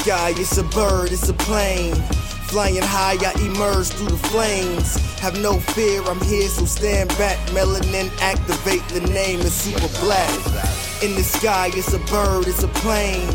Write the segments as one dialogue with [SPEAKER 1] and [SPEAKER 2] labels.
[SPEAKER 1] Sky, it's a bird, it's a plane. Flying high, I emerge through the flames. Have no fear, I'm here, so stand back. Melanin activate, the name is super black. In the sky, it's a bird, it's a plane.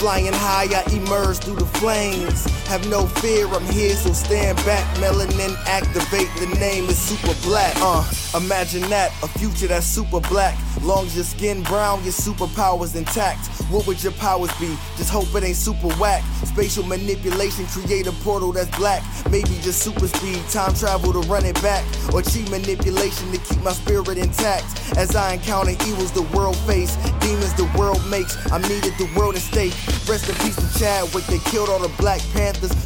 [SPEAKER 1] Flying high, I emerge through the flames. Have no fear, I'm here, so stand back. Melanin activate, the name is super black. Uh, imagine that, a future that's super black. Long as your skin brown, your superpowers intact. What would your powers be? Just hope it ain't super whack. Spatial manipulation, create a portal that's black. Maybe just super speed, time travel to run it back. Or cheat manipulation to keep my spirit intact. As I encounter evils the world face, demons the world makes. I needed the world at stake. Rest in peace to Chadwick, they killed all the Black Panthers.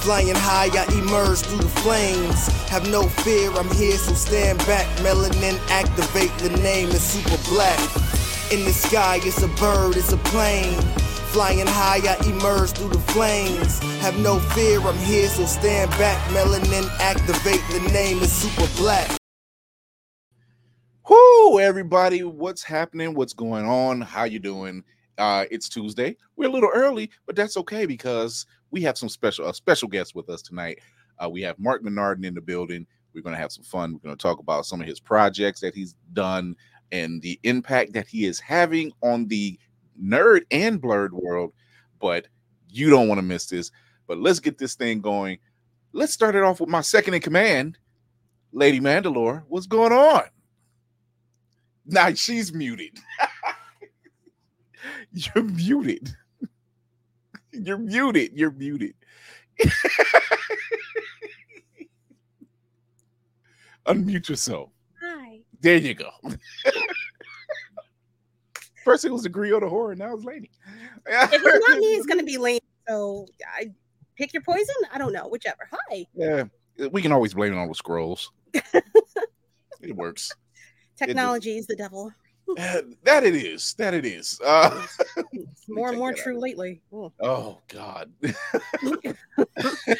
[SPEAKER 1] Flying high, I emerge through the flames. Have no fear, I'm here, so stand back. Melanin activate, the name is super black. In the sky, it's a bird, it's a plane. Flying high, I emerge through the flames. Have no fear, I'm here, so stand back. Melanin activate, the name is super black.
[SPEAKER 2] Whoo, everybody, what's happening? What's going on? How you doing? Uh, it's Tuesday. We're a little early, but that's okay because we have some special a special guests with us tonight. Uh, we have Marc Bernardin in the building. We're going to have some fun. We're going to talk about some of his projects that he's done and the impact that he is having on the nerd and blerd world. But you don't want to miss this. But let's get this thing going. Let's start it off with my second in command, Lady Mandalore. What's going on? Now she's muted. You're muted. You're muted. You're muted. Unmute yourself.
[SPEAKER 3] Hi.
[SPEAKER 2] There you go. First it was the griot of horror, now it's Lady.
[SPEAKER 3] If it's not me, it's gonna be late. So I pick your poison. I don't know, whichever. Hi.
[SPEAKER 2] Yeah, we can always blame it on the scrolls. it works.
[SPEAKER 3] Technology is the devil.
[SPEAKER 2] Uh, that it is. That it is. Uh,
[SPEAKER 3] more and more
[SPEAKER 2] that out.
[SPEAKER 3] true lately. Oh.
[SPEAKER 2] Oh God.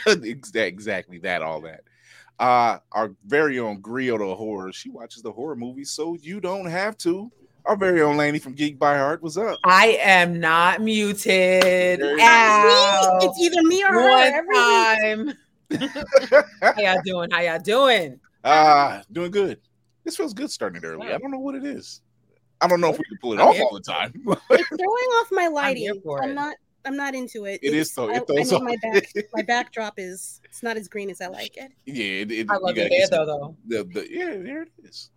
[SPEAKER 2] Exactly that, all that. Uh our very own Griot of horror. She watches the horror movies, so you don't have to. Our very own Laney from Geek by Heart. What's up?
[SPEAKER 4] I am not muted. Ow.
[SPEAKER 3] It's either me or her.
[SPEAKER 4] One
[SPEAKER 3] every week.
[SPEAKER 4] time. How y'all doing? How y'all doing?
[SPEAKER 2] Ah, doing good. This feels good starting early. I don't know what it is. I don't know if we can pull it
[SPEAKER 4] I'm
[SPEAKER 2] off
[SPEAKER 4] here
[SPEAKER 2] all the time.
[SPEAKER 3] It's throwing off my
[SPEAKER 4] here
[SPEAKER 3] lighting.
[SPEAKER 4] for
[SPEAKER 3] I'm not. I'm not into it.
[SPEAKER 2] It is
[SPEAKER 3] It's-
[SPEAKER 2] though.
[SPEAKER 3] I,
[SPEAKER 2] It
[SPEAKER 3] I
[SPEAKER 2] throws
[SPEAKER 3] need
[SPEAKER 2] off.
[SPEAKER 3] my back. My backdrop is. It's not as green as I like it.
[SPEAKER 2] yeah, it, it,
[SPEAKER 4] I love
[SPEAKER 2] gotta
[SPEAKER 4] it there though, though.
[SPEAKER 2] The, the, yeah, there it is.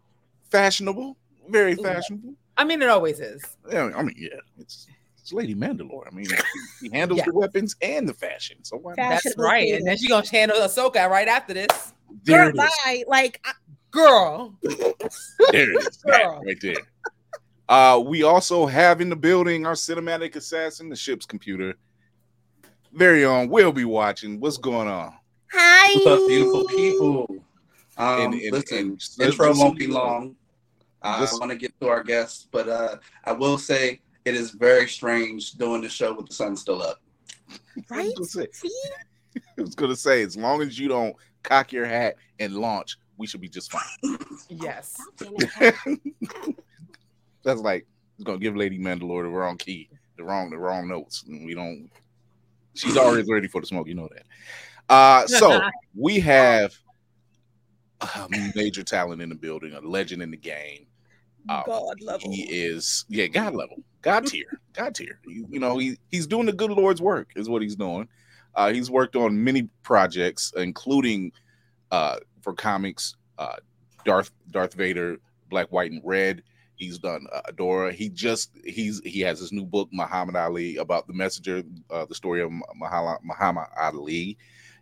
[SPEAKER 2] Fashionable, very
[SPEAKER 4] Yeah.
[SPEAKER 2] fashionable.
[SPEAKER 4] I mean, it always is.
[SPEAKER 2] Yeah, I mean, yeah, it's it's Lady Mandalore. I mean, he handles
[SPEAKER 4] Yeah.
[SPEAKER 2] the weapons and the fashion. So why not?
[SPEAKER 4] That's
[SPEAKER 3] Fashionable
[SPEAKER 4] right.
[SPEAKER 3] queen.
[SPEAKER 4] And then she's gonna handle Ahsoka right after this.
[SPEAKER 2] There
[SPEAKER 3] Girl,
[SPEAKER 2] it is.
[SPEAKER 3] bye. Like I,
[SPEAKER 4] Girl.
[SPEAKER 2] There it is. That
[SPEAKER 4] Girl.
[SPEAKER 2] right there. Uh, we also have in the building our cinematic assassin, the ship's computer. Very own. We'll be watching. What's going on?
[SPEAKER 3] hi.
[SPEAKER 5] What's up, beautiful people? Um,
[SPEAKER 2] And- and-
[SPEAKER 5] listen,
[SPEAKER 2] and let's
[SPEAKER 5] intro
[SPEAKER 2] just-
[SPEAKER 5] won't be long. I
[SPEAKER 2] Just-
[SPEAKER 5] want to get to our guests, but uh, I will say it is very strange doing the show with the sun still up.
[SPEAKER 3] Right?
[SPEAKER 2] I was gonna say, I was gonna say, as long as you don't cock your hat and launch, we should be just fine.
[SPEAKER 4] Yes.
[SPEAKER 2] That's like it's gonna give Lady Mandalore the wrong key, the wrong, the wrong notes. And we don't. She's already ready for the smoke. You know that. Uh, so we have a major talent in the building, a legend in the game. Uh,
[SPEAKER 3] God level.
[SPEAKER 2] He is, yeah, God level, God tier, God tier. You, you know, he he's doing the good Lord's work, is what he's doing. Uh, he's worked on many projects, including uh, for comics, uh, Darth Darth Vader, Black, White, and Red. He's done uh, Adora. He just he's he has his new book, Muhammad Ali, about the messenger, uh, the story of Muhammad Ali.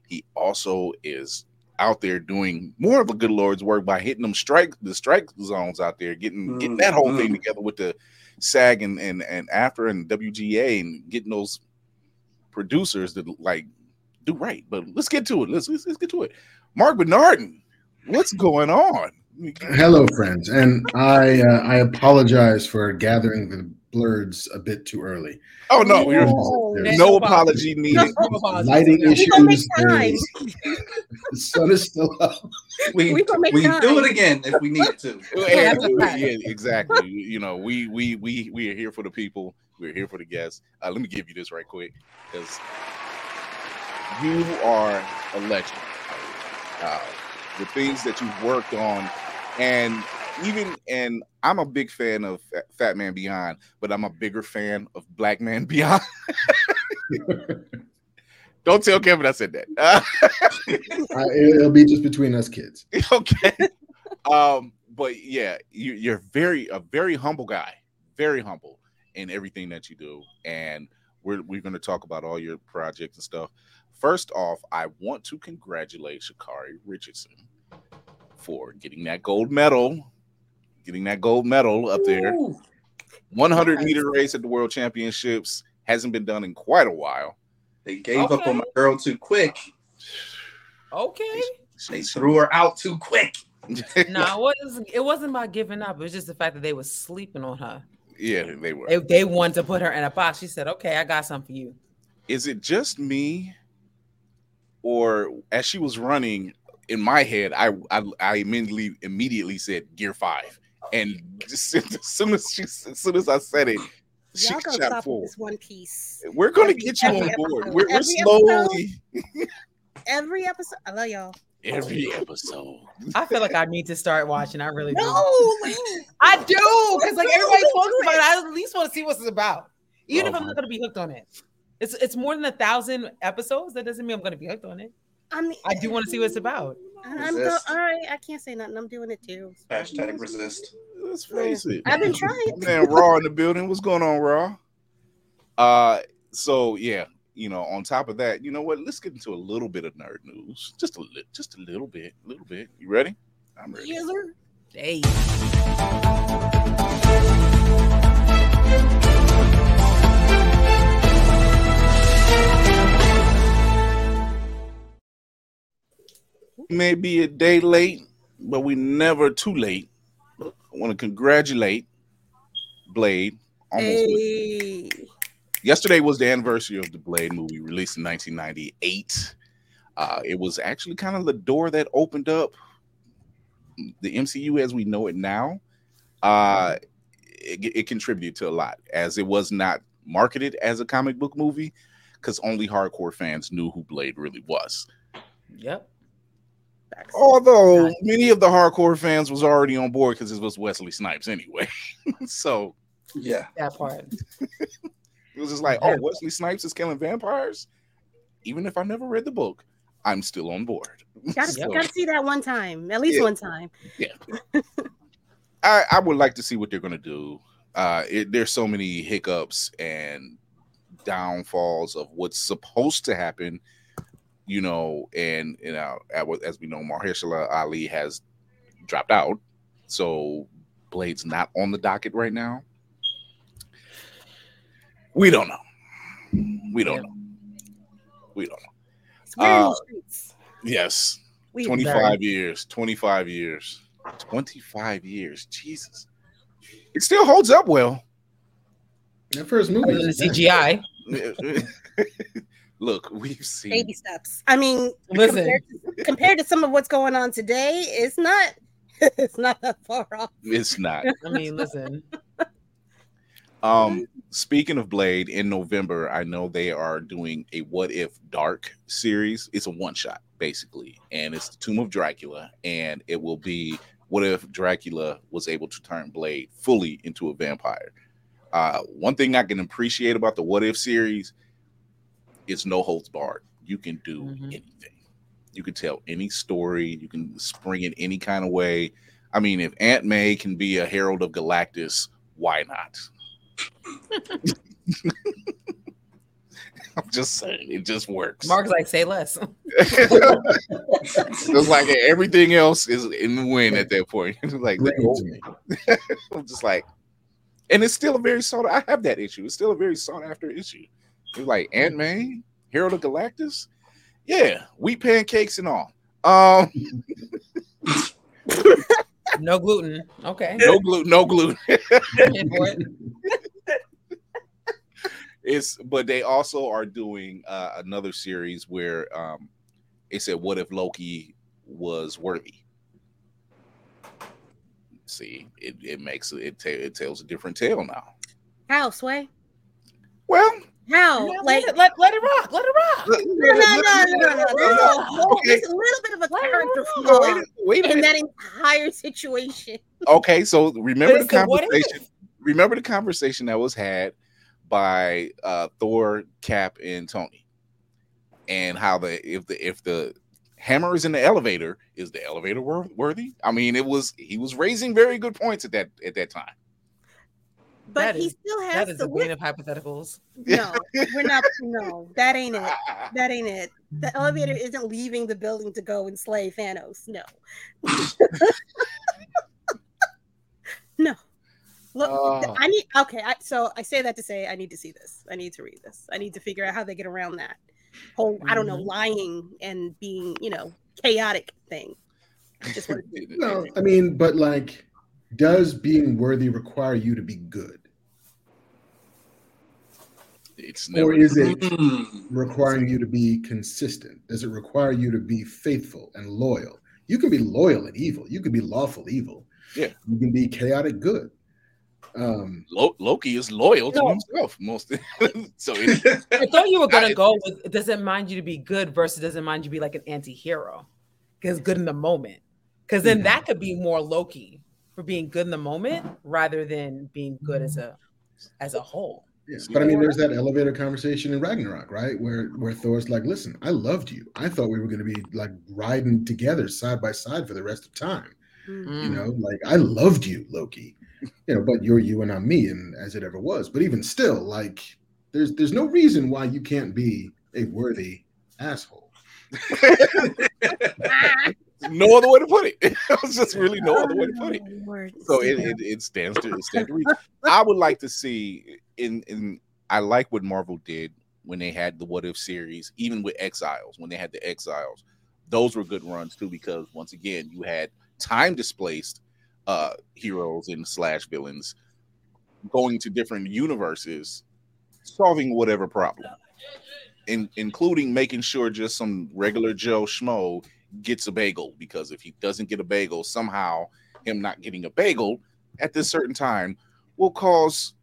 [SPEAKER 2] He also is out there doing more of a good Lord's work by hitting them strike the strike zones out there, getting getting that whole thing
[SPEAKER 5] Mhm.
[SPEAKER 2] together with the SAG and and and after and WGA and getting those producers that like do right. But let's get to it. Let's let's, let's get to it. Marc Bernardin, what's going on?
[SPEAKER 6] Hello, friends, and I uh, I apologize for gathering the blerds a bit too early.
[SPEAKER 2] Oh no, you're,
[SPEAKER 3] No.
[SPEAKER 2] No apology needed.
[SPEAKER 4] No
[SPEAKER 6] lighting
[SPEAKER 3] We
[SPEAKER 6] issues.
[SPEAKER 3] make time.
[SPEAKER 6] there's- The sun is still up.
[SPEAKER 5] We
[SPEAKER 3] We make
[SPEAKER 5] we can do it again if we need to.
[SPEAKER 2] Yeah,
[SPEAKER 4] that's a fact.
[SPEAKER 2] yeah, exactly. You know, we we we we are here for the people. We're here for the guests. Uh, let me give you this right quick because you are a legend. Uh, the things that you've worked on, and even and I'm a big fan of Fatman Beyond, but I'm a bigger fan of Black Man Beyond. Don't tell Kevin I said that.
[SPEAKER 6] I, it'll be just between us kids.
[SPEAKER 2] okay. Um, but yeah, you, you're very a very humble guy, very humble in everything that you do, and we're we're going to talk about all your projects and stuff. First off, I want to congratulate Sha'Carri Richardson for getting that gold medal, getting that gold medal up there.
[SPEAKER 5] Ooh.
[SPEAKER 2] 100 meter race at the World Championships hasn't been done in quite a while.
[SPEAKER 5] They gave up on my girl too quick.
[SPEAKER 4] Okay.
[SPEAKER 5] They threw her out too quick.
[SPEAKER 4] No, it wasn't, it wasn't about giving up. It was just the fact that they were sleeping on her.
[SPEAKER 2] yeah, they were.
[SPEAKER 4] They, they wanted to put her in a box. She said, "Okay, I got something for you."
[SPEAKER 2] is it just me or as she was running in my head i i, I immediately immediately said gear five and just as soon as she as soon as i said it she
[SPEAKER 3] Y'all gonna
[SPEAKER 2] shot
[SPEAKER 3] stop with this one piece.
[SPEAKER 2] we're gonna
[SPEAKER 3] every-
[SPEAKER 2] get you on board
[SPEAKER 3] episode.
[SPEAKER 2] we're, we're
[SPEAKER 3] Every
[SPEAKER 2] slowly
[SPEAKER 3] Every episode, I love y'all.
[SPEAKER 2] every episode
[SPEAKER 4] I feel like I need to start watching. I really.
[SPEAKER 3] No, like,
[SPEAKER 4] I do because like everybody talks about it. I at least want to see what it's about, even
[SPEAKER 2] Oh
[SPEAKER 4] if I'm not going to be hooked on it. It's it's more than a thousand episodes. That doesn't mean I'm going to be hooked on it.
[SPEAKER 3] I mean,
[SPEAKER 4] I do want to see what it's about.
[SPEAKER 3] I'm go- all right. I can't say nothing. I'm doing it too.
[SPEAKER 5] Hashtag resist.
[SPEAKER 2] let's face it
[SPEAKER 3] I've been trying.
[SPEAKER 2] man raw in the building what's going on raw uh so yeah you know on top of that you know what let's get into a little bit of nerd news just a little just a little bit a little bit you ready i'm ready
[SPEAKER 3] Yes, sir.
[SPEAKER 4] Hey,
[SPEAKER 2] may be a day late, but we never too late. I want to congratulate Blade. Almost
[SPEAKER 3] Hey.
[SPEAKER 2] yesterday was the anniversary of the Blade movie released in 1998. Uh, it was actually kind of the door that opened up the MCU as we know it now. Uh, it, it contributed to a lot as it was not marketed as a comic book movie because only hardcore fans knew who Blade really was.
[SPEAKER 4] yep.
[SPEAKER 2] Although many of the hardcore fans was already on board because it was Wesley Snipes anyway. so
[SPEAKER 5] Yeah.
[SPEAKER 4] That part.
[SPEAKER 2] it was just like, oh, Wesley Snipes is killing vampires. Even if I never read the book, I'm still on board.
[SPEAKER 3] Gotta,
[SPEAKER 2] So,
[SPEAKER 3] gotta see that one time, at least
[SPEAKER 2] Yeah.
[SPEAKER 3] one time.
[SPEAKER 2] I, I would like to see what they're gonna do. Uh, it, there's so many hiccups and downfalls of what's supposed to happen, you know, and you know, as- as we know, Mahershala Ali has dropped out, so Blade's not on the docket right now. We don't know. We don't
[SPEAKER 4] Yeah.
[SPEAKER 2] know. We don't know.
[SPEAKER 3] It's weird in
[SPEAKER 2] Uh. Yes,
[SPEAKER 3] We
[SPEAKER 2] 25 years 25 years 25 years jesus it still holds up well
[SPEAKER 6] That first movie.
[SPEAKER 4] Other than CGI.
[SPEAKER 2] Look we've seen
[SPEAKER 3] baby steps. I mean,
[SPEAKER 4] Listen.
[SPEAKER 3] compared to, compared to some of what's going on today, it's not. It's not that far off.
[SPEAKER 2] it's not
[SPEAKER 4] I mean, listen.
[SPEAKER 2] um speaking of blade in november i know they are doing a what if dark series it's a one shot basically and it's the tomb of dracula and it will be what if dracula was able to turn blade fully into a vampire uh one thing i can appreciate about the what if series is no holds barred you can do
[SPEAKER 4] Mhm.
[SPEAKER 2] anything you can tell any story you can spring it any kind of way i mean if aunt may can be a herald of galactus why not i'm just saying it just works
[SPEAKER 4] Marc's like, say less.
[SPEAKER 2] it's like everything else is in the win at that point. It's like
[SPEAKER 6] Bring it.
[SPEAKER 2] I'm just like, and it's still a very sought. I have that issue. It's still a very sought after issue. It's like Aunt May, Herald of Galactus, yeah, wheat pancakes and all. Um,
[SPEAKER 4] No gluten. Okay.
[SPEAKER 2] No gluten. No gluten.
[SPEAKER 4] In for it.
[SPEAKER 2] it's but they also are doing uh, another series where um they said what if loki was worthy see it, it makes it, ta- it tells a different tale now
[SPEAKER 3] How, Sway?
[SPEAKER 2] well
[SPEAKER 3] How?
[SPEAKER 4] No,
[SPEAKER 3] like,
[SPEAKER 4] let, it, let, let it rock. Let it rock.
[SPEAKER 3] no, no, no, no, no. There's a, whole,
[SPEAKER 2] Okay.
[SPEAKER 3] there's a little bit of a character flaw
[SPEAKER 2] a- wait a
[SPEAKER 3] in
[SPEAKER 2] minute
[SPEAKER 3] that entire situation.
[SPEAKER 2] okay so remember the
[SPEAKER 4] the
[SPEAKER 2] conversation remember the conversation that was had by uh thor cap and tony and how the if the if the hammer is in the elevator is the elevator wor- worthy i mean it was he was raising very good points at that at that time
[SPEAKER 3] But
[SPEAKER 4] That
[SPEAKER 3] he
[SPEAKER 4] is-
[SPEAKER 3] still has
[SPEAKER 4] is
[SPEAKER 3] to
[SPEAKER 4] a brain of hypotheticals.
[SPEAKER 3] No, we're not. No, that ain't it. That ain't it. The elevator isn't leaving the building to go and slay Thanos. No. no. Look,
[SPEAKER 2] Oh.
[SPEAKER 3] I need. Okay, I, so I say that to say I need to see this. I need to read this. I need to figure out how they get around that whole. I don't know,
[SPEAKER 4] Mhm.
[SPEAKER 3] lying and being, you know, chaotic thing. Just what it is.
[SPEAKER 6] No, I mean, but like, does being worthy require you to be good,
[SPEAKER 2] it's never
[SPEAKER 6] or is it
[SPEAKER 5] Mm.
[SPEAKER 6] requiring you to be consistent? Does it require you to be faithful and loyal? You can be loyal and evil. You can be lawful evil.
[SPEAKER 2] Yeah.
[SPEAKER 6] You can be chaotic good. Um,
[SPEAKER 2] Loki is loyal to
[SPEAKER 4] No.
[SPEAKER 2] himself most. so it,
[SPEAKER 4] I thought you were gonna
[SPEAKER 2] I-
[SPEAKER 4] go with it doesn't mind you to be good versus doesn't mind you be like an anti-hero. Because good in the moment. Because then
[SPEAKER 6] Yeah.
[SPEAKER 4] that could be more Loki for being good in the moment rather than being good as a as a whole.
[SPEAKER 6] Yeah. But I mean, there's that elevator conversation in Ragnarok, right? Where where Thor's like, "Listen, I loved you. I thought we were going to be like riding together side by side for the rest of time.
[SPEAKER 3] Mm.
[SPEAKER 6] You know, like I loved you, Loki. You know, but you're you and I'm me, and as it ever was. But even still, like, there's there's no reason why you can't be a worthy asshole.
[SPEAKER 2] No other way to put it. it was just really no other way to put it.
[SPEAKER 3] oh,
[SPEAKER 2] So it, it, it stands to it stands to reason. I would like to see in in I like what Marvel did when they had the What If series, even with Exiles, when they had the Exiles, those were good runs too, because once again, you had time displaced uh heroes and slash villains going to different universes, solving whatever problem. In, including making sure just some regular Joe Schmo gets a bagel because if he doesn't get a bagel, somehow him not getting a bagel at this certain time will cause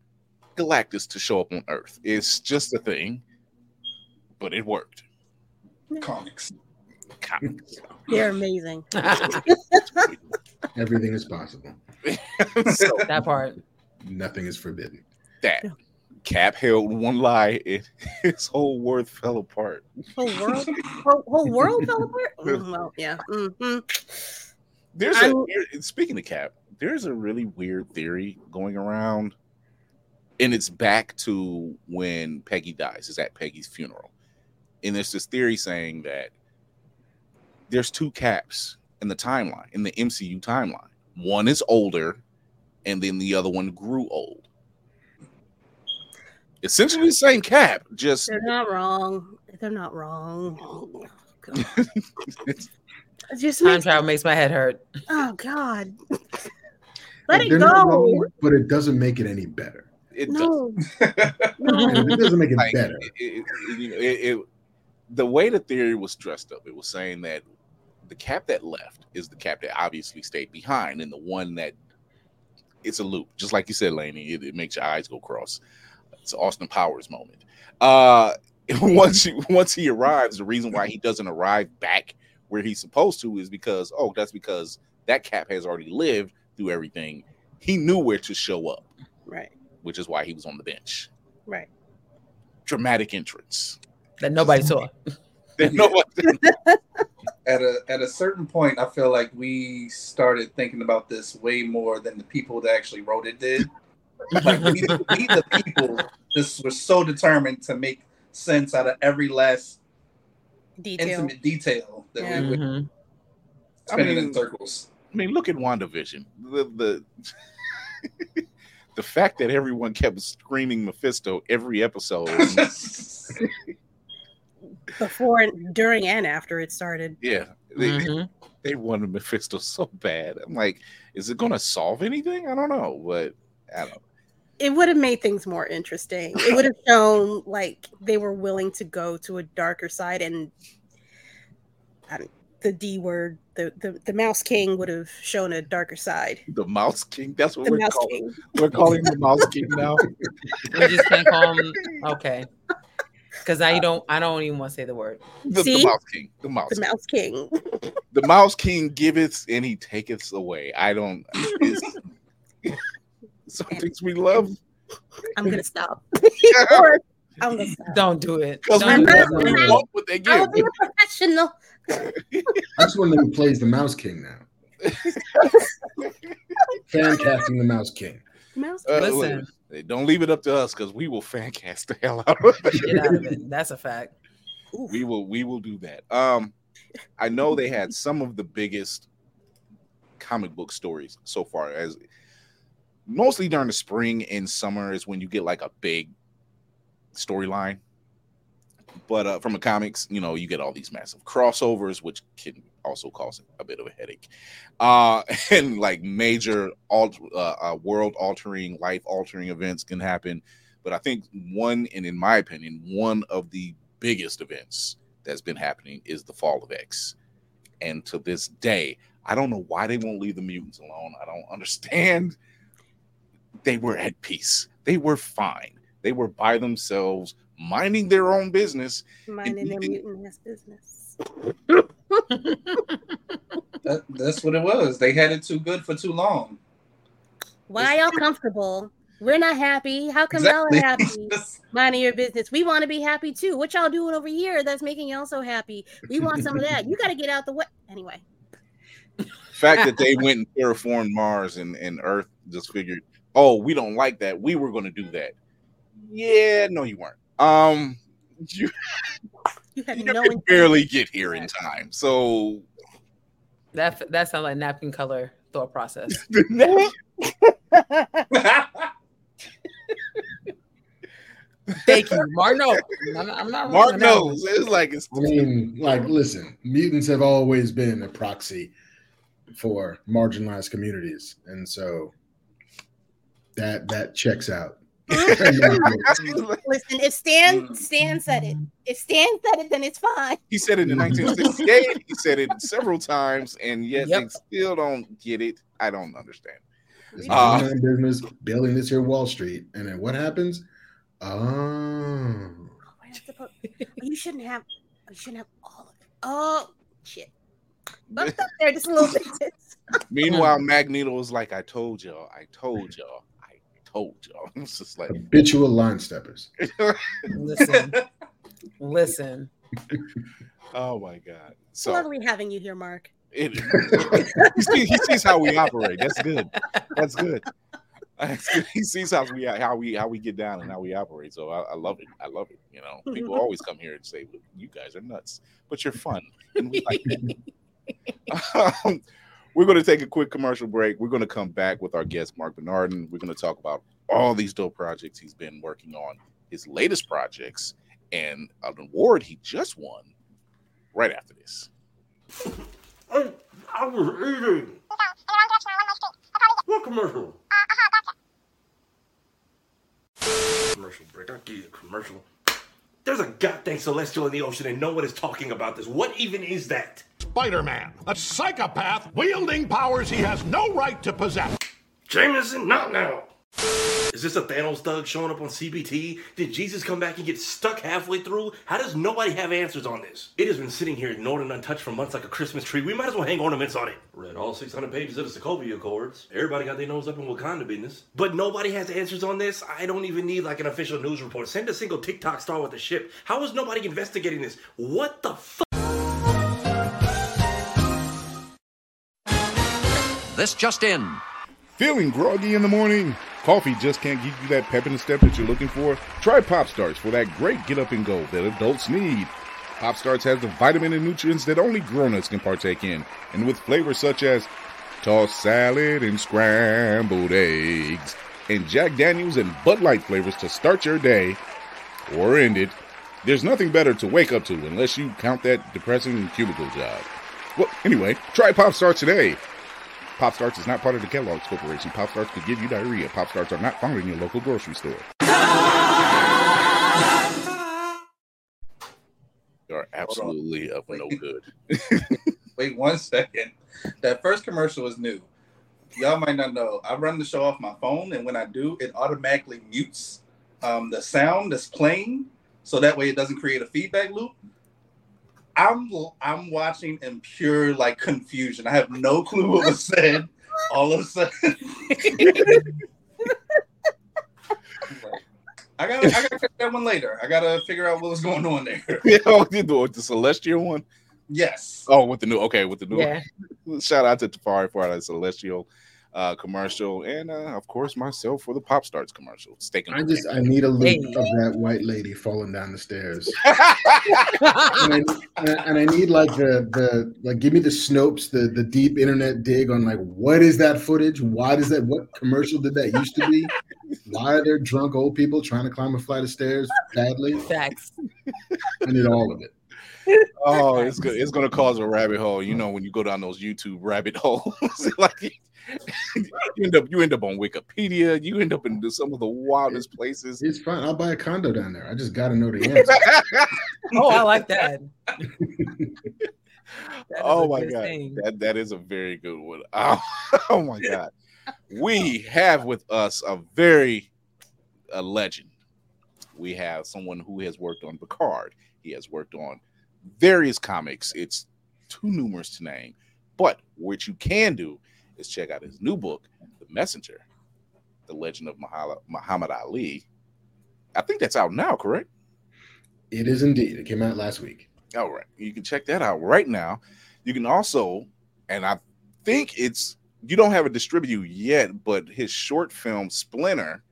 [SPEAKER 2] Galactus to show up on Earth. It's just a thing, but it worked.
[SPEAKER 5] Comics.
[SPEAKER 2] Comics.
[SPEAKER 3] They're amazing.
[SPEAKER 6] Everything is possible.
[SPEAKER 2] so
[SPEAKER 4] that part.
[SPEAKER 6] Nothing is forbidden.
[SPEAKER 2] that Cap held one lie, and his whole world fell apart.
[SPEAKER 3] Whole world, whole, whole world fell apart. Mm, well, yeah. hmm
[SPEAKER 2] There's a
[SPEAKER 3] I'm-
[SPEAKER 2] here- speaking of Cap, there's a really weird theory going around, and it's back to when Peggy dies. Is at Peggy's funeral, and there's this theory saying that there's two Caps in the timeline in the MCU timeline. One is older, and then the other one grew old. Essentially the same Cap, just
[SPEAKER 3] They're not wrong. They're not wrong. Oh, God. It just
[SPEAKER 4] Time
[SPEAKER 3] makes,
[SPEAKER 4] travel makes my head hurt.
[SPEAKER 3] oh God. Let
[SPEAKER 6] Like,
[SPEAKER 3] it go.
[SPEAKER 6] wrong, but it doesn't make it any better.
[SPEAKER 2] it does.
[SPEAKER 3] No,
[SPEAKER 6] And
[SPEAKER 3] no.
[SPEAKER 6] it doesn't make it
[SPEAKER 2] like,
[SPEAKER 6] better.
[SPEAKER 2] It, it- it- you know, it- it- the way the theory was dressed up, it was saying that the cap that left is the cap that obviously stayed behind, and the one that it's a loop, just like you said, Laney. It, it makes your eyes go cross. It's Austin Powers moment. Uh, once you, once he arrives, the reason why he doesn't arrive back where he's supposed to is because oh, that's because that cap has already lived through everything. He knew where to show up,
[SPEAKER 3] Right,
[SPEAKER 2] which is why he was on the bench.
[SPEAKER 3] right.
[SPEAKER 2] Dramatic entrance.
[SPEAKER 4] That nobody saw.
[SPEAKER 2] That nobody-
[SPEAKER 5] at a at a certain point, I feel like we started thinking about this way more than the people that actually wrote it did. Like we, we the people just were so determined to make sense out of every last
[SPEAKER 3] Detail.
[SPEAKER 5] intimate detail that
[SPEAKER 3] Yeah.
[SPEAKER 5] we were
[SPEAKER 4] Mhm.
[SPEAKER 5] spinning
[SPEAKER 2] I mean-
[SPEAKER 5] in circles.
[SPEAKER 2] I mean, look at WandaVision. The the the fact that everyone kept screaming Mephisto every episode.
[SPEAKER 3] Before, and during, and after it started.
[SPEAKER 2] yeah, they,
[SPEAKER 4] Mhm.
[SPEAKER 2] they wanted Mephisto so bad. I'm like, is it going to solve anything? I don't know, but I don't.
[SPEAKER 3] It would have made things more interesting. It would have shown like they were willing to go to a darker side, and I the D word, the, the the Mouse King would have shown a darker side.
[SPEAKER 2] The Mouse King. That's what
[SPEAKER 3] The
[SPEAKER 2] we're
[SPEAKER 3] Mouse
[SPEAKER 2] calling.
[SPEAKER 3] King,
[SPEAKER 2] We're calling the Mouse King now.
[SPEAKER 4] We just can't call him. Okay. Because I uh, don't. I don't even want to say the word.
[SPEAKER 2] The, the Mouse King. The Mouse.
[SPEAKER 3] the Mouse King.
[SPEAKER 2] the Mouse King giveth and he taketh away. I don't. It's, some things we love
[SPEAKER 3] I'm gonna stop.
[SPEAKER 2] because
[SPEAKER 3] Or I'm gonna stop.
[SPEAKER 4] Don't do it.
[SPEAKER 2] we,
[SPEAKER 4] Don't do
[SPEAKER 3] not-
[SPEAKER 2] we
[SPEAKER 4] it.
[SPEAKER 3] not-
[SPEAKER 2] want what they give.
[SPEAKER 3] I'll be a professional.
[SPEAKER 6] That's when who plays the Mouse King now. Fan casting the Mouse King.
[SPEAKER 3] Mouse
[SPEAKER 2] Uh,
[SPEAKER 3] King.
[SPEAKER 4] Listen.
[SPEAKER 2] wait, don't leave it up to us because we will fan cast the hell out of it.
[SPEAKER 4] Get out of it. That's a fact.
[SPEAKER 2] we will we will do that. Um, I know they had some of the biggest comic book stories so far. As mostly during the spring and summer is when you get like a big storyline. But uh, from the comics, you know, you get all these massive crossovers, which can also cause a bit of a headache, uh, and like major alt- uh, uh, world altering, life altering events can happen. But I think one, and in my opinion, one of the biggest events that's been happening is the fall of X. And to this day, I don't know why they won't leave the mutants alone. I don't understand. They were at peace. They were fine. They were by themselves, minding their own business.
[SPEAKER 3] Minding their
[SPEAKER 2] eating-
[SPEAKER 3] mutant ass business.
[SPEAKER 5] That, that's what it was. They had it too good for too long.
[SPEAKER 3] Why y'all comfortable? We're not happy. How come
[SPEAKER 5] Exactly.
[SPEAKER 3] y'all are happy? Minding your business. We want to be happy too. What y'all doing over here that's making y'all so happy? We want some of that. You got to get out the way. Anyway,
[SPEAKER 2] fact that they went and terraformed Mars and, and Earth just figured, oh, we don't like that. We were going to do that. Yeah, no, you weren't. Um, you,
[SPEAKER 3] you had
[SPEAKER 2] you
[SPEAKER 3] no
[SPEAKER 2] could barely get here in time. So
[SPEAKER 4] That that sounds like napkin color thought process. Thank you, Marc. No, I'm, I'm not.
[SPEAKER 2] Marc
[SPEAKER 4] wrong on
[SPEAKER 2] knows. It's like it's
[SPEAKER 6] I mean, like, listen, mutants have always been a proxy for marginalized communities, and so that that checks out.
[SPEAKER 3] Listen, if Stan mm. Stan said it, if Stan said it, then it's fine.
[SPEAKER 2] He said it in mm-hmm. 1968. he said it several times, and yet
[SPEAKER 4] Yep.
[SPEAKER 2] they still don't get it. I don't understand.
[SPEAKER 6] It's
[SPEAKER 2] uh,
[SPEAKER 6] minding business, building this here Wall Street, and then what happens? Um, oh,
[SPEAKER 3] Why You shouldn't have. You shouldn't have all of it. Oh shit! Bumped up there just a little bit.
[SPEAKER 2] Meanwhile, Magneto was like, "I told y'all. I told y'all. I told y'all." It's just like,
[SPEAKER 6] habitual line steppers.
[SPEAKER 4] Listen, listen.
[SPEAKER 2] oh my god.
[SPEAKER 3] It's
[SPEAKER 2] So
[SPEAKER 3] lovely having you here, Marc.
[SPEAKER 2] it, he, sees, he sees how we operate. That's good. That's good. That's good. He sees how we how we how we get down and how we operate. So I, I love it. I love it. You know, people always come here and say, "You guys are nuts," but you're fun, and we like it. Um, we're going to take a quick commercial break. We're going to come back with our guest, Marc Bernardin. We're going to talk about all these dope projects he's been working on, his latest projects, and an award he just won right after this.
[SPEAKER 7] I, I was eating. What commercial? Commercial break. I'll give you a commercial. There's a goddamn celestial in the ocean and no one is talking about this. What even is that?
[SPEAKER 8] Spider Man, a psychopath wielding powers he has no right to possess.
[SPEAKER 7] Jameson, not now. Is this a Thanos thug showing up on CBT? Did Jesus come back and get stuck halfway through? How does nobody have answers on this? It has been sitting here ignored and untouched for months like a Christmas tree. We might as well hang ornaments on it. Read all 600 pages of the Sokovia Accords. Everybody got their nose up in Wakanda business. But nobody has answers on this. I don't even need like an official news report. Send a single TikTok star with a ship. How is nobody investigating this? What the fuck?
[SPEAKER 9] This just in.
[SPEAKER 2] Feeling groggy in the morning? Coffee just can't give you that pep in the step that you're looking for? Try Pop Starts for that great get up and go that adults need. Pop Starts has the vitamin and nutrients that only grown-ups can partake in, and with flavors such as tossed salad and scrambled eggs, and Jack Daniels and Bud Light flavors to start your day or end it. There's nothing better to wake up to unless you count that depressing cubicle job. Well, anyway, try Pop Starts today. Pop Starts is not part of the Kellogg's Corporation. Pop Starts could give you diarrhea. Pop Starts are not found in your local grocery store. You're absolutely of no good.
[SPEAKER 5] Wait one second. That first commercial was new. Y'all might not know. I run the show off my phone, and when I do, it automatically mutes um, the sound that's playing, so that way it doesn't create a feedback loop. I'm I'm watching in pure like confusion. I have no clue what was said. All of a sudden, I got I got to catch that one later. I got to figure out what was going on there.
[SPEAKER 2] Yeah, oh, you the Celestial one.
[SPEAKER 5] Yes.
[SPEAKER 2] Oh, with the new okay, with the new
[SPEAKER 4] Yeah.
[SPEAKER 2] shout out to Tafari for that Celestial uh commercial, and uh, of course myself for the Pop Starts commercial. Steak
[SPEAKER 6] I just I need a loop
[SPEAKER 4] Hey.
[SPEAKER 6] of that white lady falling down the stairs, and, I, and I need like the the like give me the Snopes, the the deep internet dig on like what is that footage? Why does that? What commercial did that used to be? Why are there drunk old people trying to climb a flight of stairs badly?
[SPEAKER 4] Facts.
[SPEAKER 6] I need all of it.
[SPEAKER 2] oh, it's good. It's gonna cause a rabbit hole. You know when you go down those YouTube rabbit holes, like you end up you end up on Wikipedia. You end up in some of the wildest places.
[SPEAKER 6] It's fine. I'll buy a condo down there. I just got to know the answer.
[SPEAKER 4] Oh, I like that. That is
[SPEAKER 2] oh
[SPEAKER 4] a
[SPEAKER 2] my god,
[SPEAKER 4] thing.
[SPEAKER 2] that that is a very good one. Oh, oh my god, we have with us a very a legend. We have someone who has worked on Picard. He has worked on various comics. It's too numerous to name, but what you can do is check out his new book, The Messenger, The Legend of Mahala- Muhammad Ali. I think that's out now, correct?
[SPEAKER 6] It is indeed. It came out last week.
[SPEAKER 2] All right. You can check that out right now. You can also, and I think it's you don't have a distributor yet, but his short film Splinter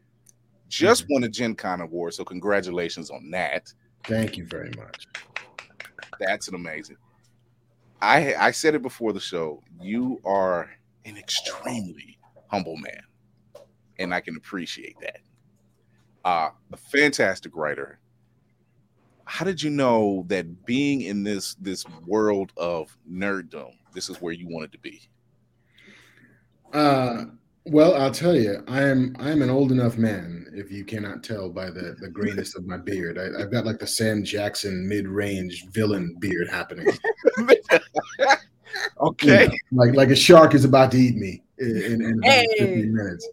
[SPEAKER 2] just mm-hmm. won a Gen Con award. So congratulations on that.
[SPEAKER 6] Thank you very much.
[SPEAKER 2] That's an amazing. I I said it before the show. You are an extremely humble man, and I can appreciate that. Uh, a fantastic writer. How did you know that being in this this world of nerddom, this is where you wanted to be?
[SPEAKER 6] Uh, well, I'll tell you, I am I am an old enough man. If you cannot tell by the the grayness of my beard, I, I've got like the Sam Jackson mid range villain beard happening. You
[SPEAKER 2] okay.
[SPEAKER 6] know, like like a shark is about to eat me in, in,
[SPEAKER 4] Hey.
[SPEAKER 6] 15 minutes.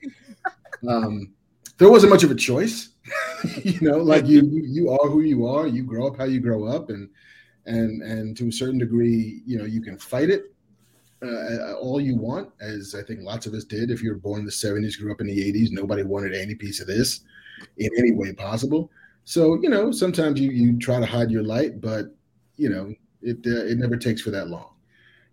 [SPEAKER 6] Um, there wasn't much of a choice, you know. Like you, you you are who you are. You grow up how you grow up, and and and to a certain degree, you know, you can fight it uh, all you want, as I think lots of us did. If you were born in the 70s, grew up in the 80s, nobody wanted any piece of this in any way possible. So, you know, sometimes you, you try to hide your light, but, you know, it, uh, it never takes for that long.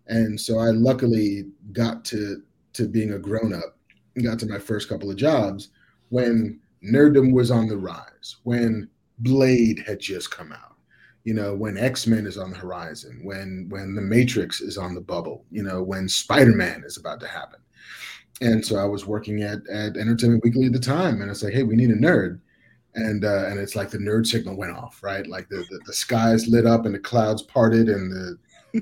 [SPEAKER 6] And so I luckily got to, to being a grown up got to my first couple of jobs when nerddom was on the rise, when Blade had just come out you know when x-men is on the horizon when when the matrix is on the bubble you know when spider-man is about to happen. And so i was working at at entertainment weekly at the time and it's like hey we need a nerd. And uh and it's like the nerd signal went off right? Like the the, the skies lit up and the clouds parted and the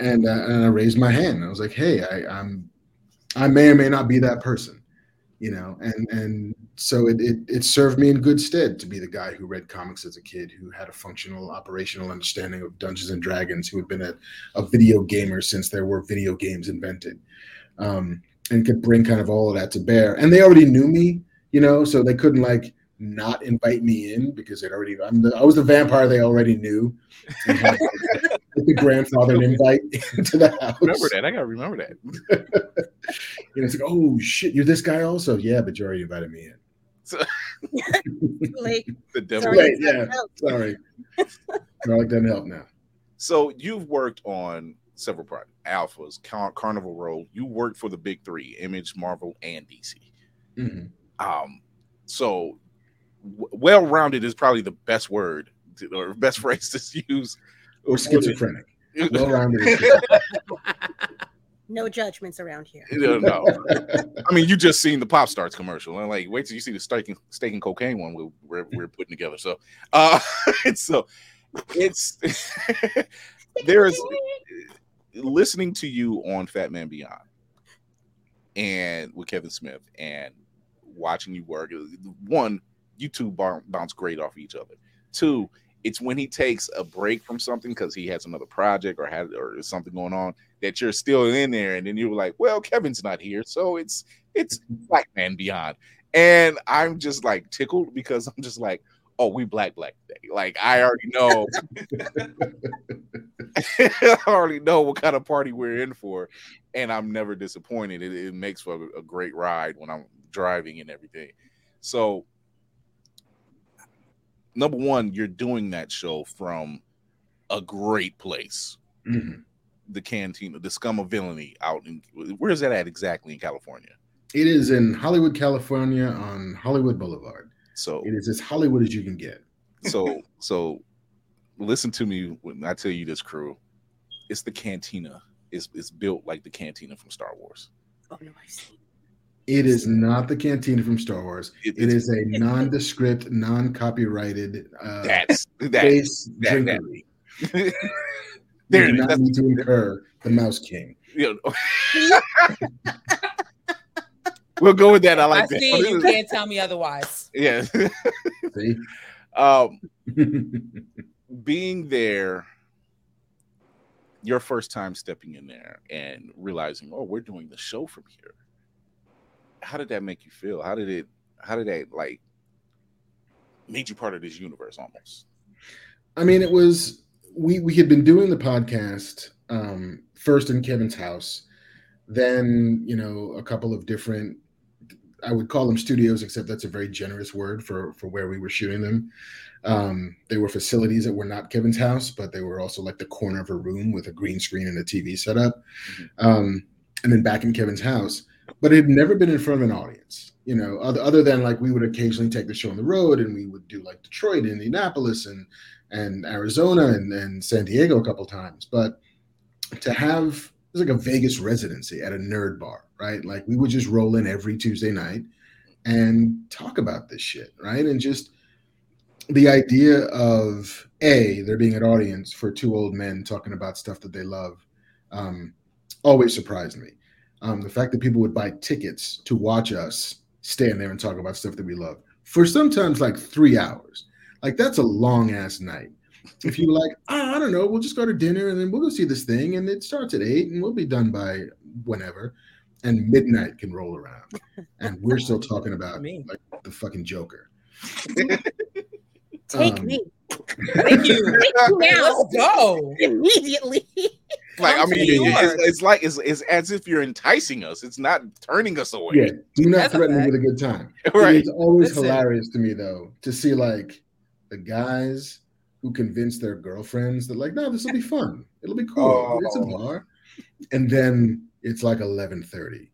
[SPEAKER 6] and uh, and i raised my hand. I was like hey i i'm i may or may not be that person you know and and so it, it it served me in good stead to be the guy who read comics as a kid who had a functional operational understanding of dungeons and dragons who had been a, a video gamer since there were video games invented um, and could bring kind of all of that to bear. And they already knew me you know so they couldn't like not invite me in because they'd already I'm the, I was the vampire they already knew. And had, like, the grandfather invite into the house
[SPEAKER 2] Remember that. I gotta remember that.
[SPEAKER 6] you know, it's like, oh shit, you're this guy also? Yeah, but you already invited me in.
[SPEAKER 3] Like,
[SPEAKER 2] The devil.
[SPEAKER 3] sorry,
[SPEAKER 6] Wait, yeah.
[SPEAKER 3] out.
[SPEAKER 6] Sorry. Garlic doesn't help now.
[SPEAKER 2] So you've worked on several projects, Alphas, Car- Carnival Row. You worked for the big three: Image, Marvel, and DC.
[SPEAKER 6] Mhm.
[SPEAKER 2] Um, so w- well-rounded is probably the best word to, or best phrase to use.
[SPEAKER 6] Or schizophrenic. Well rounded.
[SPEAKER 3] No judgments around here.
[SPEAKER 2] No, no. I mean, you just seen the Pop Starts commercial, and like, wait till you see the steak and, steak and cocaine one we, we're we're putting together. So, uh, so it's there is listening to you on Fatman Beyond and with Kevin Smith and watching you work. One, you two bounce great off each other. Two, it's when he takes a break from something because he has another project or had or something going on that you're still in there, and then you're like, well, Kevin's not here, so it's it's mm-hmm. Black Man Beyond, and I'm just like tickled because I'm just like, oh, we black black day. Like I already know, I already know what kind of party we're in for, and I'm never disappointed. It, it makes for a, a great ride when I'm driving and everything. So, number one, you're doing that show from a great place,
[SPEAKER 6] Mhm.
[SPEAKER 2] the Cantina, the Scum of Villainy, out in where is that at exactly in California?
[SPEAKER 6] It is in Hollywood, California, on Hollywood Boulevard.
[SPEAKER 2] So
[SPEAKER 6] It is as Hollywood as you can get.
[SPEAKER 2] so so listen to me when I tell you this crew. It's the cantina. It's it's built like the cantina from Star Wars.
[SPEAKER 3] Oh no, I've seen.
[SPEAKER 6] It is not the cantina from Star Wars.
[SPEAKER 2] It-
[SPEAKER 6] It is a nondescript, non-copyrighted uh,
[SPEAKER 2] That's that.
[SPEAKER 6] space
[SPEAKER 2] that- that-
[SPEAKER 6] drinkery.
[SPEAKER 2] there
[SPEAKER 6] you do not
[SPEAKER 2] That's,
[SPEAKER 6] need to incur the Mouse King.
[SPEAKER 2] you know. we'll go with that. I
[SPEAKER 4] I
[SPEAKER 2] like
[SPEAKER 4] see it. You
[SPEAKER 2] that.
[SPEAKER 4] can't tell me otherwise.
[SPEAKER 2] yeah.
[SPEAKER 6] See?
[SPEAKER 2] um, being there, your first time stepping in there and realizing, oh, we're doing the show from here. How did that make you feel? How did it? How did that like made you part of this universe almost?
[SPEAKER 6] I mean, it was we we had been doing the podcast um, first in Kevin's house, then you know a couple of different. I would call them studios, except that's a very generous word for for where we were shooting them. Um, they were facilities that were not Kevin's house, but they were also like the corner of a room with a green screen and a TV setup. Um, and then back in Kevin's house, but it had never been in front of an audience, you know, other, other than like we would occasionally take the show on the road and we would do like Detroit, Indianapolis, and and Arizona and, and San Diego a couple times. But to have it was like a Vegas residency at a nerd bar, right? Like we would just roll in every Tuesday night and talk about this shit, right? And just the idea of a there being an audience for two old men talking about stuff that they love um, always surprised me. Um, the fact that people would buy tickets to watch us stand there and talk about stuff that we love for sometimes like three hours, like that's a long ass night. If you like, oh, I don't know, we'll just go to dinner and then we'll go see this thing, and it starts at eight, and we'll be done by whenever, and midnight can roll around, and we're still talking about like the fucking Joker.
[SPEAKER 3] Take
[SPEAKER 6] Um,
[SPEAKER 3] me
[SPEAKER 4] Thank you.
[SPEAKER 3] Take you now
[SPEAKER 4] Let's go.
[SPEAKER 3] immediately.
[SPEAKER 2] Like I
[SPEAKER 4] Come to
[SPEAKER 2] mean,
[SPEAKER 4] New
[SPEAKER 2] it's, it's like it's, it's as if you're enticing us. It's not turning us away.
[SPEAKER 6] Yeah, do not
[SPEAKER 4] That's
[SPEAKER 6] threaten me with a good time.
[SPEAKER 2] Right.
[SPEAKER 6] It's always
[SPEAKER 4] Listen.
[SPEAKER 6] hilarious to me though to see like the guys who convince their girlfriends that like, no, this will be fun. It'll be cool. Oh. It's a
[SPEAKER 5] Oh.
[SPEAKER 6] bar. And then it's like eleven thirty,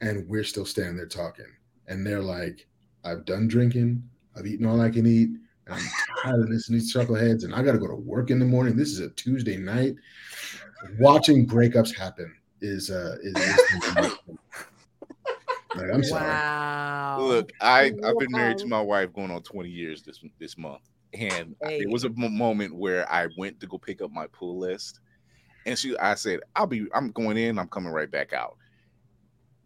[SPEAKER 6] and we're still standing there talking, and they're like, "I've done drinking. I've eaten all I can eat. And I'm tired of listening to these chuckleheads, and I got to go to work in the morning. This is a Tuesday night. Watching breakups happen is uh is, is like, I'm sorry.
[SPEAKER 4] Wow.
[SPEAKER 2] Look, I I've been married to my wife going on 20 years this this month, and
[SPEAKER 4] Hey.
[SPEAKER 2] it was a moment where I went to go pick up my pull list, and she I said I'll be I'm going in, I'm coming right back out.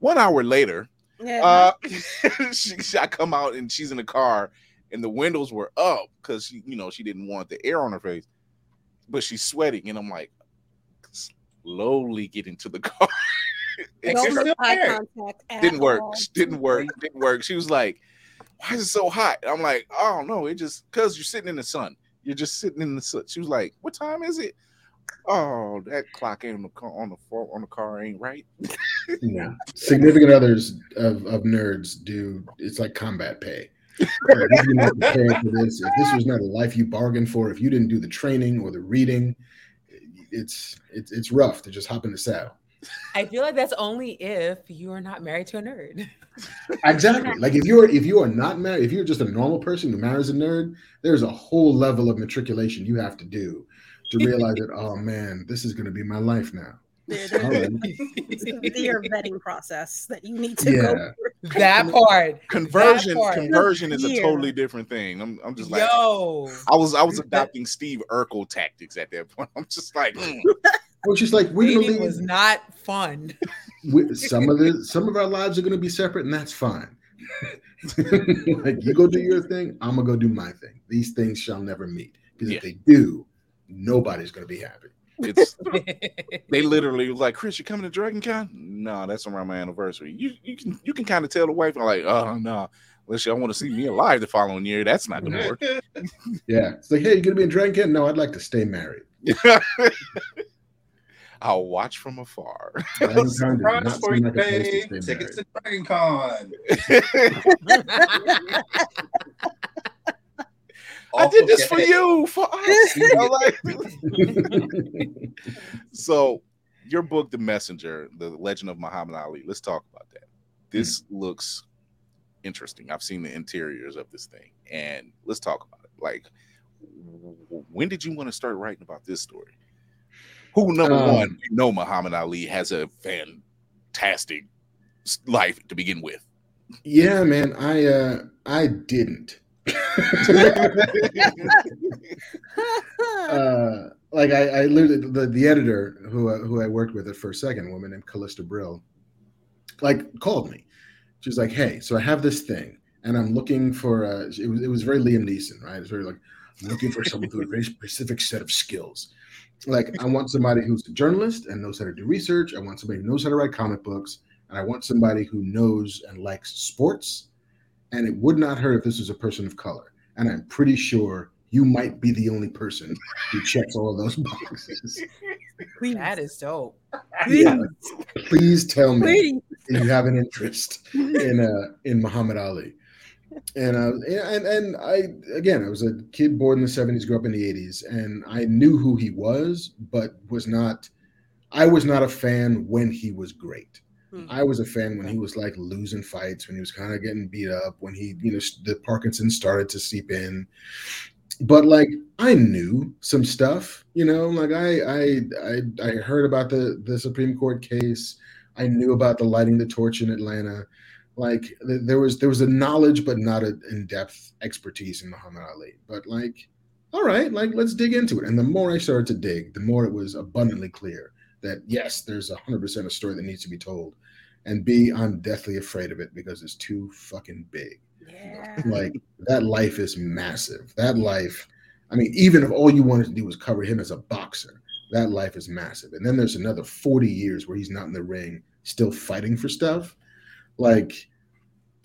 [SPEAKER 2] One hour later,
[SPEAKER 3] Yeah.
[SPEAKER 2] uh, she, she- I come out and she's in the car, and the windows were up because she you know she didn't want the air on her face, but she's sweating, and I'm like slowly getting to the car. And
[SPEAKER 3] Don't
[SPEAKER 2] she's
[SPEAKER 3] make
[SPEAKER 2] still
[SPEAKER 3] eye contact. at
[SPEAKER 2] didn't work
[SPEAKER 3] all.
[SPEAKER 2] didn't work didn't work she was like why is it so hot i'm like i don't know it just because you're sitting in the sun you're just sitting in the sun she was like what time is it oh that clock ain't on the car on the floor on the car ain't right
[SPEAKER 6] Yeah. Significant others of, of nerds do it's like combat pay. Like, if you're not prepared for this, if this was not a life you bargained for, if you didn't do the training or the reading, it's it's it's rough to just hop in the saddle.
[SPEAKER 4] I feel like that's only if you are not married to a nerd.
[SPEAKER 6] Exactly. Like if you're if you are not married, if you're just a normal person who marries a nerd, there's a whole level of matriculation you have to do to realize that oh man, this is going to be my life now.
[SPEAKER 3] There-
[SPEAKER 6] All
[SPEAKER 3] there's
[SPEAKER 6] right.
[SPEAKER 3] your vetting process that you need to
[SPEAKER 6] Yeah.
[SPEAKER 3] go through.
[SPEAKER 4] That part.
[SPEAKER 2] conversion
[SPEAKER 4] part.
[SPEAKER 2] conversion is a totally different thing i'm, I'm just like
[SPEAKER 4] Yo.
[SPEAKER 2] i was i was adopting steve urkel tactics at that point i'm just like mm,
[SPEAKER 6] was just like we're
[SPEAKER 4] Dating was not fun.
[SPEAKER 6] we, some of the some of our lives are gonna be separate, and that's fine. like you go do your thing, I'm gonna go do my thing. These things shall never meet because
[SPEAKER 2] Yeah.
[SPEAKER 6] if they do, nobody's gonna be happy.
[SPEAKER 2] It's they literally was like, Chris, you coming to Dragon Con? No, that's around my anniversary. You you can you can kind of tell the wife, I'm like, uh, oh no, unless y'all want to see me alive the following year, that's not gonna work.
[SPEAKER 6] Yeah, it's like, hey, you gonna be in Dragon Con? No, I'd like to stay married.
[SPEAKER 2] I'll watch from afar.
[SPEAKER 6] Dragon Con does
[SPEAKER 5] Surprise for you,
[SPEAKER 6] like a place to
[SPEAKER 5] babe.
[SPEAKER 6] stay
[SPEAKER 5] Tickets to Dragon Con.
[SPEAKER 2] I did this for you, for us. You know, like- so, your book, The Messenger, The Legend of Muhammad Ali. Let's talk about that. This looks interesting. I've seen the interiors of this thing, and let's talk about it. Like, when did you want to start writing about this story? Who number
[SPEAKER 6] Um,
[SPEAKER 2] one? You know, Muhammad Ali has a fantastic life to begin with.
[SPEAKER 6] Yeah, man, I uh I didn't. uh, like I, I literally the, the editor who who I worked with at First Second, woman named Calista Brill, like called me. She was like, "Hey, so I have this thing, and I'm looking for A, it was it was very Liam Neeson, right? It's very like I'm looking for someone with a very specific set of skills. Like I want somebody who's a journalist and knows how to do research. I want somebody who knows how to write comic books, and I want somebody who knows and likes sports. And it would not hurt if this was a person of color. And I'm pretty sure you might be the only person who checks all of those boxes.
[SPEAKER 4] that is dope.
[SPEAKER 6] Yeah, please tell me
[SPEAKER 3] Please.
[SPEAKER 6] if you have an interest in uh in Muhammad Ali. And uh and and I again I was a kid born in the 70s, grew up in the 80s, and I knew who he was, but was not I was not a fan when he was great.
[SPEAKER 3] Hmm.
[SPEAKER 6] I was a fan when he was like losing fights, when he was kind of getting beat up, when he, you know, the Parkinson started to seep in. But like I knew some stuff, you know, like I I I, I heard about the the Supreme Court case. I knew about the lighting the torch in Atlanta. Like th- there was there was a knowledge, but not an in-depth expertise in Muhammad Ali. But like, all right, like let's dig into it. And the more I started to dig, the more it was abundantly clear that yes, there's a hundred percent a story that needs to be told. And B, I'm deathly afraid of it because it's too fucking big.
[SPEAKER 3] Yeah.
[SPEAKER 6] Like that life is massive. That life, I mean, even if all you wanted to do was cover him as a boxer, that life is massive. And then there's another 40 years where he's not in the ring, still fighting for stuff. Like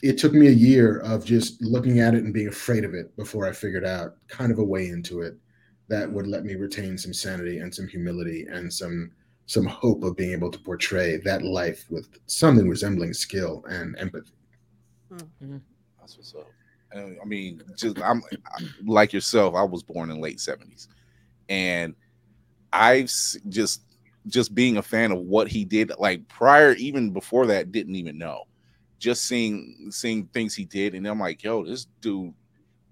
[SPEAKER 6] it took me a year of just looking at it and being afraid of it before I figured out kind of a way into it that would let me retain some sanity and some humility and some some hope of being able to portray that life with something resembling skill and empathy. Hmm. Mm-hmm.
[SPEAKER 2] That's what's up. I mean, just I'm I- like yourself. I was born in late seventies, and I've just just being a fan of what he did. Like prior, even before that, didn't even know. Just seeing seeing things he did, and I'm like, yo, this dude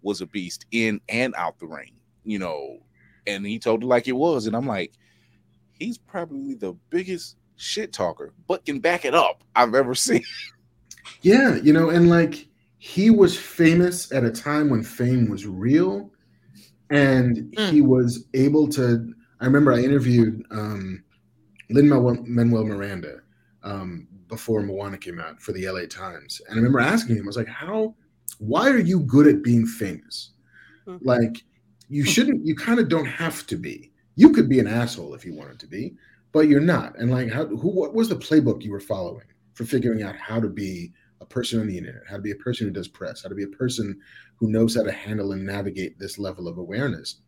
[SPEAKER 2] was a beast in and out the ring. You know, and he told it like it was, and I'm like, he's probably the biggest shit talker, but can back it up I've ever seen.
[SPEAKER 6] Yeah, you know, and like he was famous at a time when fame was real, and he was able to. I remember I interviewed um, Lin Manuel Miranda um, before Moana came out for the LA Times, and I remember asking him, I was like, "How? Why are you good at being famous?
[SPEAKER 3] Mhm.
[SPEAKER 6] Like, you shouldn't. You kind of don't have to be. You could be an asshole if you wanted to be, but you're not. And like, how? Who? What was the playbook you were following for figuring out how to be?" a person on the internet, how to be a person who does press, how to be a person who knows how to handle and navigate this level of awareness.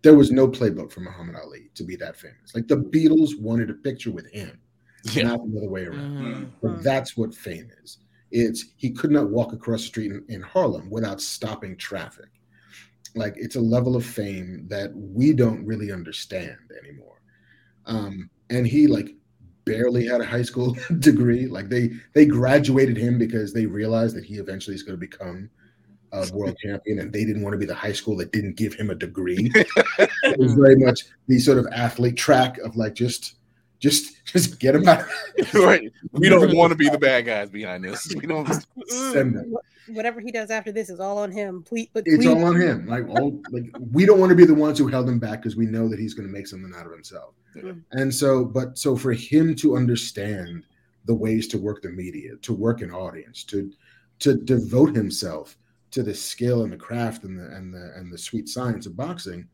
[SPEAKER 6] There was no playbook for Muhammad Ali to be that famous. Like the Beatles wanted a picture with him,
[SPEAKER 2] Yeah.
[SPEAKER 6] not the other way around.
[SPEAKER 4] Mhm.
[SPEAKER 6] But that's what fame is. It's he could not walk across the street in, in Harlem without stopping traffic. Like it's a level of fame that we don't really understand anymore. Um, and he like barely had a high school degree. Like they they graduated him because they realized that he eventually is going to become a world champion, and they didn't want to be the high school that didn't give him a degree. it was very much the sort of athlete track of like just just just get him out.
[SPEAKER 2] right. We don't want to be the bad guys behind this. We don't.
[SPEAKER 6] Send them.
[SPEAKER 3] Whatever he does after this is all on him. Please, but
[SPEAKER 6] it's
[SPEAKER 3] please,
[SPEAKER 6] all on him. Like all like we don't want to be the ones who held him back because we know that he's going to make something out of himself.
[SPEAKER 2] Yeah.
[SPEAKER 6] And so, but so for him to understand the ways to work the media, to work an audience, to to devote himself to the skill and the craft and the and the and the sweet science of boxing,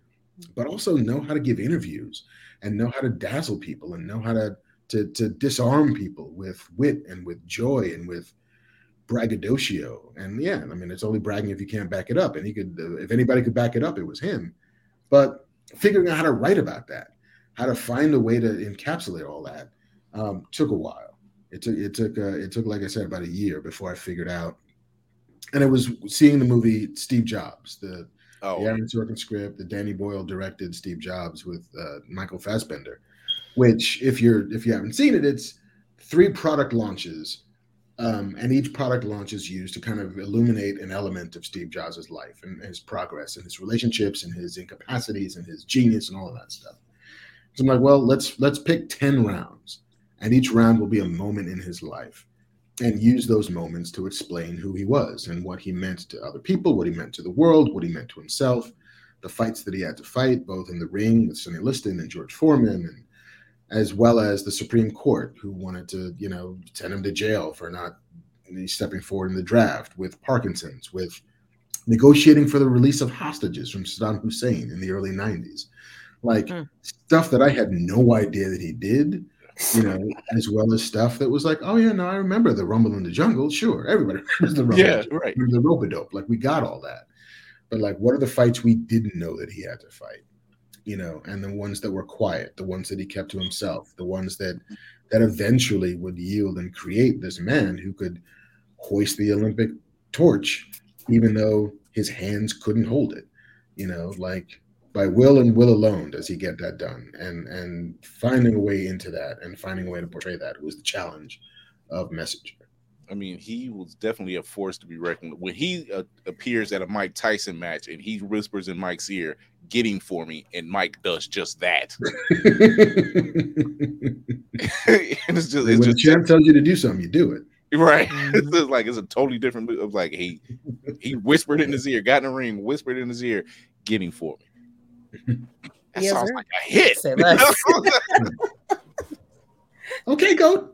[SPEAKER 6] but mm-hmm. also know how to give interviews and know how to dazzle people and know how to to to disarm people with wit and with joy and with braggadocio. And yeah, I mean, it's only bragging if you can't back it up. And he could, uh, if anybody could back it up, it was him. But figuring out how to write about that, how to find a way to encapsulate all that, um, took a while. It took, it took, uh, it took, like I said, about a year before I figured out. And it was seeing the movie Steve Jobs, the,
[SPEAKER 2] Oh,
[SPEAKER 6] the Aaron Sorkin script, the Danny Boyle directed Steve Jobs with uh, Michael Fassbender, which if you're if you haven't seen it, it's three product launches, um, and each product launch is used to kind of illuminate an element of Steve Jobs' life and his progress and his relationships and his incapacities and his genius and all of that stuff. So I'm like, well, let's let's pick ten rounds, and each round will be a moment in his life and use those moments to explain who he was and what he meant to other people, what he meant to the world, what he meant to himself, the fights that he had to fight, both in the ring with Sonny Liston and George Foreman, and as well as the Supreme Court, who wanted to, you know, send him to jail for not stepping forward in the draft, with Parkinson's, with negotiating for the release of hostages from Saddam Hussein in the early 90s. Like
[SPEAKER 4] Hmm.
[SPEAKER 6] stuff that I had no idea that he did you know, as well as stuff that was like, oh yeah, no, I remember the Rumble in the Jungle. Sure, everybody remembers the Rumble.
[SPEAKER 2] yeah, right.
[SPEAKER 6] the rope dope. Like we got all that, but like, what are the fights we didn't know that he had to fight? You know, and the ones that were quiet, the ones that he kept to himself, the ones that that eventually would yield and create this man who could hoist the Olympic torch, even though his hands couldn't hold it. You know, like by will and will alone does he get that done and and finding a way into that and finding a way to portray that was the challenge of messenger
[SPEAKER 2] I mean, he was definitely a force to be reckoned with. When he uh, appears at a Mike Tyson match and he whispers in Mike's ear, "Getting for me," and Mike does just that. and it's just,
[SPEAKER 6] when
[SPEAKER 2] it's
[SPEAKER 6] the
[SPEAKER 2] just
[SPEAKER 6] champ tells you to do something you do it
[SPEAKER 2] right.
[SPEAKER 4] Mhm.
[SPEAKER 2] It's just like it's a totally different. move. Of like he he whispered in his ear, got in the ring, whispered in his ear, "Getting for me." That
[SPEAKER 3] Yes,
[SPEAKER 2] sounds
[SPEAKER 3] sir.
[SPEAKER 2] like a hit.
[SPEAKER 4] Say
[SPEAKER 6] okay go.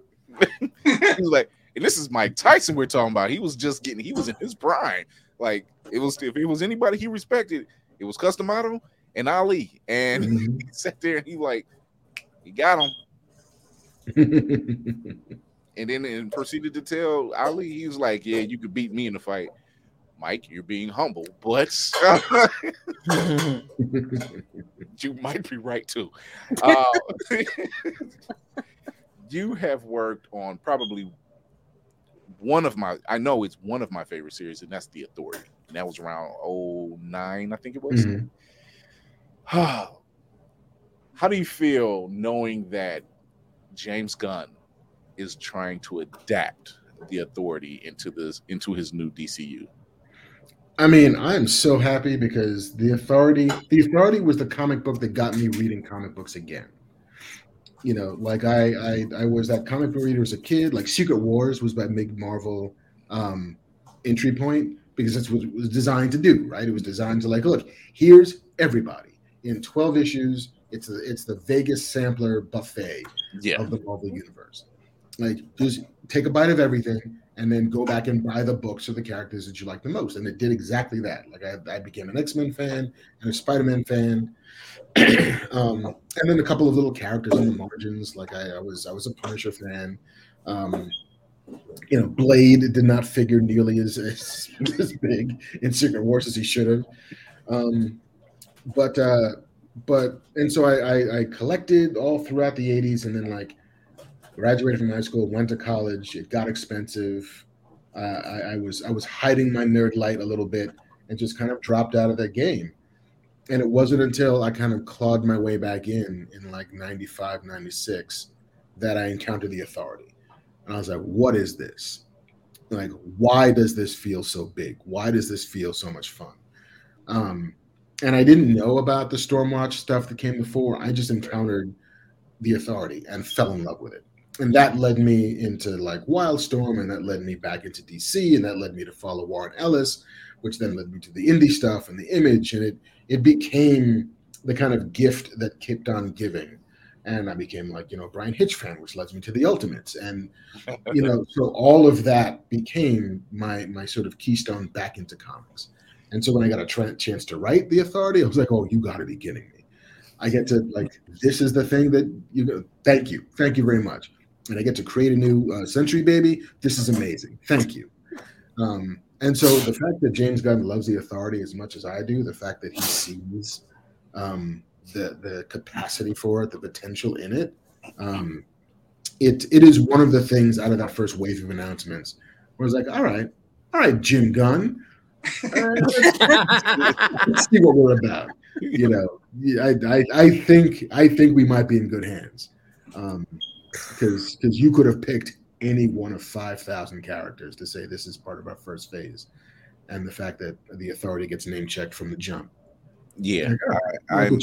[SPEAKER 2] he was like, and this is Mike Tyson we're talking about. He was just getting, he was in his prime. Like it was, if it was anybody he respected, it was Cus D'Amato and Ali. And
[SPEAKER 6] Mhm.
[SPEAKER 2] he sat there and he like, he got him, and then and proceeded to tell Ali, he was like, yeah, you could beat me in the fight. Mike, you're being humble, but you might be right too. Uh, you have worked on probably one of my I know it's one of my favorite series, and that's The Authority. And that was around 09, I think it was.
[SPEAKER 6] Mhm.
[SPEAKER 2] How do you feel knowing that James Gunn is trying to adapt the authority into this into his new DCU?
[SPEAKER 6] I mean, I'm so happy because the authority, the authority was the comic book that got me reading comic books again. You know, like I, I, I was that comic book reader as a kid. Like Secret Wars was my big Marvel um, entry point because that's what it was designed to do, right? It was designed to like, look, here's everybody in 12 issues. It's the it's the Vegas sampler buffet
[SPEAKER 2] Yeah.
[SPEAKER 6] of the Marvel universe. Like, just take a bite of everything and then go back and buy the books of the characters that you like the most. And it did exactly that. Like, I, I became an X Men fan and a Spider Man fan. um, and then a couple of little characters on the margins. Like, I, I was I was a Punisher fan. Um, you know, Blade did not figure nearly as, as, as big in Secret Wars as he should have. Um, but uh, but and so I, I I collected all throughout the 80s and then like graduated from high school, went to college. It got expensive. Uh, I, I was I was hiding my nerd light a little bit and just kind of dropped out of that game. And it wasn't until I kind of clawed my way back in in like 95, 96 that I encountered the authority. And I was like, what is this? Like, why does this feel so big? Why does this feel so much fun? Um, and I didn't know about the Stormwatch stuff that came before. I just encountered the authority and fell in love with it. and that led me into like Wildstorm, and that led me back into DC, and that led me to follow Warren Ellis, which then led me to the indie stuff and the image, and it it became the kind of gift that kept on giving. And I became like, you know, Bryan Hitch fan, which led me to the Ultimates. And, you know, so all of that became my my sort of keystone back into comics. And so when I got a tra- chance to write The Authority, I was like, oh, you got to be kidding me. I get to, like, this is the thing that you, know. thank you. Thank you very much. And I get to create a new uh, Century Baby. This is amazing. Thank you. Um, and so the fact that James Gunn loves The Authority as much as I do, the fact that he sees um, the the capacity for it, the potential in it. Um, it it is one of the things out of that first wave of announcements where I was like, all right, all right, Jim Gunn, uh, let's, let's see what we're about. You know, I, I I think I think we might be in good hands because um, because you could have picked any one of five thousand characters to say this is part of our first phase, and the fact that the authority gets name checked from the jump
[SPEAKER 2] yeah, I, am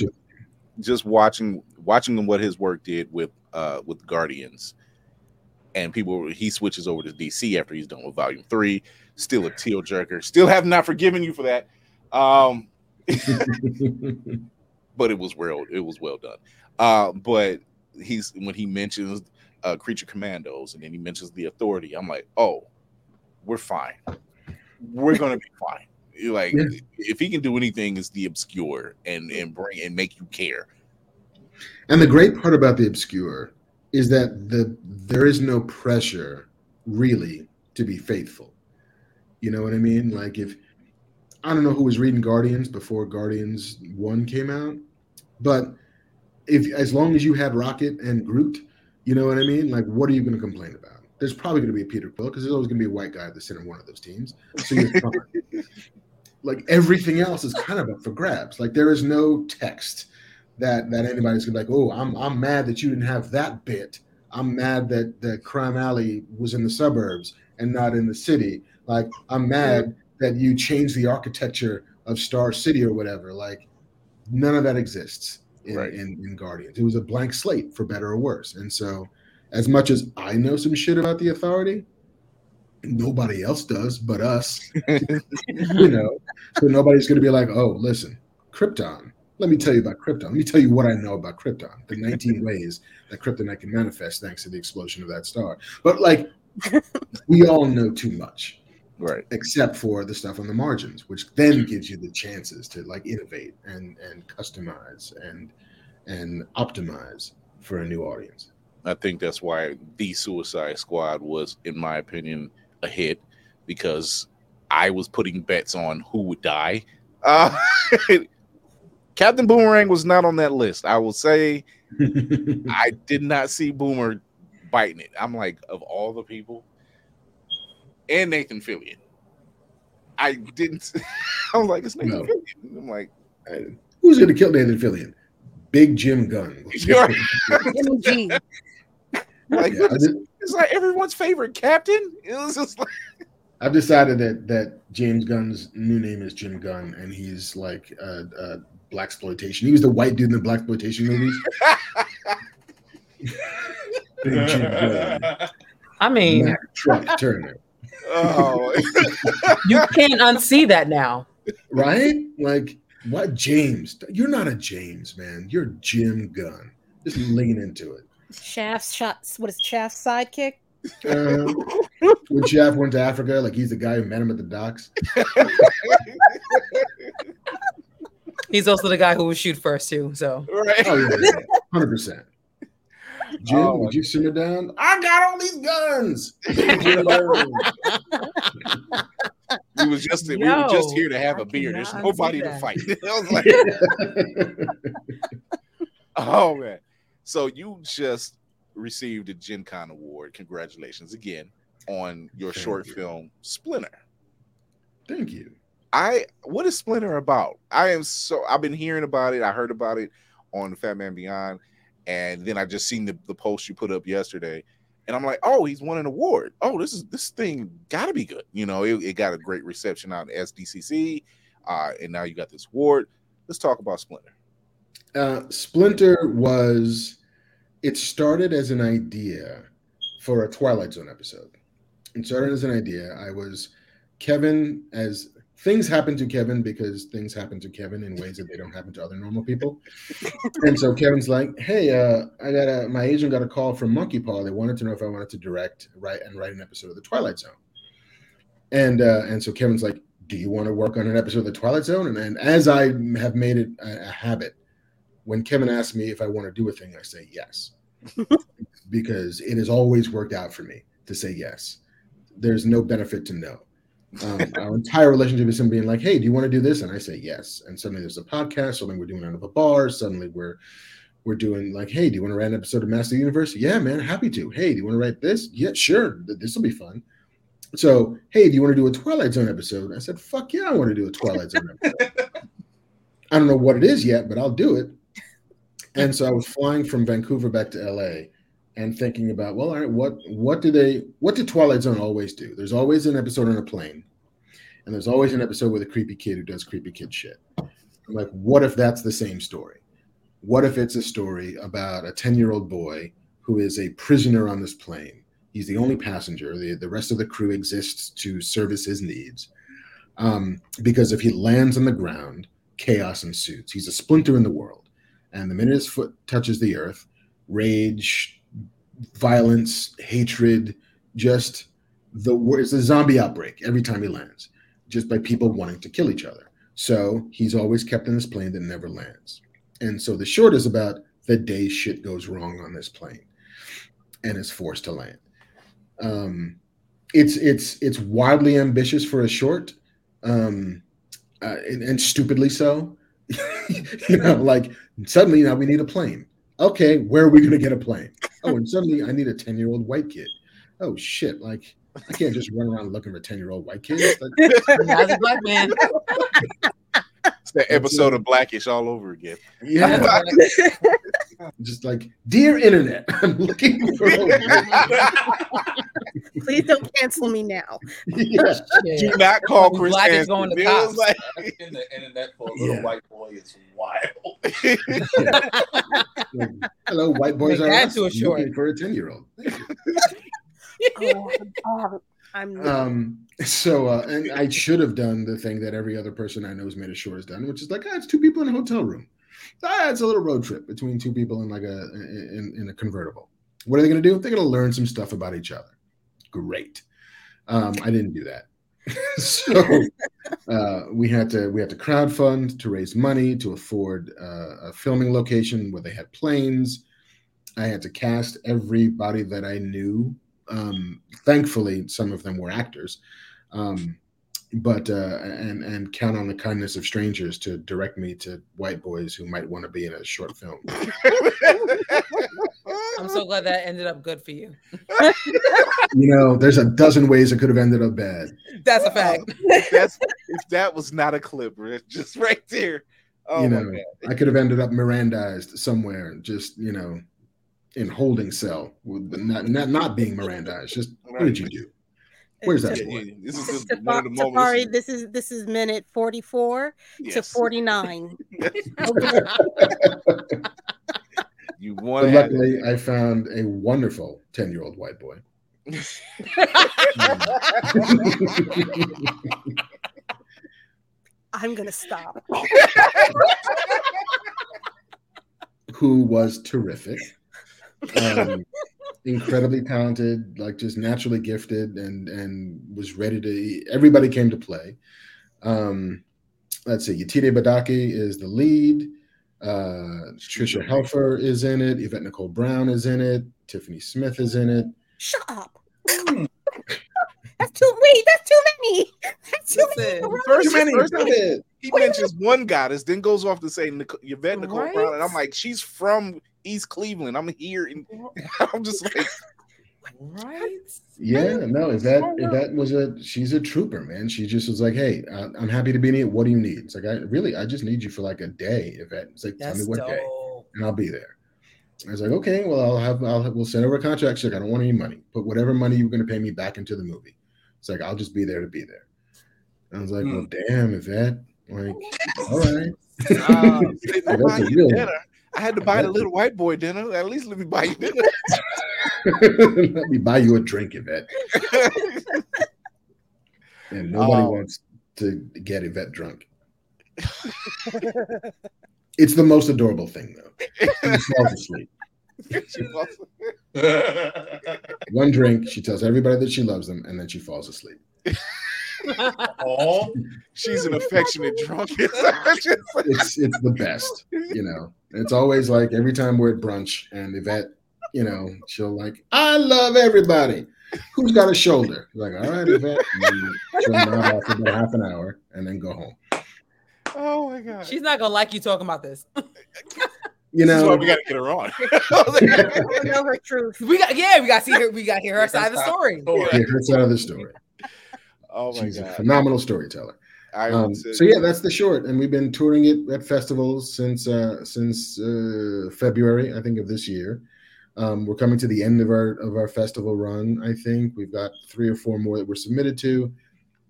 [SPEAKER 2] just watching watching what his work did with uh with Guardians, and people he switches over to DC after he's done with Volume Three. Still a teal jerker. Still have not forgiven you for that. Um, but it was well it was well done. Uh, but he's when he mentions uh, creature commandos and then he mentions the authority, I'm like, oh, we're fine. We're gonna be fine. Like yeah. if he can do anything, is the obscure and and bring and make you care.
[SPEAKER 6] And the great part about the obscure is that the there is no pressure really to be faithful. You know what I mean? Like if I don't know who was reading Guardians before Guardians One came out, but if as long as you had Rocket and Groot, you know what I mean? Like, what are you going to complain about? There's probably going to be a Peter Quill because there's always going to be a white guy at the center of one of those teams. So you're fine like everything else is kind of up for grabs. Like there is no text that that anybody's gonna be like, oh, I'm I'm mad that you didn't have that bit. I'm mad that that Crime Alley was in the suburbs and not in the city. Like I'm mad that you changed the architecture of Star City or whatever. Like none of that exists in, right. in, in Guardians. It was a blank slate for better or worse. And so as much as I know some shit about the authority, nobody else does but us. you know, so nobody's going to be like, oh, listen, Krypton. Let me tell you about Krypton. Let me tell you what I know about Krypton. The 19 ways that kryptonite can manifest thanks to the explosion of that star. But like, we all know too much,
[SPEAKER 2] right?
[SPEAKER 6] Except for the stuff on the margins, which then gives you the chances to like innovate and and customize and and optimize for a new audience.
[SPEAKER 2] I think that's why the Suicide Squad was, in my opinion, a hit because I was putting bets on who would die. Uh, Captain Boomerang was not on that list. I will say I did not see Boomer biting it. I'm like, of all the people, and Nathan Fillion. I didn't. I was like, it's Nathan no. Fillion. I'm like,
[SPEAKER 6] who's going to kill Nathan Fillion? Big Jim Gunn.
[SPEAKER 2] like, yeah, it's like everyone's favorite captain. It was just like
[SPEAKER 6] I've decided that that James Gunn's new name is Jim Gunn, and he's like a, a blaxploitation. He was the white dude in the blaxploitation movies.
[SPEAKER 4] I mean, Mac
[SPEAKER 6] Truck Turner.
[SPEAKER 2] Oh,
[SPEAKER 4] you can't unsee that now,
[SPEAKER 6] right? Like, what James? You're not a James, man. You're Jim Gunn. Just lean into it.
[SPEAKER 3] Shaft's shots. What is Shaft's sidekick?
[SPEAKER 6] Uh, when Shaft went to Africa, like he's the guy who met him at the docks.
[SPEAKER 4] he's also the guy who would shoot first too. So
[SPEAKER 2] right,
[SPEAKER 6] oh yeah, hundred percent. Jim, oh, would you simmer down? I got all these guns.
[SPEAKER 2] we was just Yo, we were just here to have a beer. There's nobody to fight. like, oh man. So you just received a Gen Con award. Congratulations again on your Thank short you. film Splinter.
[SPEAKER 6] Thank you.
[SPEAKER 2] I what is Splinter about? I am so I've been hearing about it. I heard about it on Fatman Beyond, and then I just seen the, the post you put up yesterday, and I'm like, oh, he's won an award. Oh, this is this thing got to be good. You know, it, it, got a great reception out at SDCC, uh, and now you got this award. Let's talk about Splinter.
[SPEAKER 6] Uh, Splinter was it started as an idea for a Twilight Zone episode. It started as an idea. I was Kevin as things happen to Kevin because things happen to Kevin in ways that they don't happen to other normal people. and so Kevin's like, "Hey, uh, I got a my agent got a call from Monkey Paw. They wanted to know if I wanted to direct, write, and write an episode of The Twilight Zone." And uh, and so Kevin's like, "Do you want to work on an episode of The Twilight Zone?" And, and as I have made it a, a habit, when Kevin asks me if I want to do a thing, I say yes, because it has always worked out for me to say yes. There's no benefit to no. Um, our entire relationship is him being like, "Hey, do you want to do this?" And I say yes. And suddenly there's a podcast. Suddenly we're doing out of a bar. Suddenly we're we're doing like, "Hey, do you want to write an episode of Master Universe?" Yeah, man, happy to. Hey, do you want to write this? Yeah, sure. This will be fun. So, hey, do you want to do a Twilight Zone episode? I said, "Fuck yeah, I want to do a Twilight Zone episode." I don't know what it is yet, but I'll do it. And so I was flying from Vancouver back to LA and thinking about, well, all right, what what do they what did Twilight Zone always do? There's always an episode on a plane, and there's always an episode with a creepy kid who does creepy kid shit. I'm like, what if that's the same story? What if it's a story about a 10-year-old boy who is a prisoner on this plane? He's the only passenger. The, the rest of the crew exists to service his needs. Um, because if he lands on the ground, chaos ensues. He's a splinter in the world. And the minute his foot touches the earth, rage, violence, hatred, just the it's a zombie outbreak every time he lands, just by people wanting to kill each other. So he's always kept in this plane that never lands. And so the short is about the day shit goes wrong on this plane and is forced to land. Um, it's it's it's wildly ambitious for a short, um, uh, and, and stupidly so. you know, like suddenly now we need a plane. Okay, where are we going to get a plane? Oh, and suddenly I need a 10 year old white kid. Oh, shit. Like, I can't just run around looking for 10 year old white kids. Like,
[SPEAKER 4] a black man.
[SPEAKER 2] It's that episode of Blackish all over again.
[SPEAKER 6] yeah. just like, dear internet, I'm looking for a
[SPEAKER 3] Please don't cancel me now.
[SPEAKER 6] yeah.
[SPEAKER 2] Do not call Chris
[SPEAKER 4] Black is going to
[SPEAKER 2] Feels
[SPEAKER 4] cops.
[SPEAKER 2] like-
[SPEAKER 5] in the internet for a little
[SPEAKER 6] Yeah.
[SPEAKER 5] white boy is wild.
[SPEAKER 6] Like, Hello, white boys
[SPEAKER 4] Make
[SPEAKER 6] are
[SPEAKER 4] that
[SPEAKER 6] us,
[SPEAKER 4] to a short.
[SPEAKER 6] looking for a 10 year old.
[SPEAKER 3] Oh, um, I'm
[SPEAKER 6] Um, so, uh, and I should have done the thing that every other person I know who's made a short has done, which is like, ah, it's two people in a hotel room. Ah, it's a little road trip between two people in like a in, in a convertible. What are they going to do? They're going to learn some stuff about each other. Great. Um, I didn't do that. so uh, we had to we had to crowdfund to raise money to afford uh, a filming location where they had planes. I had to cast everybody that I knew um, thankfully, some of them were actors, um, but uh, and and count on the kindness of strangers to direct me to white boys who might want to be in a short film.
[SPEAKER 4] I'm so glad that ended up good for you.
[SPEAKER 6] You know, there's a dozen ways it could have ended up bad.
[SPEAKER 4] That's a fact.
[SPEAKER 2] if, that's, if that was not a clip, just right there. Oh
[SPEAKER 6] you
[SPEAKER 2] my
[SPEAKER 6] know,
[SPEAKER 2] God.
[SPEAKER 6] I could have ended up Mirandized somewhere, just you know, in holding cell, with not not not being Mirandized. Just what did you do? Where's that
[SPEAKER 2] Yeah,
[SPEAKER 6] boy?
[SPEAKER 2] yeah, This is
[SPEAKER 3] Taf-
[SPEAKER 2] just one of the moments.
[SPEAKER 3] Tafari, this is this is minute 44 to 49.
[SPEAKER 2] You want
[SPEAKER 6] But luckily, I found a wonderful ten year old white boy.
[SPEAKER 3] I'm gonna stop.
[SPEAKER 6] who was terrific, um, incredibly talented, like just naturally gifted, and and was ready to. Everybody came to play. Um, let's see, Yetide Badaki is the lead. Uh, Tricia Helfer is in it. Yvette Nicole Brown is in it. Tiffany Smith is in it.
[SPEAKER 3] Shut up. That's too wait, that's too many. That's too many.
[SPEAKER 4] Listen,
[SPEAKER 2] First,
[SPEAKER 6] Too many.
[SPEAKER 2] first
[SPEAKER 6] Stop it.
[SPEAKER 2] he mentions one goddess, then goes off to say Nic- Yvette Nicole
[SPEAKER 4] Right?
[SPEAKER 2] Brown, and I'm like, she's from East Cleveland. I'm here, and I'm just like,
[SPEAKER 4] right?
[SPEAKER 6] Yeah, no, is that that was a she's a trooper, man. She just was like, "Hey, uh, I'm happy to be in it. What do you need?" It's like, "I really, I just need you for like a day." If that, it's like, tell me
[SPEAKER 4] That's
[SPEAKER 6] what day. and I'll be there. I was like, okay, well, I'll have, I'll have, we'll send over a contract. She's like, I don't want any money. Put whatever money you're going to pay me back into the movie. It's like, I'll just be there to be there. And I was like, well, damn, if that, like, all right.
[SPEAKER 2] Say,
[SPEAKER 6] That's a real-
[SPEAKER 2] dinner. I had to buy the little white boy dinner. At least let me buy you dinner.
[SPEAKER 6] Let me buy you a drink, Yvette. And nobody
[SPEAKER 2] Oh.
[SPEAKER 6] wants to get Yvette drunk. It's the most adorable thing, though. She falls asleep. One drink, she tells everybody that she loves them, and then she falls asleep.
[SPEAKER 5] Oh,
[SPEAKER 2] She's an affectionate drunk.
[SPEAKER 6] It's it's the best, you know. It's always like every time we're at brunch and Yvette, you know, she'll like, I love everybody. Who's got a shoulder? Like, all right, Yvette. And then she'll nod off for about half an hour and then go home.
[SPEAKER 2] oh my god.
[SPEAKER 4] She's not gonna like you talking about this.
[SPEAKER 6] You
[SPEAKER 2] This is why
[SPEAKER 6] know,
[SPEAKER 2] we gotta get her on.
[SPEAKER 3] I know her truth.
[SPEAKER 4] We got yeah, we got to see her. We got to hear her side of the story.
[SPEAKER 6] yeah, her side of the story.
[SPEAKER 2] oh my
[SPEAKER 6] She's a
[SPEAKER 2] god.
[SPEAKER 6] phenomenal storyteller.
[SPEAKER 2] I
[SPEAKER 6] Um, so yeah, that's the short, and we've been touring it at festivals since uh, since uh, February, I think, of this year. Um, we're coming to the end of our of our festival run. I think we've got three or four more that we're submitted to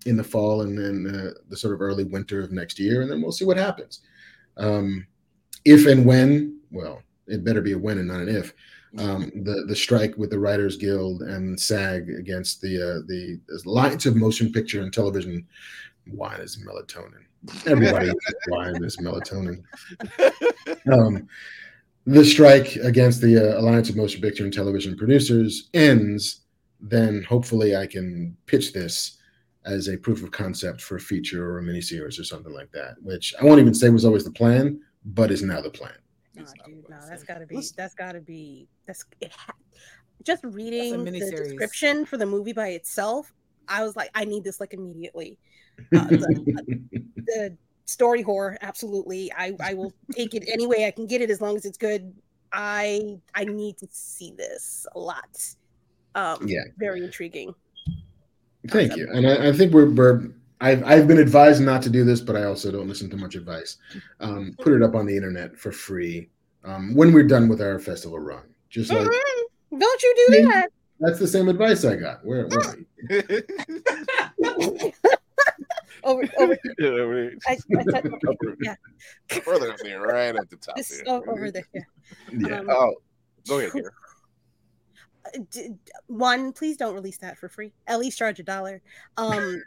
[SPEAKER 6] in the fall, and then uh, the sort of early winter of next year, and then we'll see what happens. Um, if and when, well, it better be a when and not an if. Um, the the strike with the Writers Guild and SAG against the uh, the Alliance of Motion Picture and Television wine is melatonin. Everybody wine is melatonin. Um, the strike against the uh, Alliance of Motion Picture and Television Producers ends, then hopefully I can pitch this as a proof of concept for a feature or a miniseries or something like that. Which I won't even say was always the plan, but is now the plan.
[SPEAKER 3] No,
[SPEAKER 2] It's
[SPEAKER 3] dude, no,
[SPEAKER 2] I
[SPEAKER 3] that's
[SPEAKER 2] said.
[SPEAKER 3] gotta be. That's gotta be. That's it. Just reading the description for the movie by itself, I was like, I need this like immediately. Uh, the, the story horror, absolutely. I I will take it any way I can get it as long as it's good. I I need to see this a lot. Um,
[SPEAKER 6] Yeah.
[SPEAKER 3] very intriguing.
[SPEAKER 6] Thank you. And I, I think we're, we're I've, I've been advised not to do this, but I also don't listen to much advice. Um, put it up on the internet for free um, when we're done with our festival run. Just like
[SPEAKER 3] Mhm. Don't you do that?
[SPEAKER 6] that's the same advice I got. Where, where
[SPEAKER 3] over over I, I said,
[SPEAKER 2] Over-
[SPEAKER 3] yeah.
[SPEAKER 2] Further up there, right at the top
[SPEAKER 3] this
[SPEAKER 2] there.
[SPEAKER 3] o- over there. Yeah.
[SPEAKER 6] yeah.
[SPEAKER 3] Um,
[SPEAKER 2] Oh, go ahead, Kara.
[SPEAKER 3] uh, d- d- one, please don't release that for free. At least charge a dollar. Um,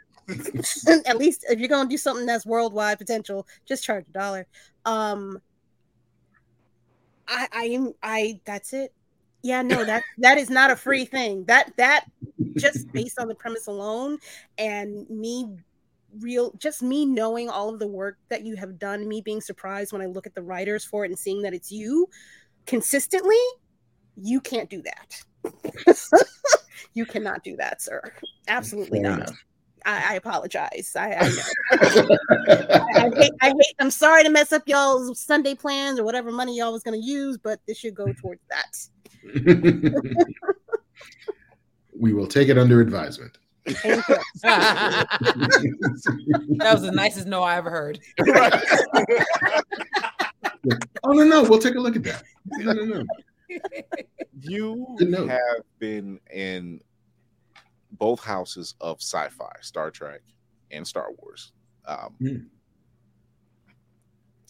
[SPEAKER 3] at least if you're gonna do something that's worldwide potential, just charge a dollar. Um, I, I am, I. That's it. Yeah, no, that that is not a free thing. That that just based on the premise alone, and me real just me knowing all of the work that you have done me being surprised when i look at the writers for it and seeing that it's you consistently you can't do that. You cannot do that sir. Absolutely
[SPEAKER 6] Fair
[SPEAKER 3] not. I, I apologize. I, I know. I, hate, I hate i'm sorry to mess up y'all's sunday plans or whatever money y'all was going to use but this should go mm-hmm. towards that.
[SPEAKER 6] We will take it under advisement.
[SPEAKER 3] Thank you.
[SPEAKER 4] that was the nicest no I ever heard.
[SPEAKER 6] Oh no, no, we'll take a look at that. No, no, no.
[SPEAKER 2] You
[SPEAKER 6] Good
[SPEAKER 2] have been in both houses of sci-fi, Star Trek and Star Wars. Um,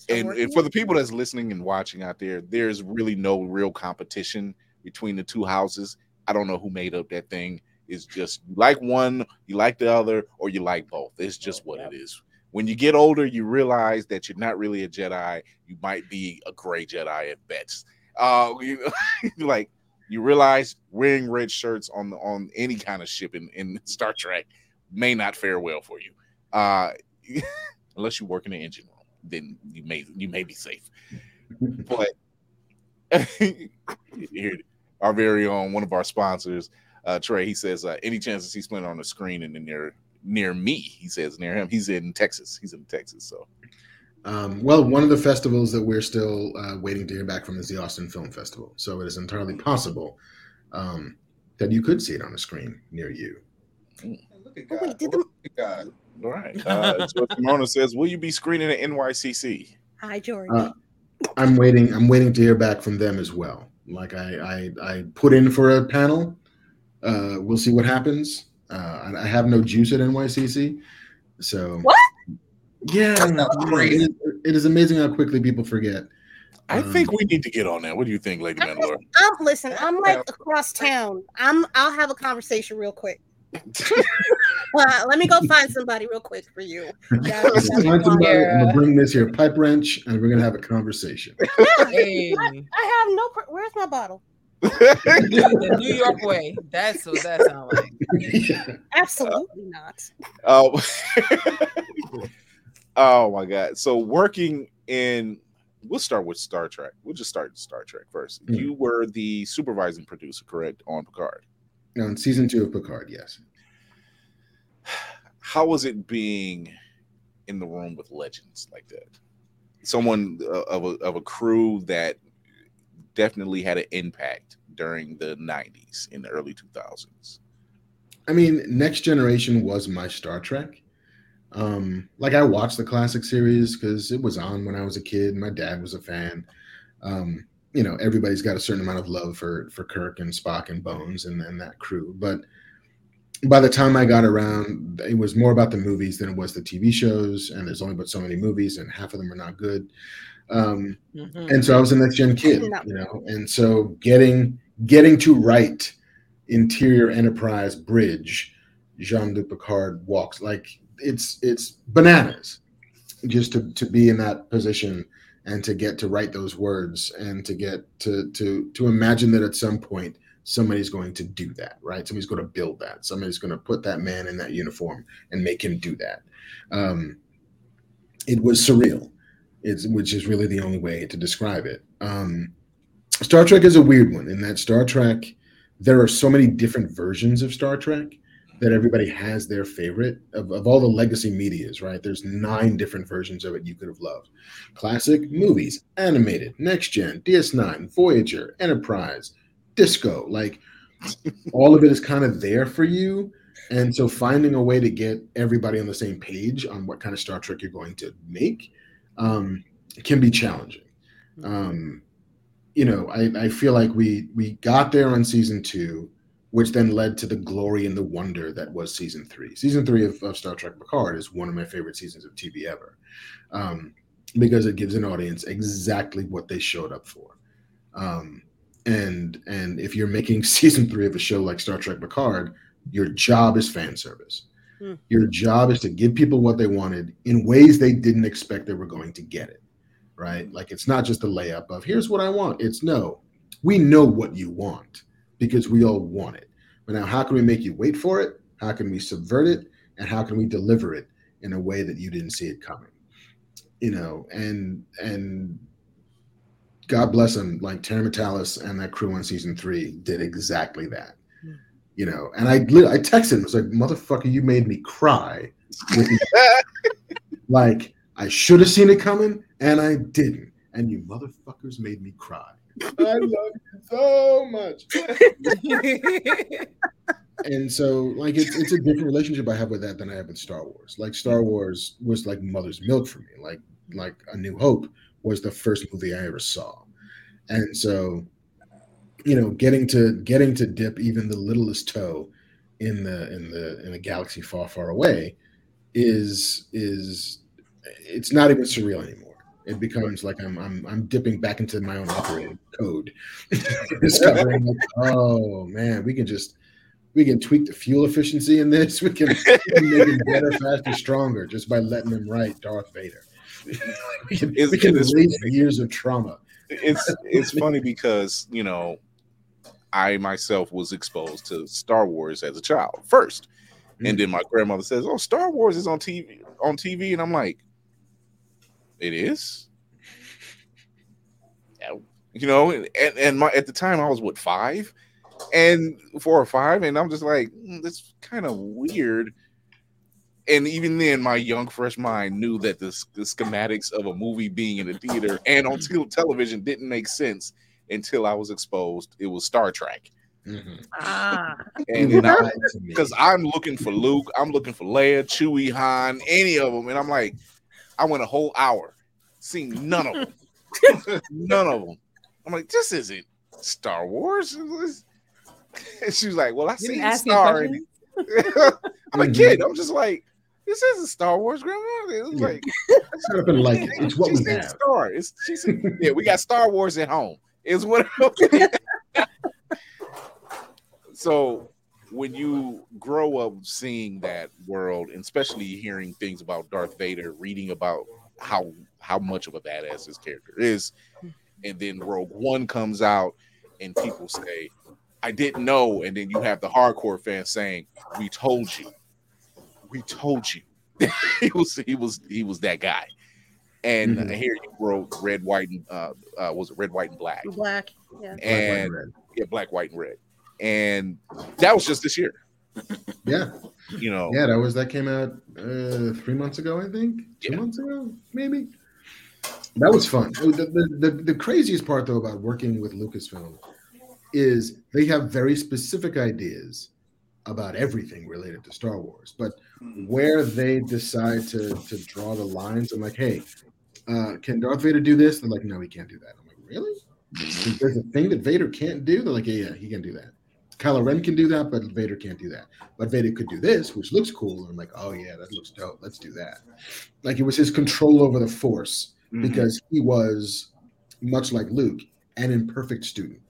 [SPEAKER 2] and, and for the people that's listening and watching out there, there's really no real competition between the two houses. I don't know who made up that thing. It's just you like one, you like the other, or you like both. It's just what it is. When you get older, you realize that you're not really a Jedi. You might be a gray Jedi at best. Uh, you know, like you realize wearing red shirts on the on any kind of ship in, in Star Trek may not fare well for you. Uh, unless you work in the engine room, then you may you may be safe. But here, our very own one of our sponsors, uh, Trey, he says, uh, any chances he's playing on the screen and then near near me, he says near him. He's in Texas. He's in Texas, so
[SPEAKER 6] Um, well, one of the festivals that we're still uh, waiting to hear back from is the Austin Film Festival. So it is entirely possible um, that you could see it on a screen near you.
[SPEAKER 5] Look at
[SPEAKER 3] Oh,
[SPEAKER 5] God.
[SPEAKER 3] wait, did the,
[SPEAKER 5] Look at God.
[SPEAKER 2] all right. Uh, so says, will you be screening at NYCC?
[SPEAKER 3] hi George
[SPEAKER 6] Uh, I'm waiting. I'm waiting to hear back from them as well. Like I, I, I put in for a panel. Uh, we'll see what happens. Uh, and I have no juice at NYCC, so
[SPEAKER 3] What?
[SPEAKER 6] Yeah,
[SPEAKER 5] That's not
[SPEAKER 6] yeah,
[SPEAKER 5] crazy.
[SPEAKER 6] it is- it is amazing how quickly people forget.
[SPEAKER 2] I
[SPEAKER 6] Um,
[SPEAKER 2] think we need to get on that. What do you think, Lady Mandalore?
[SPEAKER 3] I'm listen. I'm like across town. I'm. I'll have a conversation real quick. Uh, let me go find somebody real quick for you. Yeah,
[SPEAKER 6] Let's find somebody, I'm gonna bring this here pipe wrench, and we're gonna have a conversation.
[SPEAKER 4] Hey,
[SPEAKER 3] I have no. Where's my bottle?
[SPEAKER 4] The New York way. That's what that sounds like.
[SPEAKER 3] Absolutely not.
[SPEAKER 2] Oh, oh my God! So working in, we'll start with Star Trek. We'll just start with Star Trek first.
[SPEAKER 6] Hmm.
[SPEAKER 2] You were the supervising producer, correct, on Picard.
[SPEAKER 6] Now, in season two of Picard, yes.
[SPEAKER 2] How was it being in the room with legends like that? Someone uh, of a of a crew that definitely had an impact during the '90s in the early 2000s.
[SPEAKER 6] I mean, Next Generation was my Star Trek. Um, like I watched the classic series because it was on when I was a kid. My dad was a fan. Um, you know, everybody's got a certain amount of love for for Kirk and Spock and Bones and, and that crew. But by the time I got around, it was more about the movies than it was the TV shows. And there's only but so many movies, and half of them are not good. Um,
[SPEAKER 4] Mhm.
[SPEAKER 6] and so I was a next gen kid, you know, and so getting getting to write interior enterprise bridge, Jean Luc Picard walks like it's it's bananas, just to to be in that position and to get to write those words and to get to to to imagine that at some point somebody's going to do that, right? Somebody's going to build that. Somebody's going to put that man in that uniform and make him do that. Um, it was surreal it's which is really the only way to describe it. Um, Star Trek is a weird one in that Star Trek, there are so many different versions of Star Trek that everybody has their favorite of, of all the legacy medias, right? There's nine different versions of it you could have loved. Classic movies, animated, next gen, DS9, Voyager, Enterprise, Disco, like all of it is kind of there for you. And so finding a way to get everybody on the same page on what kind of Star Trek you're going to make um, can be challenging. Um, you know, I, I feel like we we got there on season two, which then led to the glory and the wonder that was season three. Season three of, of Star Trek Picard is one of my favorite seasons of TV ever, um, because it gives an audience exactly what they showed up for. Um, and and if you're making season three of a show like Star Trek Picard, your job is fan service.
[SPEAKER 3] Hmm.
[SPEAKER 6] Your job is to give people what they wanted in ways they didn't expect they were going to get it. Right? Like it's not just a layup of here's what I want. It's no, we know what you want because we all want it. But now, how can we make you wait for it? How can we subvert it? And how can we deliver it in a way that you didn't see it coming? You know, and and God bless him, like Terry Matalas and that crew on season three did exactly that. You know, and I I texted him, I was like, motherfucker, you made me cry. Like, I should have seen it coming, and I didn't. And you motherfuckers made me cry. I love you so much. and so like it's it's a different relationship I have with that than I have with Star Wars. Like Star Wars was like mother's milk for me. Like like A New Hope was the first movie I ever saw. And so you know, getting to getting to dip even the littlest toe in the in the in a galaxy far far away is is it's not even surreal anymore. It becomes like I'm I'm I'm dipping back into my own operating code, discovering like, oh man, we can just we can tweak the fuel efficiency in this. We can, we can make it better, faster, stronger just by letting them write Darth Vader. we can, we can erase years of trauma.
[SPEAKER 2] it's it's funny because you know I myself was exposed to Star Wars as a child first, and then my grandmother says, "Oh, Star Wars is on TV on TV," and I'm like, "It is." You know, and and my at the time I was what five, and four or five, and I'm just like, "Hmm, "That's kind of weird." And even then, my young, fresh mind knew that the, the schematics of a movie being in a theater and on tel- television didn't make sense until I was exposed. It was Star Trek,
[SPEAKER 6] Mhm.
[SPEAKER 3] Ah,
[SPEAKER 2] and
[SPEAKER 6] You
[SPEAKER 2] then I,
[SPEAKER 6] lied to me.
[SPEAKER 2] because I'm looking for Luke, I'm looking for Leia, Chewie, Han, any of them, and I'm like, I went a whole hour seeing none of them, none of them. I'm like, this isn't Star Wars. And she was like, Well, I
[SPEAKER 4] You didn't
[SPEAKER 2] seen Star. in it. I'm a
[SPEAKER 6] Mhm.
[SPEAKER 2] kid. I'm just like, this isn't Star Wars, Grandma. It was
[SPEAKER 6] Yeah.
[SPEAKER 2] like
[SPEAKER 6] Set up and like. It's what
[SPEAKER 2] she
[SPEAKER 6] we have.
[SPEAKER 2] Star. It's she said, yeah, we got Star Wars at home. Is what. so when you grow up seeing that world, and especially hearing things about Darth Vader, reading about how how much of a badass his character is, and then Rogue One comes out, and people say, "I didn't know," and then you have the hardcore fans saying, "We told you, we told you." he was he was he was that guy. And
[SPEAKER 6] Mhm.
[SPEAKER 2] here you wrote red, white, and uh, uh, was it red, white, and black,
[SPEAKER 3] Black. Yeah.
[SPEAKER 6] Black, white,
[SPEAKER 2] and
[SPEAKER 6] red.
[SPEAKER 2] yeah, black, white, and red, and that was just this year.
[SPEAKER 6] Yeah,
[SPEAKER 2] You know,
[SPEAKER 6] yeah. That was that came out uh, three months ago, I think. Two
[SPEAKER 2] Yeah.
[SPEAKER 6] months ago, maybe. That was fun. The, the, the, the craziest part though about working with Lucasfilm is they have very specific ideas about everything related to Star Wars, but where they decide to to draw the lines, I'm like, hey, uh, can Darth Vader do this? They're like, no, he can't do that. I'm like, really? There's a thing that Vader can't do. They're like, yeah, yeah, he can do that. Kylo Ren can do that, but Vader can't do that. But Vader could do this, which looks cool. And I'm like, oh yeah, that looks dope. Let's do that. Like it was his control over the Force
[SPEAKER 2] Mhm.
[SPEAKER 6] because he was much like Luke, an imperfect student,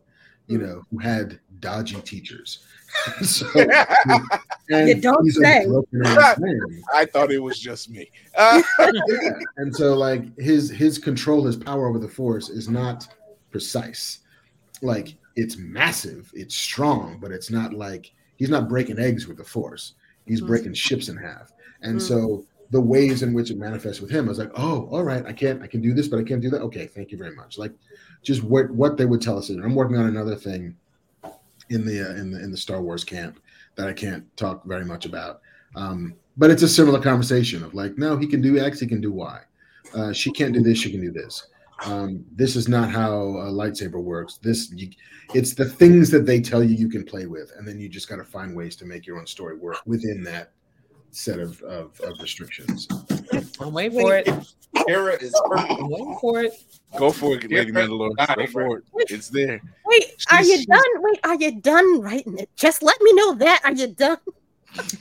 [SPEAKER 6] you know, who had dodgy teachers. so, and
[SPEAKER 3] You don't say.
[SPEAKER 6] broken ass man.
[SPEAKER 2] I thought it was just me. Uh,
[SPEAKER 6] Yeah. And so like his his control, his power over the force is not precise. Like it's massive, it's strong, but it's not like he's not breaking eggs with the force. He's
[SPEAKER 3] Mhm.
[SPEAKER 6] breaking ships in half. And
[SPEAKER 3] Mm.
[SPEAKER 6] so the ways in which it manifests with him, I was like, oh, all right, I can't, I can do this, but I can't do that. Okay, thank you very much. Like just what what they would tell us. I'm working on another thing in the uh, in the in the Star Wars camp that I can't talk very much about. Um, but it's a similar conversation of like, no, he can do X, he can do Y. Uh, she can't do this, she can do this. Um, this is not how a lightsaber works. This, you, it's the things that they tell you you can play with, and then you just got to find ways to make your own story work within that set of, of, of restrictions.
[SPEAKER 4] I'm waiting for it.
[SPEAKER 5] Kara is perfect.
[SPEAKER 4] I'm waiting for it.
[SPEAKER 2] go for it, Lady
[SPEAKER 5] Yeah.
[SPEAKER 2] Mandalore. Go for it. It's there.
[SPEAKER 3] Wait, are you
[SPEAKER 2] She's-
[SPEAKER 3] done? Wait, are you done writing it? Just let me know that. Are you done?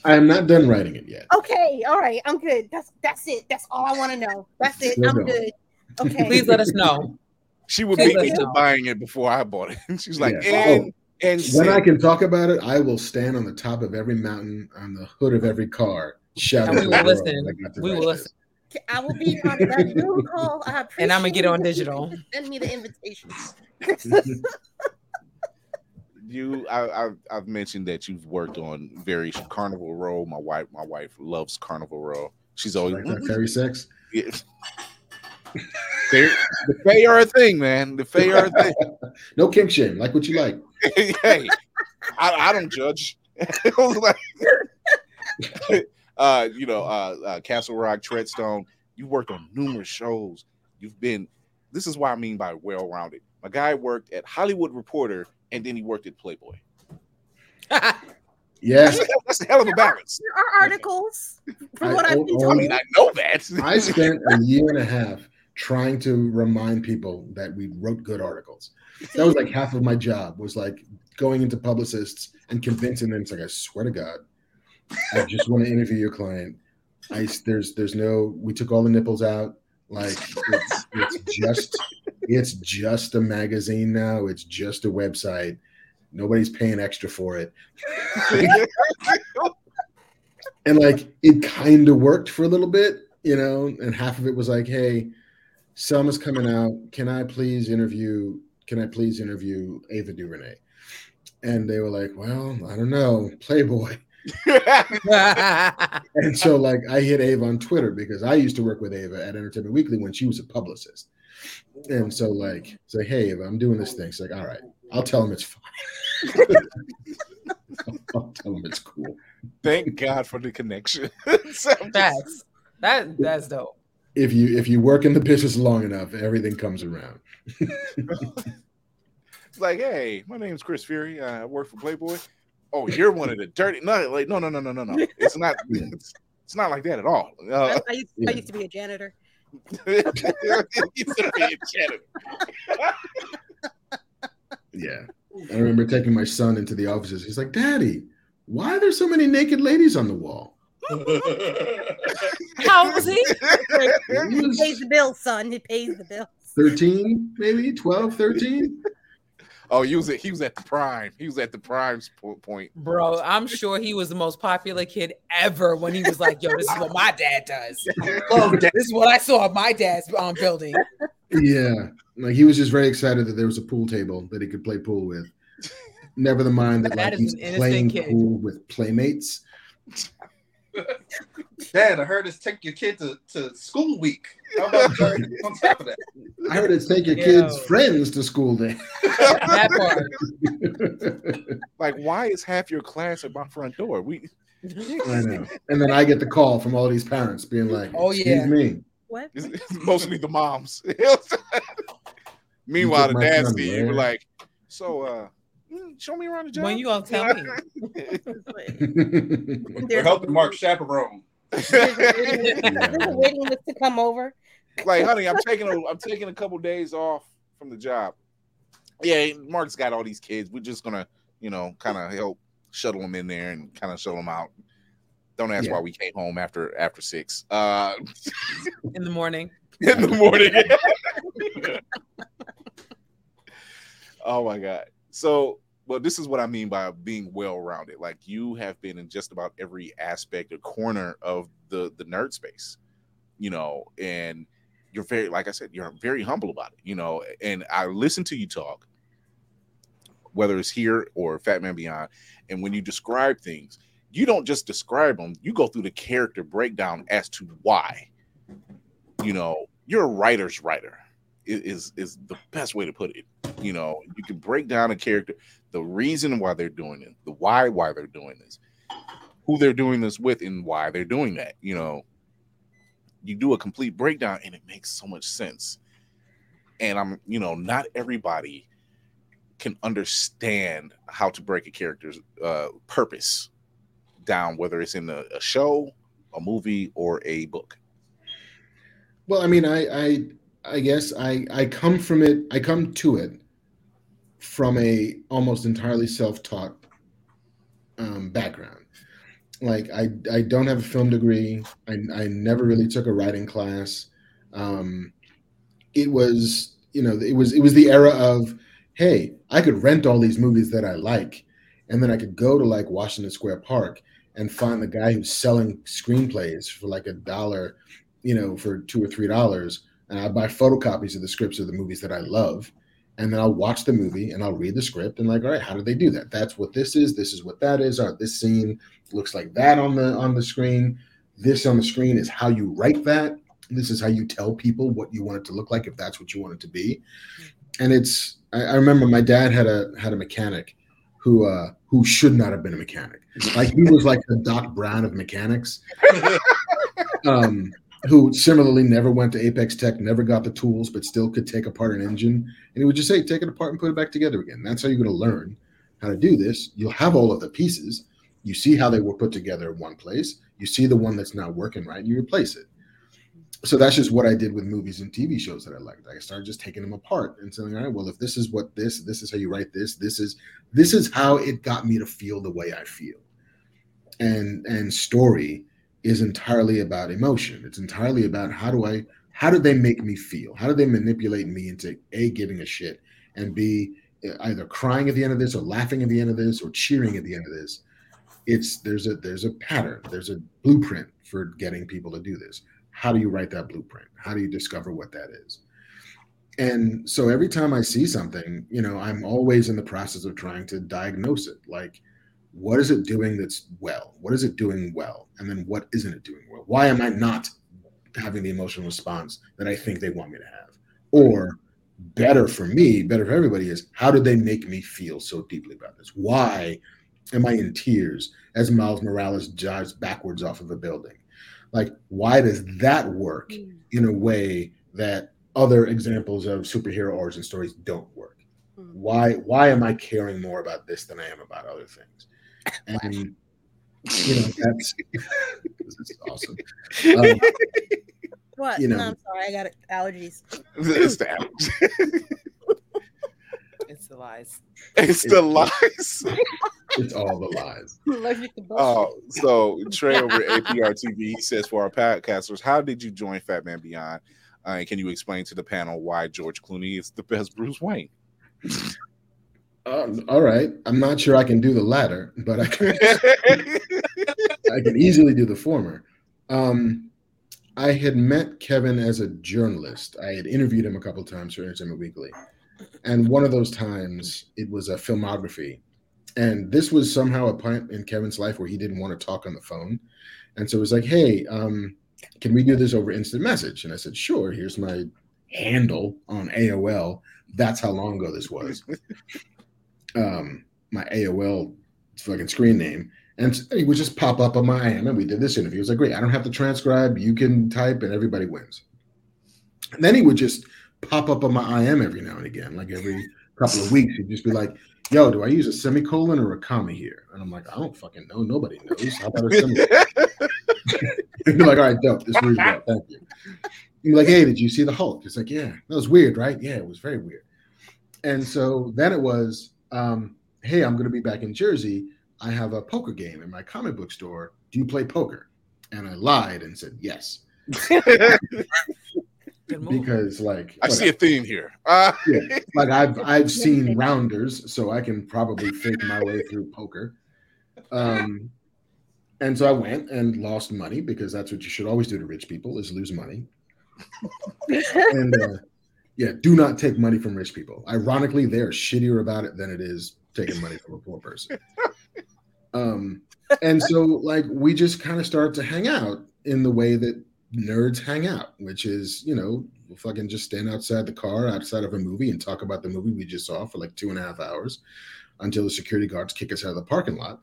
[SPEAKER 6] I am not done writing it yet.
[SPEAKER 3] Okay, all right, I'm good. That's that's it. That's all I want to know. That's it.
[SPEAKER 6] Still
[SPEAKER 3] I'm
[SPEAKER 6] going.
[SPEAKER 3] good. Okay.
[SPEAKER 4] Please let us know.
[SPEAKER 2] She would
[SPEAKER 4] Please
[SPEAKER 2] beat me to buying it before I bought it. She's like,
[SPEAKER 6] Yeah.
[SPEAKER 2] and oh, and
[SPEAKER 6] When I can talk about it, I will stand on the top of every mountain, on the hood of every car, shouting.
[SPEAKER 4] And we
[SPEAKER 6] to
[SPEAKER 4] will listen.
[SPEAKER 6] I
[SPEAKER 4] We will listen.
[SPEAKER 3] I will be on that Zoom call. I appreciate
[SPEAKER 4] And I'ma get
[SPEAKER 3] it.
[SPEAKER 4] on digital.
[SPEAKER 3] Send me the invitations.
[SPEAKER 2] you I, I've, I've mentioned that you've worked on various carnival row my wife my wife loves carnival row she's always
[SPEAKER 6] Like that fairy sex.
[SPEAKER 2] Yeah. They're- the Fae are a thing, man. The Fae are a thing.
[SPEAKER 6] No kink shame. Like what you like.
[SPEAKER 2] hey, I, I don't judge. Like- uh, you know, uh, uh, Castle Rock, Treadstone. You worked on numerous shows. You've been. This is what I mean by well-rounded. My guy worked at Hollywood Reporter, and then he worked at Playboy.
[SPEAKER 6] Yeah,
[SPEAKER 2] That's a hell of a balance.
[SPEAKER 3] There are articles from
[SPEAKER 6] I
[SPEAKER 3] what I've been
[SPEAKER 6] own-
[SPEAKER 2] I mean, I know that.
[SPEAKER 6] I spent a year and a half trying to remind people that we wrote good articles. That was like half of my job was like going into publicists and convincing them. It's like I swear to God, I just want to interview your client. I there's there's no. We took all the nipples out. Like it's, it's just it's just a magazine now. It's just a website. Nobody's paying extra for it. and like it kind of worked for a little bit, you know, and half of it was like, hey, Selma's coming out. Can I please interview? Can I please interview Ava DuVernay? And they were like, well, I don't know, Playboy. And so like I hit Ava on Twitter because I used to work with Ava at Entertainment Weekly when she was a publicist. And so like say, hey Ava, I'm doing this thing. She's like, all right, I'll tell him it's fine. I'll tell him it's cool.
[SPEAKER 2] Thank God for the connection.
[SPEAKER 4] Facts. That that's dope.
[SPEAKER 6] If you if you work in the business long enough, everything comes around.
[SPEAKER 2] It's like, hey, my name's Chris Fury. I work for Playboy. Oh, you're one of the dirty. No, like, no, no, no, no, no, no. It's not. It's, it's not like that at all.
[SPEAKER 3] I,
[SPEAKER 2] Uh,
[SPEAKER 3] I, used,
[SPEAKER 6] yeah.
[SPEAKER 3] I used to be a janitor.
[SPEAKER 2] it's a bit.
[SPEAKER 6] Yeah. I remember taking my son into the offices. He's like, Daddy, why are there so many naked ladies on the wall?
[SPEAKER 4] How old was he?
[SPEAKER 6] He
[SPEAKER 3] He pays the bill, son. He pays the bill.
[SPEAKER 6] 13, maybe 12, 13.
[SPEAKER 2] Oh, he was at, he was at the prime. He was at the prime point.
[SPEAKER 4] Bro, I'm sure he was the most popular kid ever when he was like, yo, this is what my dad does.
[SPEAKER 5] Love.
[SPEAKER 4] This is what I saw at my dad's um, building.
[SPEAKER 6] Yeah, like he was just very excited that there was a pool table that he could play pool with. Never the mind that,
[SPEAKER 4] That
[SPEAKER 6] like he's playing
[SPEAKER 4] kid.
[SPEAKER 6] pool with playmates.
[SPEAKER 5] Dad, I heard it's take your kid to, to school week. How about on top of that?
[SPEAKER 6] I heard it's take your
[SPEAKER 4] Yo.
[SPEAKER 6] kids' friends to school day.
[SPEAKER 4] That part.
[SPEAKER 2] Like, why is half your class at my front door? We
[SPEAKER 6] I know. And then I get the call from all these parents being like,
[SPEAKER 4] Oh,
[SPEAKER 6] "Excuse
[SPEAKER 4] yeah.
[SPEAKER 6] me."
[SPEAKER 3] What?
[SPEAKER 2] it's, it's mostly the moms. Meanwhile, the dads
[SPEAKER 6] son
[SPEAKER 2] see you like, so uh, mm, show me around the job.
[SPEAKER 4] When you gonna tell me?
[SPEAKER 5] We're helping Marc chaperone.
[SPEAKER 3] There's a waiting list to come over.
[SPEAKER 2] like, honey, I'm taking a I'm taking a couple days off from the job. Yeah, Marc's got all these kids. We're just gonna, you know, kind of help shuttle them in there and kind of shuttle them out. Don't ask
[SPEAKER 6] Yeah.
[SPEAKER 2] why we came home after after six. Uh,
[SPEAKER 4] In the morning.
[SPEAKER 2] in the morning. oh my god. So, well, this is what I mean by being well-rounded. Like you have been in just about every aspect or corner of the the nerd space, you know, and you're very, like I said, you're very humble about it, you know. And I listen to you talk, whether it's here or Fatman Beyond, and when you describe things, you don't just describe them; you go through the character breakdown as to why you know, you're a writer's writer is is the best way to put it. You know, you can break down a character, the reason why they're doing it, the why why they're doing this, who they're doing this with, and why they're doing that. You know, you do a complete breakdown, and it makes so much sense. And I'm, you know, not everybody can understand how to break a character's uh, purpose down, whether it's in a, a show, a movie, or a book.
[SPEAKER 6] Well, I mean, I, I, I guess I, I come from it. I come to it from a almost entirely self-taught um, background. Like I, I don't have a film degree. I, I never really took a writing class. Um, it was, you know, it was, it was the era of, hey, I could rent all these movies that I like, and then I could go to like Washington Square Park and find the guy who's selling screenplays for like a dollar you know, for two or three dollars, and I buy photocopies of the scripts of the movies that I love, and then I'll watch the movie and I'll read the script and like, all right, how did they do that? That's what this is. This is what that is. Or this scene looks like that on the on the screen. This on the screen is how you write that. This is how you tell people what you want it to look like if that's what you want it to be. And it's I, I remember my dad had a had a mechanic who uh who should not have been a mechanic. Like he was like the Doc Brown of mechanics. um who similarly never went to Apex Tech, never got the tools, but still could take apart an engine. And he would just say, take it apart and put it back together again. That's how you're going to learn how to do this. You'll have all of the pieces. You see how they were put together in one place. You see the one that's not working right, and you replace it. So that's just what I did with movies and TV shows that I liked. I started just taking them apart and saying, all right, well, if this is what this, this is how you write this, this is this is how it got me to feel the way I feel. And and story is entirely about emotion. It's entirely about how do I how do they make me feel? How do they manipulate me into a giving a shit and b either crying at the end of this or laughing at the end of this or cheering at the end of this? It's there's a there's a pattern, there's a blueprint for getting people to do this. How do you write that blueprint? How do you discover what that is? And so every time I see something, you know, I'm always in the process of trying to diagnose it. Like, what is it doing that's well? What is it doing well? And then what isn't it doing well? Why am I not having the emotional response that I think they want me to have? Or better for me, better for everybody is how did they make me feel so deeply about this? Why am I in tears as Miles Morales dives backwards off of a building? Like, why does that work hmm. in a way that other examples of superhero origin stories don't work? Hmm. Why why am I caring more about this than I am about other things? And you know that's this is awesome. Um,
[SPEAKER 3] What?
[SPEAKER 6] You know.
[SPEAKER 3] no, I'm sorry. I got allergies.
[SPEAKER 2] It's the allergies.
[SPEAKER 4] It's the lies.
[SPEAKER 2] It's the lies.
[SPEAKER 6] it's all the lies.
[SPEAKER 3] Allergic to bullshit.
[SPEAKER 2] Oh, so Trey over at APR TV he says for our podcasters, how did you join Fatman Beyond? Uh, and can you explain to the panel why George Clooney is the best Bruce Wayne?
[SPEAKER 6] Um, all right, I'm not sure I can do the latter, but I can, I can easily do the former. Um, I had met Kevin as a journalist. I had interviewed him a couple of times for Entertainment Weekly, and one of those times it was a filmography, and this was somehow a point in Kevin's life where he didn't want to talk on the phone, and so it was like, "Hey, um, can we do this over instant message?" And I said, "Sure." Here's my handle on AOL. That's how long ago this was. um, my AOL fucking screen name, and it would just pop up on my IM. And we did this interview. It was like, great. I don't have to transcribe. You can type, and everybody wins. And then he would just pop up on my IM every now and again, like every couple of weeks. He'd just be like, "Yo, do I use a semicolon or a comma here?" And I'm like, "I don't fucking know. Nobody knows. How about a semicolon?" Be like, "All right, dope. This reads well. Thank you." He'd be like, "Hey, did you see the Hulk?" It's like, "Yeah, that was weird, right? Yeah, it was very weird." And so then it was, um, "Hey, I'm going to be back in Jersey. I have a poker game in my comic book store. Do you play poker?" And I lied and said yes because, like,
[SPEAKER 2] I see a theme here. Uh,
[SPEAKER 6] yeah, like I've I've seen rounders, so I can probably fake my way through poker. Um, and so I went and lost money because that's what you should always do to rich people is lose money. And uh, yeah, do not take money from rich people. Ironically, they're shittier about it than it is taking money from a poor person. Um, and so like we just kind of start to hang out in the way that nerds hang out, which is, you know, we'll fucking just stand outside the car outside of a movie and talk about the movie we just saw for like two and a half hours until the security guards kick us out of the parking lot.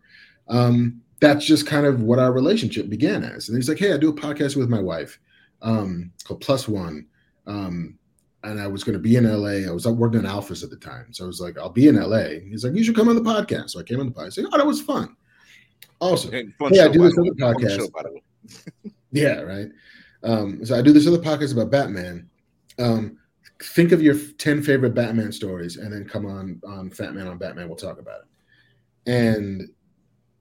[SPEAKER 6] Um, that's just kind of what our relationship began as. And he's like, Hey, I do a podcast with my wife um, called Plus One. Um, and I was going to be in LA. I was working on Alphas at the time. So I was like, I'll be in LA. He's like, You should come on the podcast. So I came on the podcast. Like, oh, that was fun. Awesome.
[SPEAKER 2] hey, fun
[SPEAKER 6] Yeah, I do this other podcast.
[SPEAKER 2] show, by the way.
[SPEAKER 6] Yeah, right. Um, so I do this other podcast about Batman. Um, think of your 10 favorite Batman stories and then come on on Fatman on Batman. We'll talk about it. And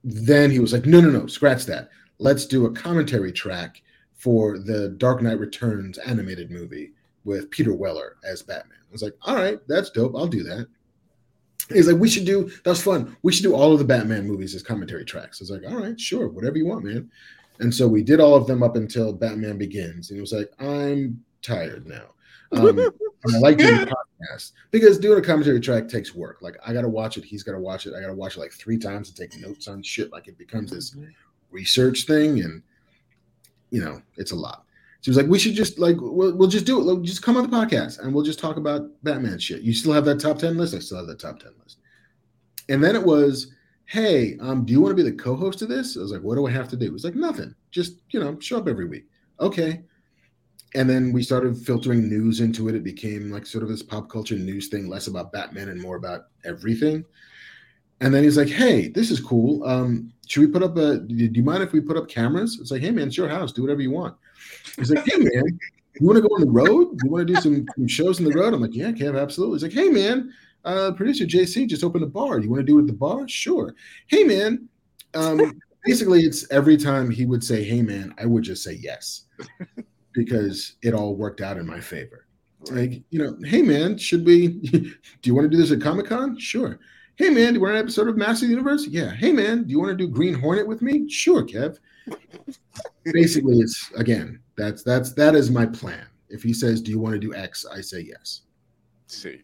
[SPEAKER 6] then he was like, no, no, no, scratch that. Let's do a commentary track for the Dark Knight Returns animated movie with Peter Weller as Batman. I was like, all right, that's dope. I'll do that. He's like, we should do that's fun. We should do all of the Batman movies as commentary tracks. I was like, all right, sure, whatever you want, man. And so we did all of them up until Batman Begins. And he was like, I'm tired now. Um, I like doing podcasts because doing a commentary track takes work. Like I got to watch it. He's got to watch it. I got to watch it like three times and take notes on shit. Like it becomes this research thing. And, you know, it's a lot. She was like, we should just like, we'll, we'll just do it. Just come on the podcast and we'll just talk about Batman shit. You still have that top 10 list? I still have that top 10 list. And then it was, hey, um, do you want to be the co-host of this? I was like, what do I have to do? It was like, nothing. Just, you know, show up every week. Okay. And then we started filtering news into it. It became like sort of this pop culture news thing, less about Batman and more about everything. And then he's like, hey, this is cool. Um, should we put up a, do you mind if we put up cameras? It's like, hey, man, it's your house. Do whatever you want. He's like, hey, man, you want to go on the road? You want to do some, some shows on the road? I'm like, yeah, Kev, absolutely. He's like, hey, man, uh, producer JC just opened a bar. You want to do it at the bar? Sure. Hey, man. Um, basically, it's every time he would say, hey, man, I would just say yes because it all worked out in my favor. Like, you know, hey, man, should we, do you want to do this at Comic Con? Sure. Hey, man, do you want an episode of Master of the Universe? Yeah. Hey, man, do you want to do Green Hornet with me? Sure, Kev. Basically, it's again, that's that's that is my plan. If he says, "Do you want to do X?" I say yes.
[SPEAKER 2] see.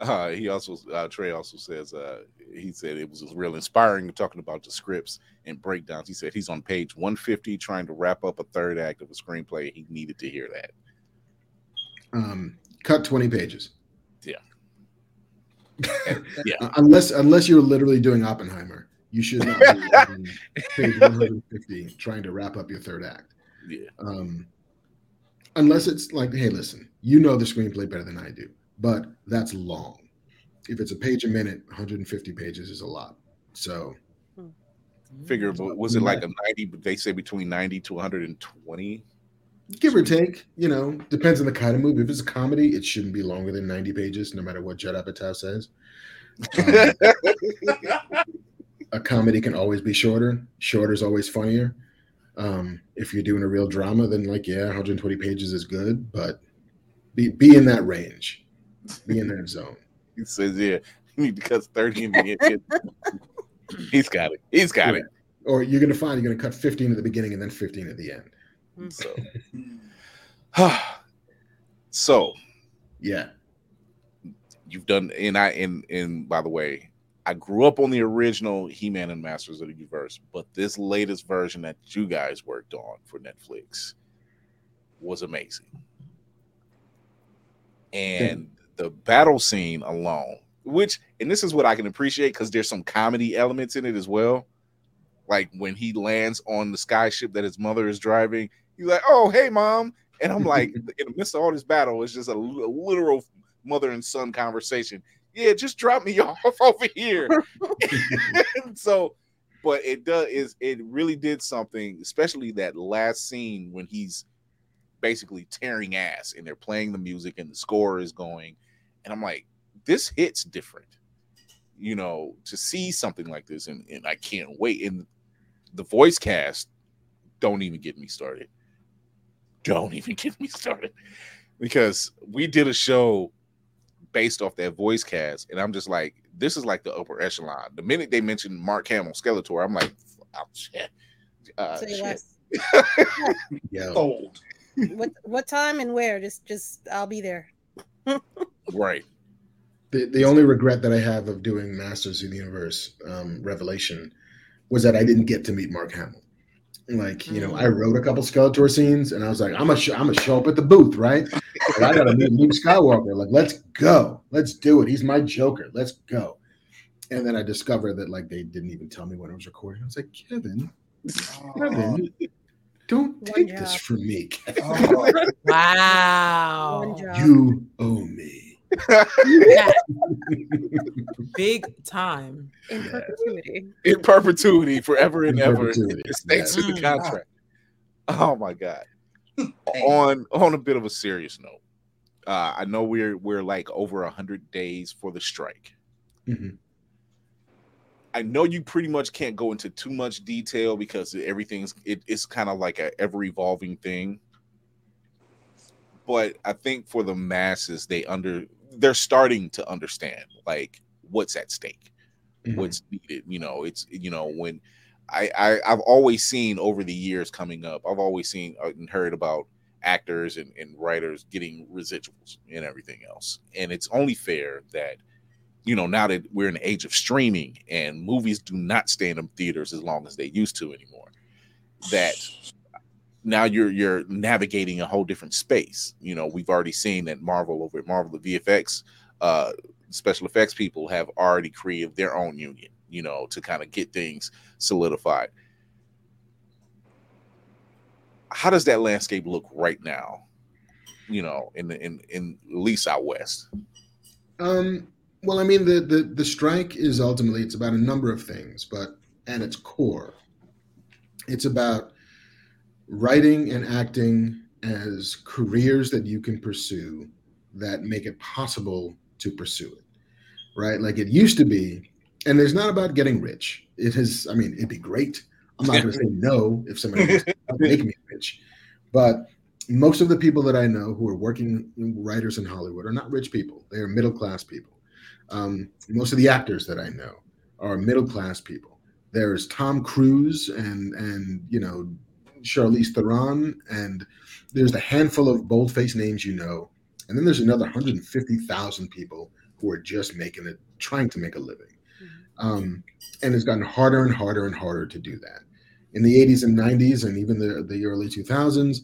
[SPEAKER 2] Uh, he also uh, Trey also says uh, he said it was real inspiring talking about the scripts and breakdowns. He said he's on page 150 trying to wrap up a third act of a screenplay. He needed to hear that.
[SPEAKER 6] Um, cut twenty pages.
[SPEAKER 2] Yeah.
[SPEAKER 6] Uh, unless unless you're literally doing Oppenheimer, you should not be on page 150 trying to wrap up your third act.
[SPEAKER 2] Yeah.
[SPEAKER 6] Um, unless it's like, hey, listen, you know the screenplay better than I do, but that's long. If it's a page a minute, 150 pages is a lot. So
[SPEAKER 2] Figure but was it like a 90? But they say between 90 to 120.
[SPEAKER 6] Give or take, you know, depends on the kind of movie. If it's a comedy, it shouldn't be longer than 90 pages, no matter what Judd Apatow says. Um, a comedy can always be shorter. Shorter is always funnier. Um, if you're doing a real drama, then like yeah, 120 pages is good, but be be in that range, be in that zone.
[SPEAKER 2] He says, "Yeah, you need to cut thirty in the end." He's got it. He's got
[SPEAKER 6] Yeah.
[SPEAKER 2] it.
[SPEAKER 6] Or you're gonna find you're gonna cut 15 at the beginning and then 15 at the end. Mm-hmm.
[SPEAKER 2] So, so
[SPEAKER 6] Yeah,
[SPEAKER 2] you've done, and I, and and by the way, I grew up on the original He-Man and Masters of the Universe, but this latest version that you guys worked on for Netflix was amazing. And the battle scene alone, which, and this is what I can appreciate because there's some comedy elements in it as well. Like when he lands on the skyship that his mother is driving, he's like, "Oh, hey, mom," and I'm like, in the midst of all this battle, it's just a, a literal mother and son conversation. Yeah, just drop me off over here. So, but it does is it really did something, especially that last scene when he's basically tearing ass and they're playing the music and the score is going, and I'm like, this hits different, you know, to see something like this, and, and I can't wait. And the voice cast, don't even get me started. Don't even get me started because we did a show based off that voice cast, and I'm just like, this is like the upper echelon. The minute they mentioned Mark Hamill, Skeletor, I'm like, oh, shit. Uh,
[SPEAKER 3] Say
[SPEAKER 2] shit.
[SPEAKER 3] less.
[SPEAKER 6] yeah.
[SPEAKER 5] Sold.
[SPEAKER 3] what what time and where? Just just I'll be there.
[SPEAKER 2] Right.
[SPEAKER 6] The the only regret that I have of doing Masters of the Universe um, Revelation was that I didn't get to meet Mark Hamill. Like you know, I mm-hmm. wrote a couple Skeletor scenes, and I was like, I'm gonna sh- I'm gonna show up at the booth, right? Like, I gotta meet Luke Skywalker. Like, let's go, let's do it. He's my Joker. Let's go. And then I discovered that like they didn't even tell me when I was recording. I was like, Kevin, Kevin, oh. don't
[SPEAKER 3] One
[SPEAKER 6] take this from me. Kevin.
[SPEAKER 5] Oh,
[SPEAKER 4] Wow.
[SPEAKER 6] You owe me.
[SPEAKER 4] Yeah, big time.
[SPEAKER 3] in
[SPEAKER 6] Yeah.
[SPEAKER 3] perpetuity.
[SPEAKER 2] In perpetuity, forever and
[SPEAKER 6] In
[SPEAKER 2] ever.
[SPEAKER 6] perpetuity,
[SPEAKER 2] It states in the
[SPEAKER 4] yes.
[SPEAKER 2] contract. Oh my god. On on a bit of a serious note, uh, I know we're we're like over a hundred days for the strike.
[SPEAKER 6] Mhm.
[SPEAKER 2] I know you pretty much can't go into too much detail because everything's it, it's kind of like a ever evolving thing. But I think for the masses, they under they're starting to understand like what's at stake,
[SPEAKER 6] Mhm.
[SPEAKER 2] what's needed. You know, it's you know when I, I I've always seen over the years coming up, I've always seen uh, and heard about actors and, and writers getting residuals and everything else, and it's only fair that you know now that we're in the age of streaming and movies do not stay in theaters as long as they used to anymore, that now you're you're navigating a whole different space. You know, we've already seen that Marvel over at Marvel, the VFX uh, special effects people have already created their own union. You know, to kind of get things solidified. How does that landscape look right now? You know, in the in in at least out west.
[SPEAKER 6] Um, well, I mean, the, the the strike is ultimately it's about a number of things, but at its core, it's about writing and acting as careers that you can pursue that make it possible to pursue it. Right? Like it used to be, and it's not about getting rich. It has, I mean, it'd be great. I'm not going to say no if somebody wants to make me rich, but most of the people that I know who are working writers in Hollywood are not rich people. They are middle class people. Um, most of the actors that I know are middle class people. There's Tom Cruise and and you know Charlize Theron, and there's a handful of bold-faced names you know, and then there's another 150,000 people who are just making it, trying to make a living. Um, and it's gotten harder and harder and harder to do that. In the 80s and 90s, and even the, the early 2000s,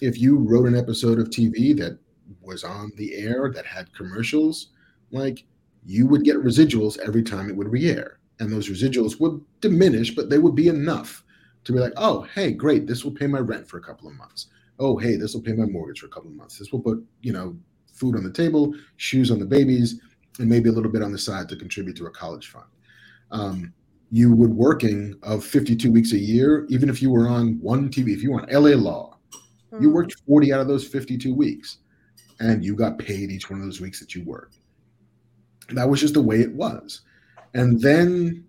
[SPEAKER 6] if you wrote an episode of TV that was on the air that had commercials, like you would get residuals every time it would re-air. And those residuals would diminish, but they would be enough to be like, oh, hey, great, this will pay my rent for a couple of months. Oh, hey, this will pay my mortgage for a couple of months. This will put, you know, food on the table, shoes on the babies, and maybe a little bit on the side to contribute to a college fund. Um, you would working of 52 weeks a year, even if you were on one TV, if you were on LA Law, you worked 40 out of those 52 weeks and you got paid each one of those weeks that you worked. That was just the way it was. And then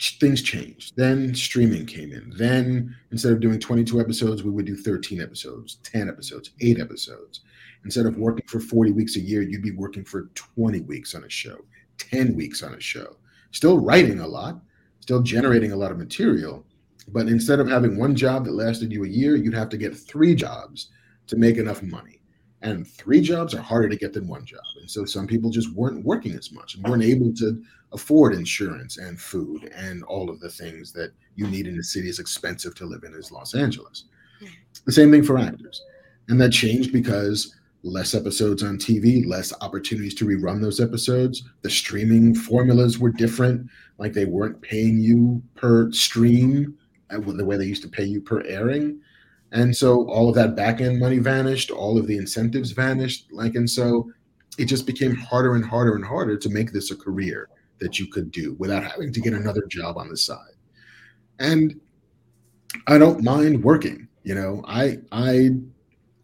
[SPEAKER 6] things changed. Then streaming came in. Then instead of doing 22 episodes, we would do 13 episodes, 10 episodes, eight episodes. Instead of working for 40 weeks a year, you'd be working for 20 weeks on a show, 10 weeks on a show. Still writing a lot, still generating a lot of material. But instead of having one job that lasted you a year, you'd have to get three jobs to make enough money. And three jobs are harder to get than one job. And so some people just weren't working as much and weren't able to afford insurance and food and all of the things that you need in a city as expensive to live in as Los Angeles. The same thing for actors. And that changed because less episodes on TV, less opportunities to rerun those episodes. The streaming formulas were different. Like they weren't paying you per stream uh, the way they used to pay you per airing. And so all of that back end money vanished, all of the incentives vanished. Like, and so it just became harder and harder and harder to make this a career that you could do without having to get another job on the side. And I don't mind working. You know, I I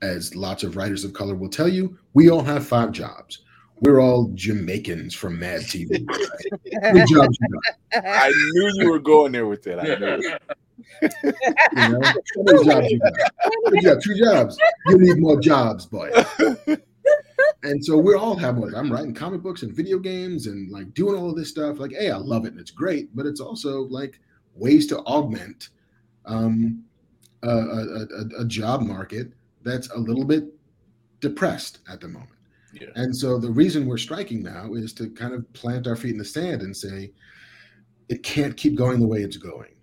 [SPEAKER 6] as lots of writers of color will tell you, we all have five jobs. We're all Jamaicans from Mad TV. Right? Good jobs you got.
[SPEAKER 2] I knew you were going there with that. I knew. it.
[SPEAKER 6] You know, how many jobs you got? You got two jobs. You need more jobs, boy. And so we're all having one. I'm writing comic books and video games and like doing all of this stuff. Like, hey, I love it and it's great, but it's also like ways to augment um, a, a, a, a job market that's a little bit depressed at the moment.
[SPEAKER 2] Yeah.
[SPEAKER 6] And so the reason we're striking now is to kind of plant our feet in the sand and say, it can't keep going the way it's going.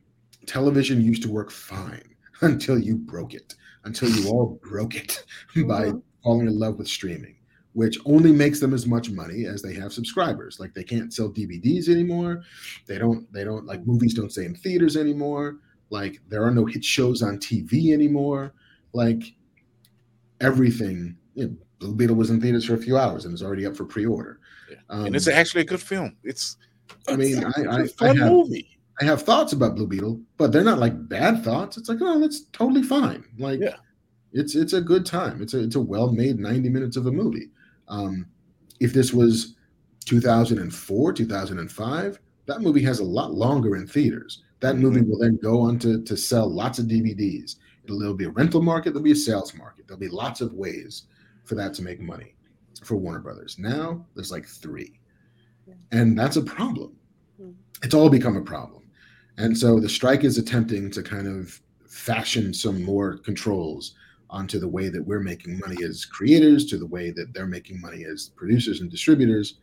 [SPEAKER 6] Television used to work fine until you broke it, until you all broke it by mm-hmm. falling in love with streaming, which only makes them as much money as they have subscribers. Like they can't sell DVDs anymore. They don't, they don't like movies don't stay in theaters anymore. Like there are no hit shows on TV anymore. Like everything. You know, Blue Beetle was in theaters for a few hours and is already up for pre-order.
[SPEAKER 2] Yeah.
[SPEAKER 6] Um,
[SPEAKER 2] and it's actually a good film. It's
[SPEAKER 6] I mean, I, I,
[SPEAKER 2] it's a fun
[SPEAKER 6] I have,
[SPEAKER 2] movie.
[SPEAKER 6] I have thoughts about Blue Beetle, but they're not like bad thoughts. It's like, oh, that's totally fine. Like,
[SPEAKER 2] Yeah.
[SPEAKER 6] it's it's a good time. It's a it's a well made ninety minutes of a movie. Um, if this was 2004, 2005, that movie has a lot longer in theaters. That movie will then go on to, to sell lots of DVDs. It'll, there'll be a rental market, there'll be a sales market. There'll be lots of ways for that to make money for Warner Brothers. Now there's like three. And that's a problem.
[SPEAKER 3] Mhm.
[SPEAKER 6] It's all become a problem. And so the strike is attempting to kind of fashion some more controls onto the way that we're making money as creators, to the way that they're making money as producers and distributors.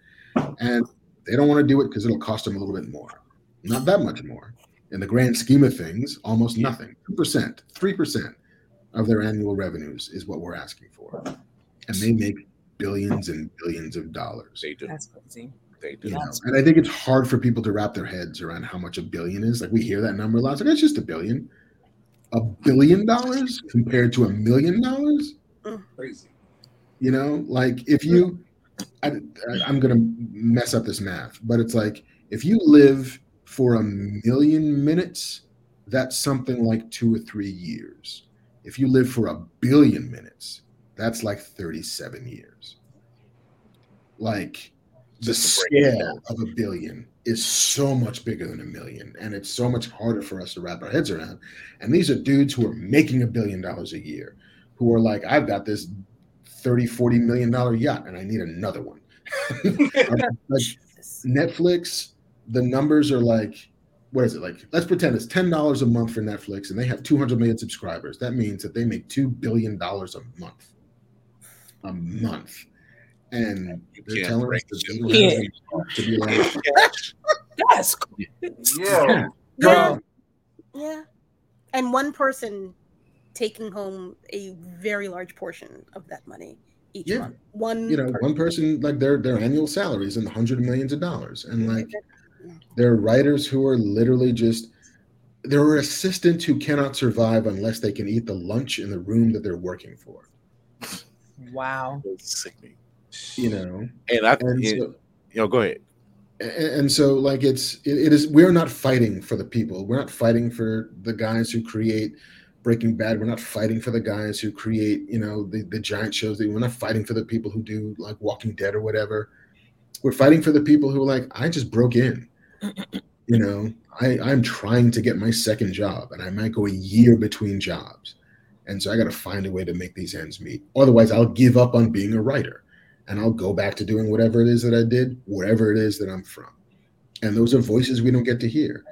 [SPEAKER 6] And they don't want to do it because it'll cost them a little bit more. Not that much more. In the grand scheme of things, almost nothing. 2%, 3% of their annual revenues is what we're asking for. And they make billions and billions of dollars.
[SPEAKER 2] They do.
[SPEAKER 4] That's crazy.
[SPEAKER 2] They do.
[SPEAKER 6] You know, and I think it's hard for people to wrap their heads around how much a billion is. Like we hear that number a lot. It's like it's just a billion. A billion dollars compared to a million dollars.
[SPEAKER 5] Crazy.
[SPEAKER 6] You know, like if you, I, I- I'm gonna mess up this math, but it's like if you live for a million minutes, that's something like two or three years. If you live for a billion minutes, that's like 37 years. Like the
[SPEAKER 2] Just to break it
[SPEAKER 6] scale of a billion is so much bigger than a million, and it's so much harder for us to wrap our heads around. And these are dudes who are making a billion dollars a year, who are like, I've got this 30, 40 million dollar yacht, and I need another one. like Netflix, the numbers are like, what is it like? Let's pretend it's ten dollars a month for Netflix, and they have two hundred million subscribers. That means that they make two billion dollars a month, a month, and they're telling us
[SPEAKER 2] break
[SPEAKER 6] that
[SPEAKER 2] shit.
[SPEAKER 6] they don't have enough to be like,
[SPEAKER 4] That's cool.
[SPEAKER 5] Yeah.
[SPEAKER 3] Yeah. Um, yeah. And one person taking home a very large portion of that money each
[SPEAKER 6] Yeah.
[SPEAKER 3] month. One
[SPEAKER 6] you know,
[SPEAKER 3] person.
[SPEAKER 6] one person like their their annual salary is in the hundred of millions of dollars, and like there are writers who are literally just there are assistants who cannot survive unless they can eat the lunch in the room that they're working for.
[SPEAKER 4] Wow.
[SPEAKER 2] It's sickening.
[SPEAKER 6] You know,
[SPEAKER 2] And I,
[SPEAKER 6] and
[SPEAKER 2] yeah,
[SPEAKER 6] so,
[SPEAKER 2] you know, go ahead.
[SPEAKER 6] and and so like it's it, it is we're not fighting for the people we're not fighting for the guys who create breaking bad we're not fighting for the guys who create you know the, the giant shows that we're not fighting for the people who do like walking dead or whatever we're fighting for the people who are like i just broke in You know, I, I'm trying to get my second job and I might go a year between jobs. And so I got to find a way to make these ends meet. Otherwise, I'll give up on being a writer and I'll go back to doing whatever it is that I did, wherever it is that I'm from. And those are voices we don't get to hear.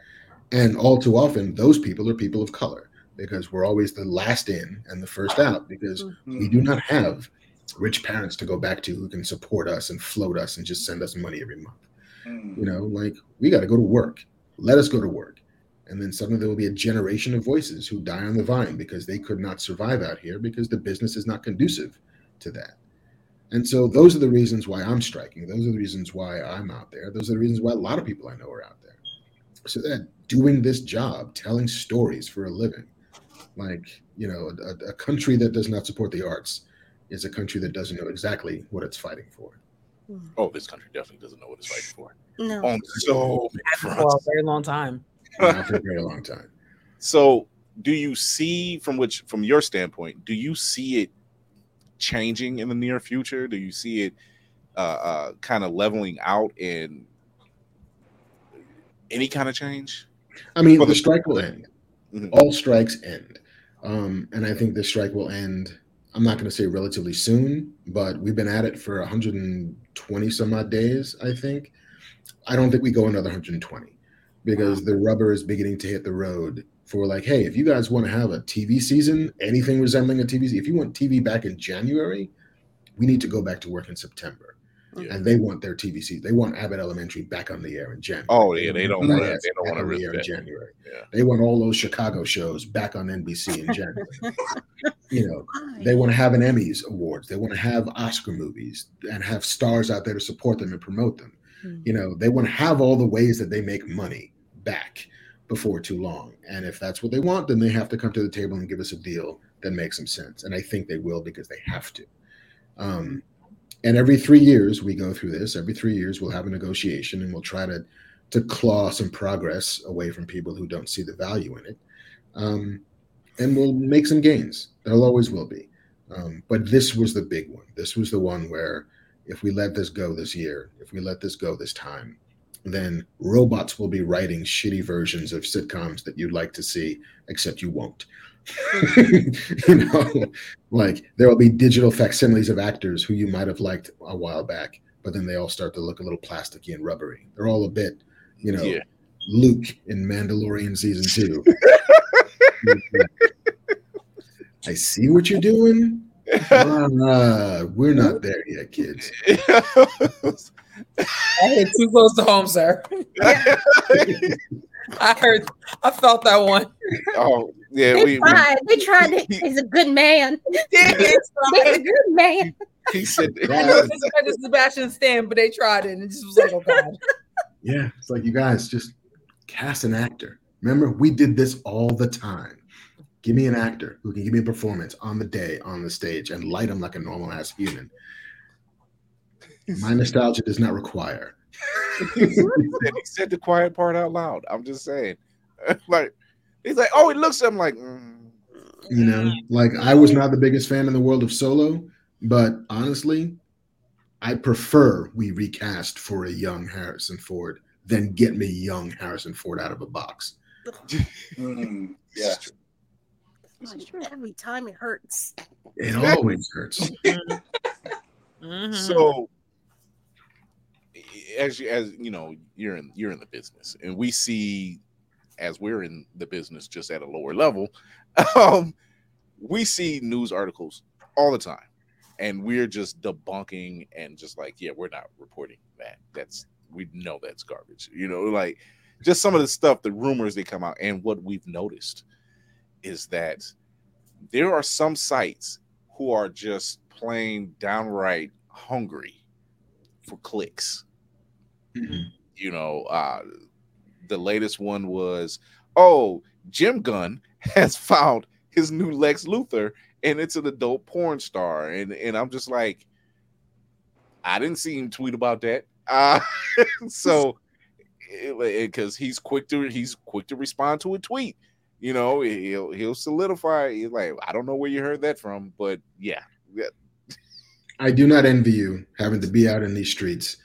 [SPEAKER 6] And all too often, those people are people of color because we're always the last in and the first out because we do not have rich parents to go back to who can support us and float us and just send us money every month.
[SPEAKER 5] Mm.
[SPEAKER 6] You know, like we got to go to work. Let us go to work. And then suddenly there will be a generation of voices who die on the vine because they could not survive out here because the business is not conducive to that. And so those are the reasons why I'm striking. Those are the reasons why I'm out there. Those are the reasons why a lot of people I know are out there. So that doing this job, telling stories for a living, like, you know, a, a country that does not support the arts is a country that doesn't know exactly what it's fighting for. Hmm.
[SPEAKER 2] Oh, this country definitely doesn't know what it's fighting for.
[SPEAKER 3] No.
[SPEAKER 2] On so many
[SPEAKER 4] For a very long time.
[SPEAKER 6] Now for a very long time.
[SPEAKER 2] So, do you see from which, from your standpoint, do you see it changing in the near future? Do you see it uh, uh, kind of leveling out in any kind of change?
[SPEAKER 6] I mean, the
[SPEAKER 2] the-
[SPEAKER 6] strike will end.
[SPEAKER 2] Mhm.
[SPEAKER 6] All strikes end. Um, and I think the strike will end, I'm not going to say relatively soon, but we've been at it for 120 some odd days, I think. I don't think we go another 120 because the rubber is beginning to hit the road for like, hey, if you guys want to have a TV season, anything resembling a TV, se- if you want TV back in January, we need to go back to work in September.
[SPEAKER 2] Yeah.
[SPEAKER 6] And they want their TV season. They want Abbott Elementary back on the air in January.
[SPEAKER 2] Oh yeah, they don't want to. They don't want to
[SPEAKER 6] the
[SPEAKER 2] risk
[SPEAKER 6] air in. January.
[SPEAKER 2] Yeah.
[SPEAKER 6] They want all those Chicago shows back on NBC in January. you know, they want to have an Emmys awards. They want to have Oscar movies and have stars out there to support them and promote them.
[SPEAKER 3] Hmm.
[SPEAKER 6] You know, they want to have all the ways that they make money back before too long. And if that's what they want, then they have to come to the table and give us a deal that makes some sense. And I think they will because they have to. Um, and every three years we go through this. Every three years we'll have a negotiation and we'll try to to claw some progress away from people who don't see the value in it. Um, and we'll make some gains. There always will be. Um, but this was the big one. This was the one where if we let this go this year, if we let this go this time, then robots will be writing shitty versions of sitcoms that you'd like to see, except you won't. you know, like there will be digital facsimiles of actors who you might have liked a while back, but then they all start to look a little plasticky and rubbery. They're all a bit, you know,
[SPEAKER 2] Yeah.
[SPEAKER 6] Luke in Mandalorian season two. I see what you're doing. Uh, we're not there yet, kids.
[SPEAKER 4] I hit too close to home, sir. I heard, I felt that one.
[SPEAKER 2] oh yeah,
[SPEAKER 3] They
[SPEAKER 2] we, we
[SPEAKER 3] tried. Tried. to- He's a good man. He's a good man.
[SPEAKER 2] he said
[SPEAKER 4] I know it's a Sebastian Stan, but they tried it and it just was like, oh god.
[SPEAKER 6] Yeah, it's like you guys just cast an actor. Remember, we did this all the time. Give me an actor who can give me a performance on the day, on the stage, and light him like a normal ass human. My nostalgia does not require.
[SPEAKER 2] he said, he said the quiet part out loud. I'm just saying, like he's like, oh, it looks. I'm like, mm.
[SPEAKER 6] You know, like I was not the biggest fan in the world of Solo, but honestly, I prefer we recast for a young Harrison Ford than get me young Harrison Ford out of a box.
[SPEAKER 5] Mm, yeah.
[SPEAKER 3] Every time it hurts.
[SPEAKER 6] It always hurts.
[SPEAKER 4] Mhm.
[SPEAKER 2] so as you as you know you're in you're in the business and we see as we're in the business just at a lower level um we see news articles all the time and we're just debunking and just like yeah we're not reporting that that's we know that's garbage you know like just some of the stuff the rumors that come out and what we've noticed is that there are some sites who are just plain downright hungry for clicks. You know uh the latest one was oh jim gunn has found his new lex luthor and it's an adult porn star. And and i'm just like i didn't see him tweet about that. Uh so because he's quick to he's quick to respond to a tweet you know he'll he'll solidify he's like i don't know where you heard that from but yeah yeah
[SPEAKER 6] I do not envy you having to be out in these streets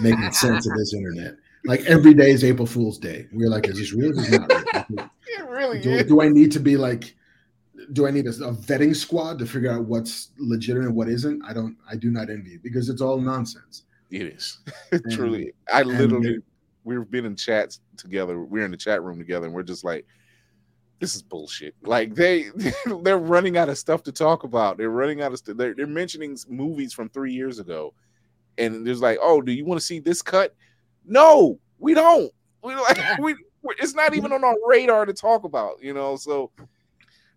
[SPEAKER 6] making sense of this internet. Like every day is April Fool's Day. We're like, is this real? Is this not real?
[SPEAKER 2] It really
[SPEAKER 6] do,
[SPEAKER 2] is.
[SPEAKER 6] do I need to be like do I need a, a vetting squad to figure out what's legitimate and what isn't? I don't I do not envy it because it's all nonsense.
[SPEAKER 2] It is. Truly. I literally we've been in chats together. We're in the chat room together and we're just like this is bullshit. Like they they're running out of stuff to talk about. They're running out of stuff. They're, they're mentioning movies from 3 years ago. And there's like, "Oh, do you want to see this cut?" No, we don't. We like we- it's not even on our radar to talk about, you know. So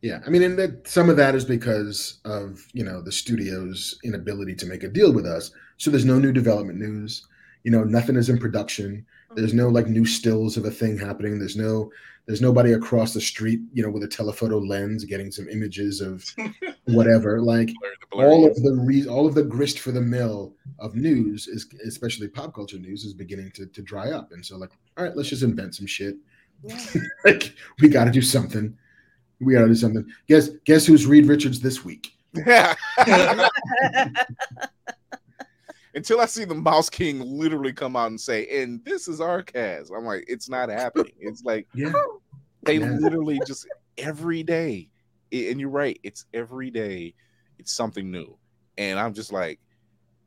[SPEAKER 6] Yeah, I mean, and that some of that is because of you know the studio's inability to make a deal with us. So there's no new development news. You know, nothing is in production. There's no like new stills of a thing happening. There's no there's nobody across the street, you know, with a telephoto lens getting some images of whatever. Like all of the re- all of the grist for the mill of news is especially pop culture news is beginning to to dry up. And so like, all right, let's just invent some shit. like we got to do something. We got to do something. Guess guess who's Reed Richards this week?
[SPEAKER 2] until I see the Mouse King literally come out and say, and this is our cast. I'm like, it's not happening. It's like
[SPEAKER 6] Yeah.
[SPEAKER 2] they
[SPEAKER 6] Yeah.
[SPEAKER 2] literally just every day. And you're right, it's every day, it's something new. And I'm just like,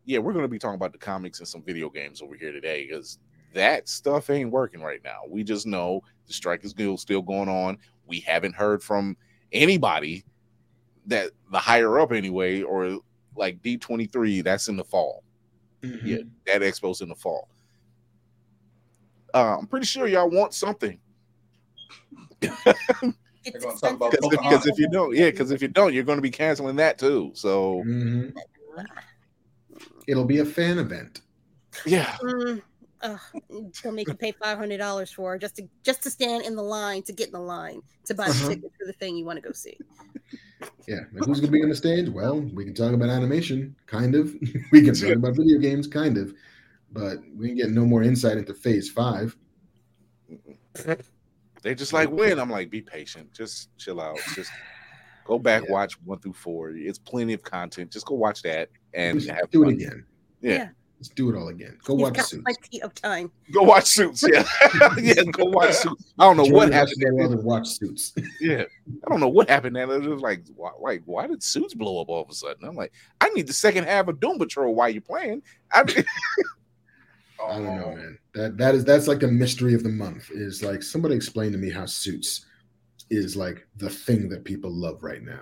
[SPEAKER 2] yeah, we're gonna be talking about the comics and some video games over here today because that stuff ain't working right now. We just know the strike is still still going on. We haven't heard from anybody that the higher up anyway, or like D23, that's in the fall. Yeah, that expo's in the fall. Uh, I'm pretty sure y'all want something.
[SPEAKER 5] They're gonna talk about
[SPEAKER 2] Because if, 'cause if you don't, yeah, because if you don't, you're going to be canceling that too. So
[SPEAKER 6] Mhm. It'll be a fan event.
[SPEAKER 2] yeah,
[SPEAKER 3] Mm, ugh, they'll make you pay five hundred dollars for just to just to stand in the line to get in the line to buy the
[SPEAKER 6] Uh-huh.
[SPEAKER 3] ticket for the thing you want to go see.
[SPEAKER 6] Yeah. Like who's gonna be on the stage? Well, we can talk about animation, kind of. we can talk about video games, kind of. But we can get no more insight into phase five.
[SPEAKER 2] they just like when I'm like, be patient, just chill out, just go back,
[SPEAKER 6] Yeah.
[SPEAKER 2] watch one through four. It's plenty of content. Just go watch that and
[SPEAKER 6] Just
[SPEAKER 2] have
[SPEAKER 6] do it
[SPEAKER 2] fun.
[SPEAKER 6] again.
[SPEAKER 2] Yeah.
[SPEAKER 3] Yeah.
[SPEAKER 6] Let's do it all again. Go
[SPEAKER 3] He's
[SPEAKER 6] watch
[SPEAKER 3] got
[SPEAKER 6] Suits.
[SPEAKER 3] plenty of time.
[SPEAKER 2] Go watch Suits. Yeah, yeah, go watch Suits. I don't know
[SPEAKER 6] Join
[SPEAKER 2] what
[SPEAKER 6] us
[SPEAKER 2] happened.
[SPEAKER 6] to
[SPEAKER 2] there.
[SPEAKER 6] go watch Suits.
[SPEAKER 2] Yeah, I don't know what happened. There, it was like, why, like, why did Suits blow up all of a sudden? I'm like, I need the second half of Doom Patrol while you're playing. I mean,
[SPEAKER 6] I don't know, man. That that is that's like the mystery of the month. Is like somebody explain to me how Suits is like the thing that people love right now.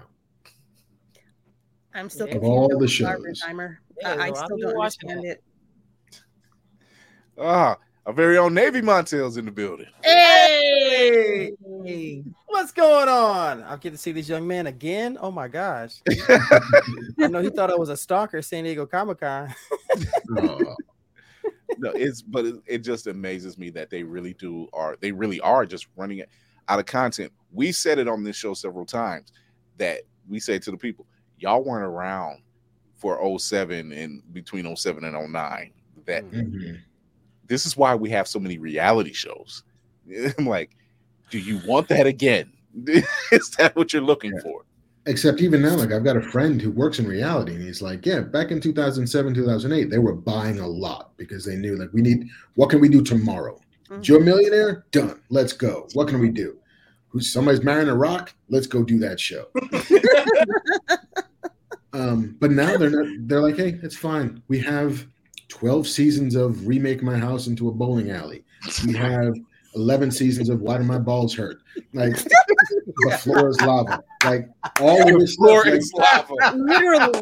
[SPEAKER 3] I'm still
[SPEAKER 4] Of
[SPEAKER 6] all the
[SPEAKER 3] Barbenheimer.
[SPEAKER 4] Yeah,
[SPEAKER 3] I, I still don't
[SPEAKER 4] watching
[SPEAKER 3] understand it.
[SPEAKER 2] Ah, our very own Navy Montel's in the building.
[SPEAKER 9] Hey, what's going on? I'll get to see this young man again. Oh my gosh. I know he thought I was a stalker San Diego Comic Con.
[SPEAKER 6] Oh,
[SPEAKER 2] no, it's but it, it just amazes me that they really do are they really are just running out of content. We said it on this show several times that we say to the people, y'all weren't around for 07 and between 07 and 09. That
[SPEAKER 6] mhm.
[SPEAKER 2] This is why we have so many reality shows. I'm like, do you want that again? is that what you're looking
[SPEAKER 6] Yeah.
[SPEAKER 2] for?
[SPEAKER 6] Except even now, like I've got a friend who works in reality, and he's like, "Yeah, back in 2007, 2008, they were buying a lot because they knew like we need. What can we do tomorrow?
[SPEAKER 3] Mhm.
[SPEAKER 6] You're a millionaire, done. Let's go. What can we do? Who's somebody's marrying a rock? Let's go do that show. um, but now they're not. They're like, hey, it's fine. We have 12 seasons of remake my house into a bowling alley. We have 11 seasons of why do my balls hurt? Like the floor is lava. Like all of this
[SPEAKER 2] Floor
[SPEAKER 6] stuff. like,
[SPEAKER 2] is lava.
[SPEAKER 3] Literally,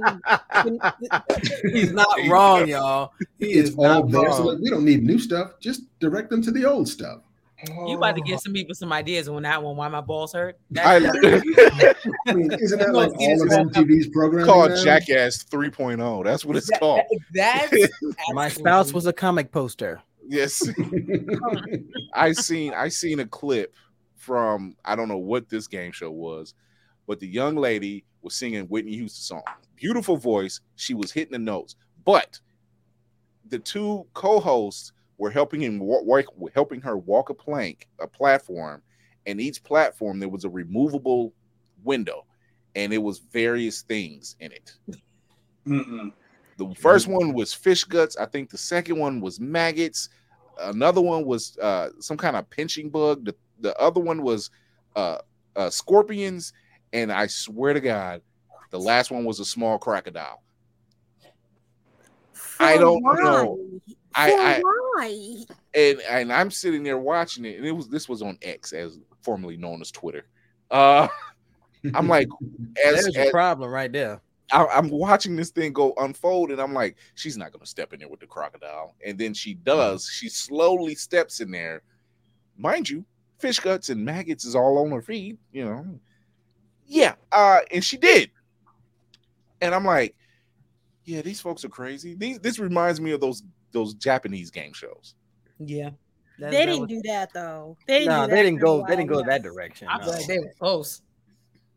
[SPEAKER 9] He's not wrong, y'all. He
[SPEAKER 6] it's
[SPEAKER 9] is
[SPEAKER 6] all
[SPEAKER 9] not
[SPEAKER 6] there. So
[SPEAKER 9] wrong.
[SPEAKER 6] like, we don't need new stuff. Just direct them to the old stuff.
[SPEAKER 4] You about to oh. give some people some ideas on that one. Why my balls hurt?
[SPEAKER 2] I
[SPEAKER 6] I mean, isn't that like all of MTV's programming?
[SPEAKER 2] called
[SPEAKER 6] now?
[SPEAKER 2] Jackass 3.0. That's what it's called.
[SPEAKER 4] That's
[SPEAKER 9] My spouse was a comic poster.
[SPEAKER 2] Yes. I seen I seen a clip from I don't know what this game show was, but the young lady was singing Whitney Houston song. Beautiful voice. She was hitting the notes, but the two co-hosts were helping him wa- work, helping her walk a plank, a platform, and each platform there was a removable window, and it was various things in it.
[SPEAKER 5] Mm-mm.
[SPEAKER 2] The first one was fish guts. I think the second one was maggots. another one was uh, some kind of pinching bug. The, the other one was uh, uh, scorpions, and I swear to God, the last one was a small crocodile. I don't
[SPEAKER 3] why?
[SPEAKER 2] know. I- I-
[SPEAKER 3] why?
[SPEAKER 2] and and I'm sitting there watching it, and it was this was on X, as formerly known as Twitter. Uh, I'm like, as,
[SPEAKER 9] There's
[SPEAKER 2] as
[SPEAKER 9] a problem right there.
[SPEAKER 2] I, I'm watching this thing go unfold, and I'm like, she's not gonna step in there with the crocodile, and then she does. She slowly steps in there, mind you, fish guts and maggots is all on her feet, you know. Yeah, uh, and she did, and I'm like, yeah, these folks are crazy. These this reminds me of those those Japanese game shows.
[SPEAKER 4] Yeah. That-
[SPEAKER 3] They
[SPEAKER 4] that
[SPEAKER 3] didn't
[SPEAKER 4] was-
[SPEAKER 3] do that though. They didn't
[SPEAKER 9] No,
[SPEAKER 3] do
[SPEAKER 9] they didn't
[SPEAKER 3] for a
[SPEAKER 9] go. They didn't go that direction.
[SPEAKER 4] I
[SPEAKER 9] no.
[SPEAKER 4] like they were close.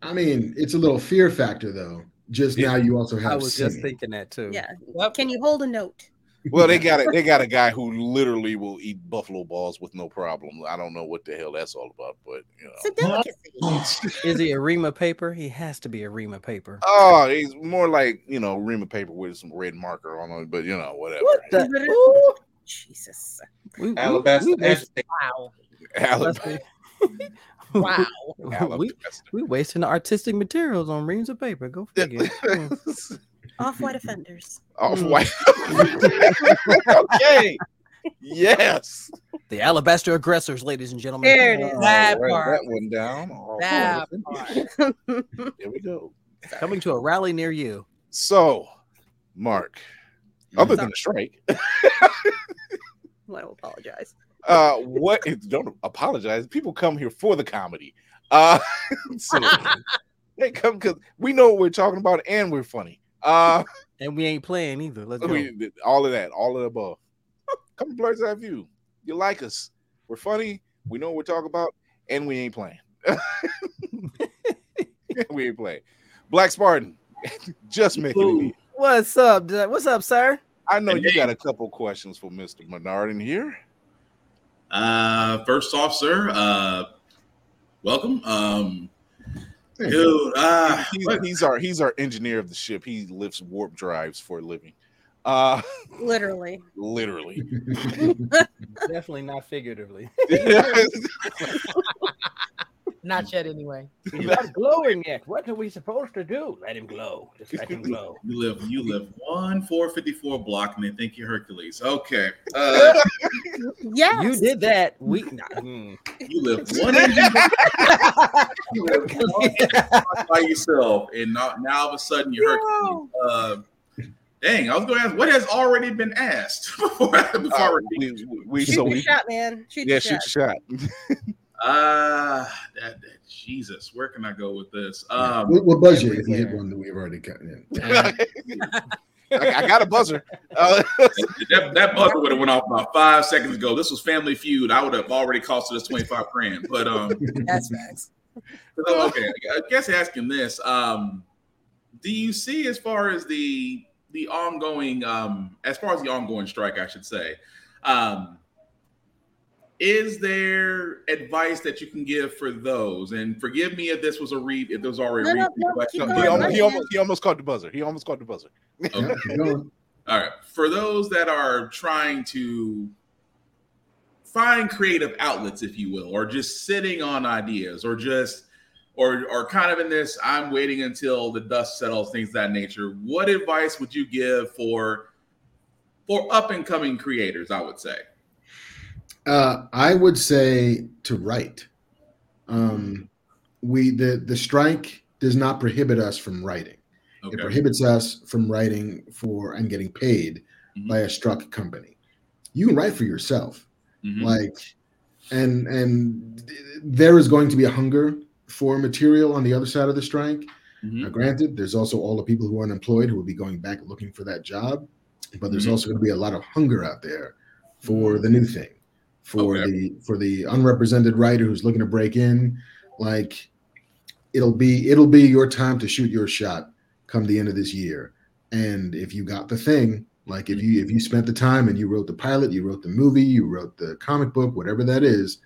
[SPEAKER 6] I mean, it's a little fear factor though. Just
[SPEAKER 2] Yeah.
[SPEAKER 6] now, you also have.
[SPEAKER 9] I was just
[SPEAKER 6] singing.
[SPEAKER 9] thinking that too.
[SPEAKER 3] Yeah.
[SPEAKER 4] Yep.
[SPEAKER 3] Can you hold a note?
[SPEAKER 2] Well, they got a, they got a guy who literally will eat buffalo balls with no problem. I don't know what the hell that's all about, but you
[SPEAKER 3] It's a
[SPEAKER 2] know.
[SPEAKER 3] delicacy.
[SPEAKER 9] Is he a Rima paper? He has to be a Rima paper.
[SPEAKER 2] Oh, he's more like you know ream of paper with some red marker on it, but you know whatever.
[SPEAKER 9] What the? Ooh.
[SPEAKER 3] Jesus.
[SPEAKER 9] We, we-
[SPEAKER 5] Alabaster
[SPEAKER 9] we waste-
[SPEAKER 4] Wow.
[SPEAKER 2] Alabama.
[SPEAKER 4] Wow.
[SPEAKER 9] we, we wasting the artistic materials on reams of paper. Go figure.
[SPEAKER 3] Off-white offenders.
[SPEAKER 2] Off white. okay. Yes.
[SPEAKER 9] the alabaster aggressors, ladies and gentlemen.
[SPEAKER 3] There it is.
[SPEAKER 2] All
[SPEAKER 4] That
[SPEAKER 2] right,
[SPEAKER 4] part.
[SPEAKER 2] that one down. All
[SPEAKER 4] That
[SPEAKER 2] right. There we go.
[SPEAKER 9] Coming to a rally near you.
[SPEAKER 2] So, Marc, other than the strike,
[SPEAKER 3] I will apologize.
[SPEAKER 2] uh, what? Don't apologize. People come here for the comedy. Uh, so they come because we know what we're talking about and we're funny. Uh,
[SPEAKER 9] And we ain't playing either. Let's go.
[SPEAKER 2] all of that, all of the above. Come to Blerd's Eye View. You like us? We're funny. We know what we're talking about, and we ain't playing. we ain't playing. Black Spartan, just making it. in.
[SPEAKER 9] What's up? What's up, sir?
[SPEAKER 2] I know you got a couple questions for Mister Bernardin here.
[SPEAKER 10] Uh, first off, sir, uh, welcome. Um,
[SPEAKER 6] Thank
[SPEAKER 10] dude, uh,
[SPEAKER 2] He's,
[SPEAKER 10] what-
[SPEAKER 2] he's our he's our engineer of the ship. He lifts warp drives for a living. Uh,
[SPEAKER 3] Literally.
[SPEAKER 2] literally.
[SPEAKER 9] Definitely not figuratively.
[SPEAKER 4] Not yet, anyway.
[SPEAKER 9] He's not glowing yet. What are we supposed to do? Let him glow. Just let him glow.
[SPEAKER 10] you live you live one four fifty four block, and they think you're Hercules. Okay, uh,
[SPEAKER 3] Yes.
[SPEAKER 9] You did that. We nah, mm.
[SPEAKER 10] you live one you live one block by yourself, and now, now all of a sudden you're Hercules. Uh, dang, I was going to ask what has already been asked before I- before
[SPEAKER 2] Uh, we, we, we
[SPEAKER 3] Shoot
[SPEAKER 2] so
[SPEAKER 3] your
[SPEAKER 2] we
[SPEAKER 3] shot, man. Shoot
[SPEAKER 2] yeah
[SPEAKER 3] your
[SPEAKER 2] shoot
[SPEAKER 3] shot.
[SPEAKER 2] your shot.
[SPEAKER 10] Uh, that, that Jesus, where can I go with this? Um,
[SPEAKER 6] We'll, we'll buzz you if you hit one that we've already cut in.
[SPEAKER 2] I, I got a buzzer. Uh,
[SPEAKER 10] that, that buzzer would have went off about five seconds ago. This was Family Feud. I would have already costed us twenty five grand. But um,
[SPEAKER 4] That's facts.
[SPEAKER 10] so, okay, I guess asking this, um, do you see as far as the the ongoing, um, as far as the ongoing strike, I should say, um, is there advice that you can give for those? And forgive me if this was a read, if there was already
[SPEAKER 3] No,
[SPEAKER 10] a
[SPEAKER 3] no,
[SPEAKER 10] read,
[SPEAKER 3] no,
[SPEAKER 2] no, he, almost, he, almost, he almost caught the buzzer. He almost caught the buzzer.
[SPEAKER 10] Okay.
[SPEAKER 6] Yeah, keep going.
[SPEAKER 10] All right. For those that are trying to find creative outlets, if you will, or just sitting on ideas, or just or or kind of in this, I'm waiting until the dust settles, things of that nature. What advice would you give for for up and coming creators? I would say.
[SPEAKER 6] Uh, I would say to write. Um, we the the strike does not prohibit us from writing. It prohibits us from writing for and getting paid
[SPEAKER 10] Mhm.
[SPEAKER 6] by a struck company. You can write for yourself,
[SPEAKER 10] Mhm.
[SPEAKER 6] like, and and there is going to be a hunger for material on the other side of the strike.
[SPEAKER 10] Mhm.
[SPEAKER 6] Now, granted, there's also all the people who are unemployed who will be going back looking for that job, but there's
[SPEAKER 10] Mhm.
[SPEAKER 6] also going to be a lot of hunger out there for the new thing, for
[SPEAKER 10] Okay.
[SPEAKER 6] the for the unrepresented writer who's looking to break in. Like, it'll be it'll be your time to shoot your shot come the end of this year, and if you got the thing, like if you if you spent the time and you wrote the pilot, you wrote the movie, you wrote the comic book, whatever that is,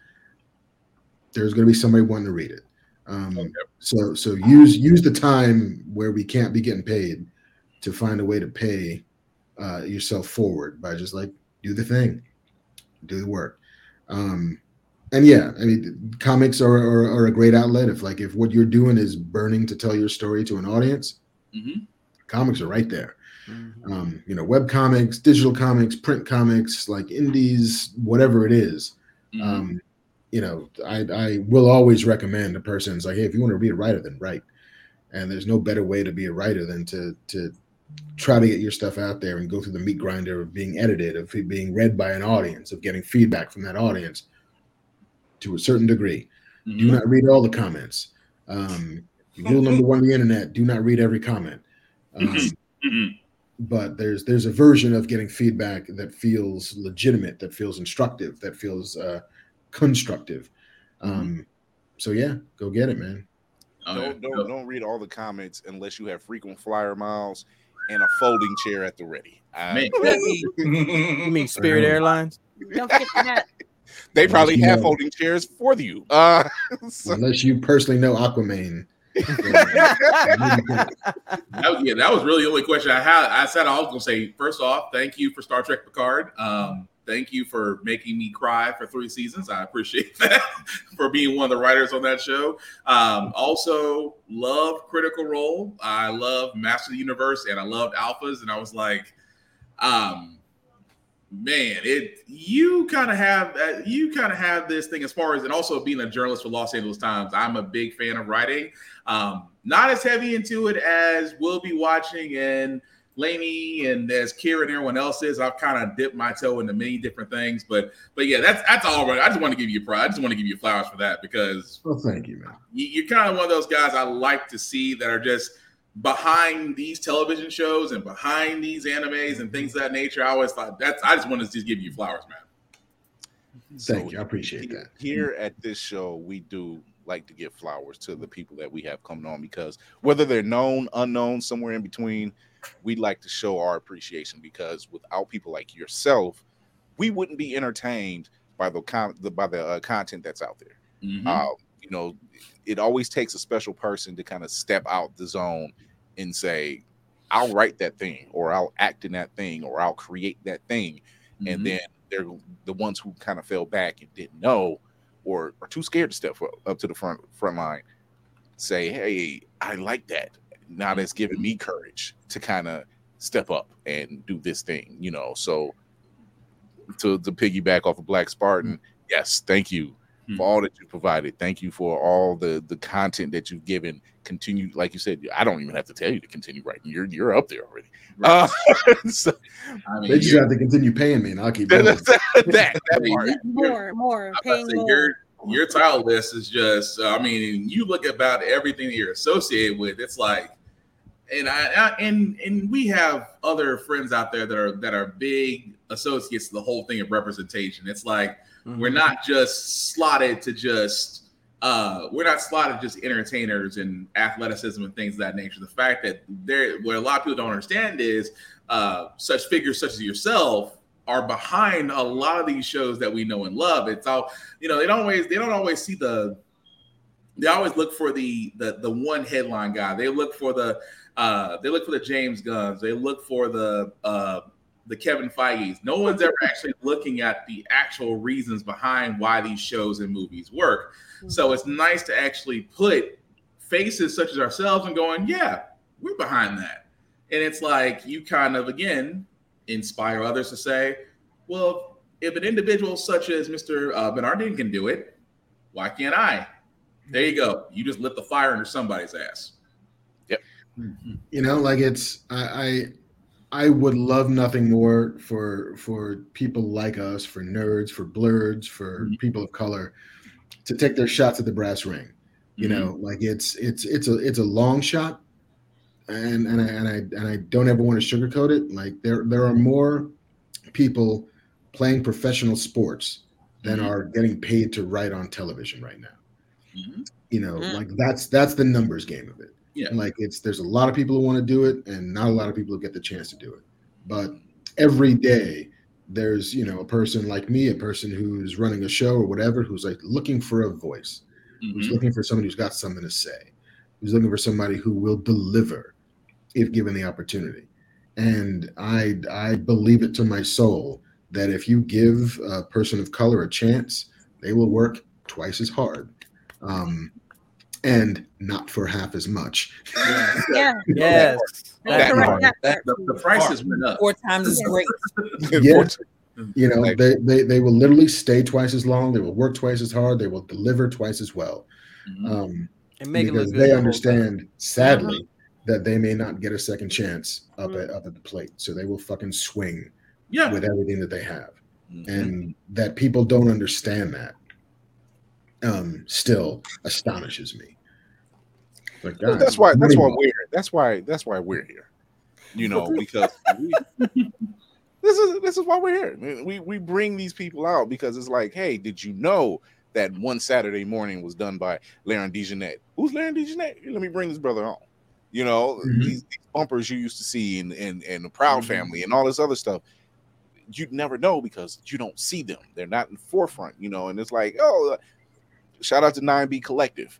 [SPEAKER 6] there's going to be somebody wanting to read it. Um,
[SPEAKER 10] Okay.
[SPEAKER 6] so so use use the time where we can't be getting paid to find a way to pay uh, yourself forward by just like do the thing. do the work. Um, and yeah, I mean, comics are, are, are a great outlet. If like if what you're doing is burning to tell your story to an audience,
[SPEAKER 10] Mhm.
[SPEAKER 6] comics are right there. Um, you know, web comics, digital comics, print comics, like indies, whatever it is.
[SPEAKER 10] Mhm.
[SPEAKER 6] Um, you know, I I will always recommend a person's like, hey, if you want to be a writer, then write. And there's no better way to be a writer than to to try to get your stuff out there and go through the meat grinder of being edited, of being read by an audience, of getting feedback from that audience to a certain degree. Do
[SPEAKER 10] Mhm.
[SPEAKER 6] not read all the comments. Um, rule number one on the internet: do not read every comment. Um,
[SPEAKER 10] Mhm.
[SPEAKER 6] but there's there's a version of getting feedback that feels legitimate, that feels instructive, that feels uh, constructive. Um, so yeah, go get it, man.
[SPEAKER 10] Oh.
[SPEAKER 2] Don't, don't don't read all the comments unless you have frequent flyer miles and a folding chair at the ready. I-
[SPEAKER 9] You mean Spirit Airlines?
[SPEAKER 3] Don't forget that.
[SPEAKER 2] they probably have
[SPEAKER 6] know.
[SPEAKER 2] folding chairs for you. Uh, so-
[SPEAKER 6] Unless you personally know Aquaman.
[SPEAKER 10] That was, yeah, that was really the only question I had. I said I was going to say, first off, thank you for Star Trek Picard. Um, thank you for making me cry for three seasons. I appreciate that for being one of the writers on that show. Um, also, love Critical Role. I love Master of the Universe, and I loved Alphas. And I was like, um, man, it you kind of have uh, you kind of have this thing as far as and also being a journalist for Los Angeles Times. I'm a big fan of writing. Um, not as heavy into it as we'll be watching and Laney and as Kieran and everyone else is. I've kind of dipped my toe into many different things, but but yeah, that's that's all right. I just want to give you pride. I just want to give you flowers for that because
[SPEAKER 6] Well, thank you, man.
[SPEAKER 10] you, you're kind of one of those guys I like to see that are just behind these television shows and behind these animes and things of that nature. I always thought that's I just want to just give you flowers, man.
[SPEAKER 6] Thank
[SPEAKER 2] So
[SPEAKER 6] you. I appreciate that.
[SPEAKER 2] here at this show, we do like to give flowers to the people that we have coming on because whether they're known, unknown, somewhere in between, we'd like to show our appreciation because without people like yourself, we wouldn't be entertained by the con- the by the uh, content that's out there.
[SPEAKER 10] Mhm.
[SPEAKER 2] Uh, you know, it always takes a special person to kind of step out the zone and say, "I'll write that thing," or "I'll act in that thing," or "I'll create that thing,"
[SPEAKER 10] Mhm.
[SPEAKER 2] and then they're the ones who kind of fell back and didn't know or are too scared to step up, to the front front line say hey i like that. Now that's giving me courage to kind of step up and do this thing you know? So to, to piggyback off of black spartan yes thank you
[SPEAKER 10] Hmm.
[SPEAKER 2] for all that you provided thank you for all the the content that you've given continue like you said i don't even have to tell you to continue writing you're you're up there already uh, so,
[SPEAKER 10] I mean,
[SPEAKER 6] They just have to continue paying me, and I'll keep going.
[SPEAKER 2] that, that, that
[SPEAKER 10] I mean,
[SPEAKER 2] part.
[SPEAKER 10] you're-
[SPEAKER 3] More, more,
[SPEAKER 10] I'm
[SPEAKER 3] paying more.
[SPEAKER 10] your your title list is just. uh, I mean, you look about everything that you're associated with. It's like, and I, I and and we have other friends out there that are that are big associates to the whole thing of representation. It's like we're not just slotted to just. Uh, we're not slotted just entertainers and athleticism and things of that nature. The fact that there, what a lot of people don't understand is uh, such figures such as yourself are behind a lot of these shows that we know and love. It's all you know. They don't always they don't always see the. They always look for the the the one headline guy. They look for the uh they look for the James Gunns. They look for the uh the Kevin Feige's. No one's ever actually looking at the actual reasons behind why these shows and movies work. So it's nice to actually put faces such as ourselves and going, yeah, we're behind that. And it's like you kind of again inspire others to say, well, if an individual such as Mr. Uh, Bernardin can do it, why can't I? There you go. You just lit the fire under somebody's ass. Yep.
[SPEAKER 6] You know like it's I, I i would love nothing more for for people like us for nerds for blerds for
[SPEAKER 10] Mhm.
[SPEAKER 6] people of color to take their shots at the brass ring you
[SPEAKER 10] Mhm.
[SPEAKER 6] know like it's it's it's a it's a long shot and and I, and I and I don't ever want to sugarcoat it like there there are more people playing professional sports than
[SPEAKER 10] Mhm.
[SPEAKER 6] are getting paid to write on television right now
[SPEAKER 10] Mhm.
[SPEAKER 6] you know
[SPEAKER 4] Mm.
[SPEAKER 6] like that's that's the numbers game of it
[SPEAKER 10] Yeah.
[SPEAKER 6] like it's there's a lot of people who want to do it and not a lot of people who get the chance to do it but every day there's you know a person like me a person who's running a show or whatever who's like looking for a voice who's
[SPEAKER 10] Mhm.
[SPEAKER 6] looking for somebody who's got something to say who's looking for somebody who will deliver if given the opportunity and i i believe it to my soul that if you give a person of color a chance, they will work twice as hard. Um, and not for half as much.
[SPEAKER 3] Yeah.
[SPEAKER 9] Yes.
[SPEAKER 3] That's
[SPEAKER 2] That
[SPEAKER 3] correct. That
[SPEAKER 10] That, the, the prices went up.
[SPEAKER 4] Four times as great.
[SPEAKER 6] Yeah. You know, they, they they will literally stay twice as long. They will work twice as hard. They will deliver twice as well.
[SPEAKER 10] Mhm.
[SPEAKER 6] Um,
[SPEAKER 9] And make it
[SPEAKER 6] because
[SPEAKER 9] look
[SPEAKER 6] they
[SPEAKER 9] the whole
[SPEAKER 6] understand, sadly, that they may not get a second chance up at up at the plate. So they will fucking swing
[SPEAKER 10] Yeah.
[SPEAKER 6] with everything that they have.
[SPEAKER 10] Mhm.
[SPEAKER 6] And that people don't understand that um still astonishes me. Like God,
[SPEAKER 2] that's why that's why we're that's why that's why we're here. You know, because we, this is this is why we're here. We we bring these people out because it's like, hey, did you know that one Saturday morning was done by Laren DeJeanette? Who's Laren DeJeanette? Let me bring this brother on. You know,
[SPEAKER 6] Mhm.
[SPEAKER 2] these, these bumpers you used to see in, in the Proud
[SPEAKER 10] Mhm.
[SPEAKER 2] Family and all this other stuff. You'd never know because you don't see them. They're not in the forefront, you know. And it's like, oh, shout out to 9B Collective.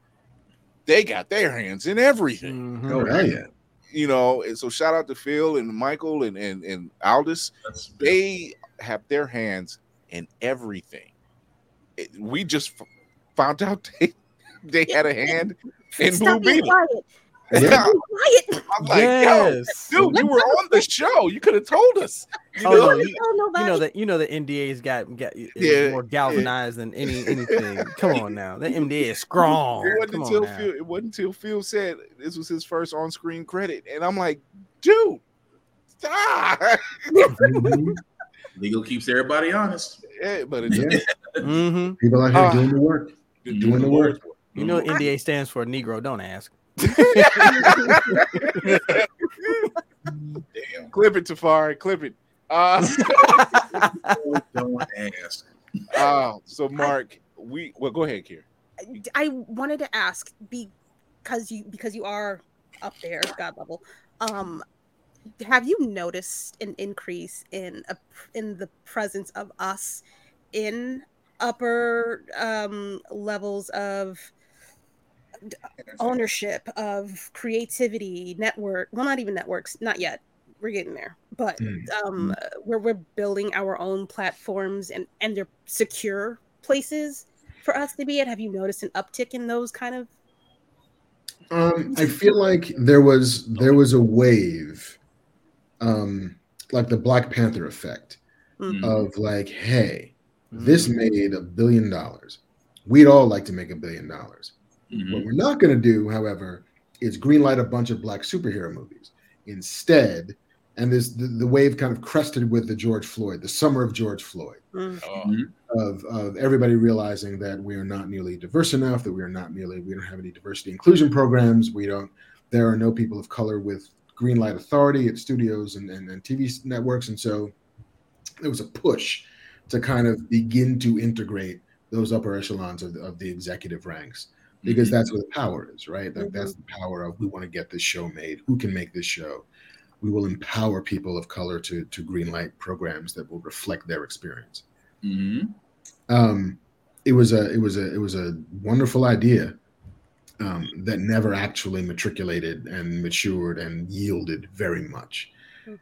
[SPEAKER 2] They got their hands in everything
[SPEAKER 9] Mhm.
[SPEAKER 6] Oh, hell yeah.
[SPEAKER 2] you know, and so shout out to Phil and Michael and and, and Aldous.
[SPEAKER 10] That's
[SPEAKER 2] They have their hands in everything. It- we just f- found out they, they had a hand in Blue
[SPEAKER 3] Stop being
[SPEAKER 2] Beetle.
[SPEAKER 3] quiet.
[SPEAKER 6] Yeah.
[SPEAKER 3] Quiet.
[SPEAKER 2] I'm like,
[SPEAKER 9] yes.
[SPEAKER 2] yo, dude, you were on the show. You could have told us. You
[SPEAKER 9] Oh,
[SPEAKER 2] know?
[SPEAKER 9] no, you, you know that you know the NDA's got got
[SPEAKER 2] Yeah,
[SPEAKER 9] more galvanized than any anything. Come on now, the NDA is strong.
[SPEAKER 2] It wasn't
[SPEAKER 9] Come
[SPEAKER 2] until
[SPEAKER 9] on.
[SPEAKER 2] Phil. It wasn't until Phil said this was his first on-screen credit, and I'm like, dude, stop.
[SPEAKER 6] Mhm.
[SPEAKER 10] legal keeps everybody honest.
[SPEAKER 2] yeah, but it
[SPEAKER 6] Yeah.
[SPEAKER 9] Mhm.
[SPEAKER 6] People out here
[SPEAKER 2] Ah.
[SPEAKER 6] doing the work.
[SPEAKER 2] just
[SPEAKER 6] Doing the work.
[SPEAKER 9] You know what NDA stands for? Negro. Don't ask.
[SPEAKER 2] Damn. Clip it, Tafari. Clip it. Uh,
[SPEAKER 10] Don't ask.
[SPEAKER 2] uh, so Marc, we well, go ahead, Kier.
[SPEAKER 3] I wanted to ask because you because you are up there, God level. Um, have you noticed an increase in a, in the presence of us in upper um, levels of ownership of creativity network well not even networks not yet we're getting there but
[SPEAKER 6] Mm.
[SPEAKER 3] um uh, where we're building our own platforms and and they're secure places for us to be at have you noticed an uptick in those kind of
[SPEAKER 6] Um, I feel like there was there was a wave, um, like the Black Panther effect
[SPEAKER 3] Mm.
[SPEAKER 6] of like, hey, this made a billion dollars. We'd all like to make a billion dollars.
[SPEAKER 10] Mhm.
[SPEAKER 6] What we're not going to do, however, is greenlight a bunch of black superhero movies. Instead, and this the, the wave kind of crested with the George Floyd, the summer of George Floyd,
[SPEAKER 3] Mm.
[SPEAKER 10] Mhm.
[SPEAKER 6] of, of everybody realizing that we are not nearly diverse enough, that we are not nearly, we don't have any diversity inclusion programs. We don't, there are no people of color with green light authority at studios and, and, and TV networks. And so there was a push to kind of begin to integrate those upper echelons of the, of the executive ranks because that's where the power is, right? That, That's the power of we want to get this show made. Who can make this show? We will empower people of color to to greenlight programs that will reflect their experience.
[SPEAKER 10] Mhm.
[SPEAKER 6] Um, it was a it was a it was a wonderful idea um, that never actually matriculated and matured and yielded very much.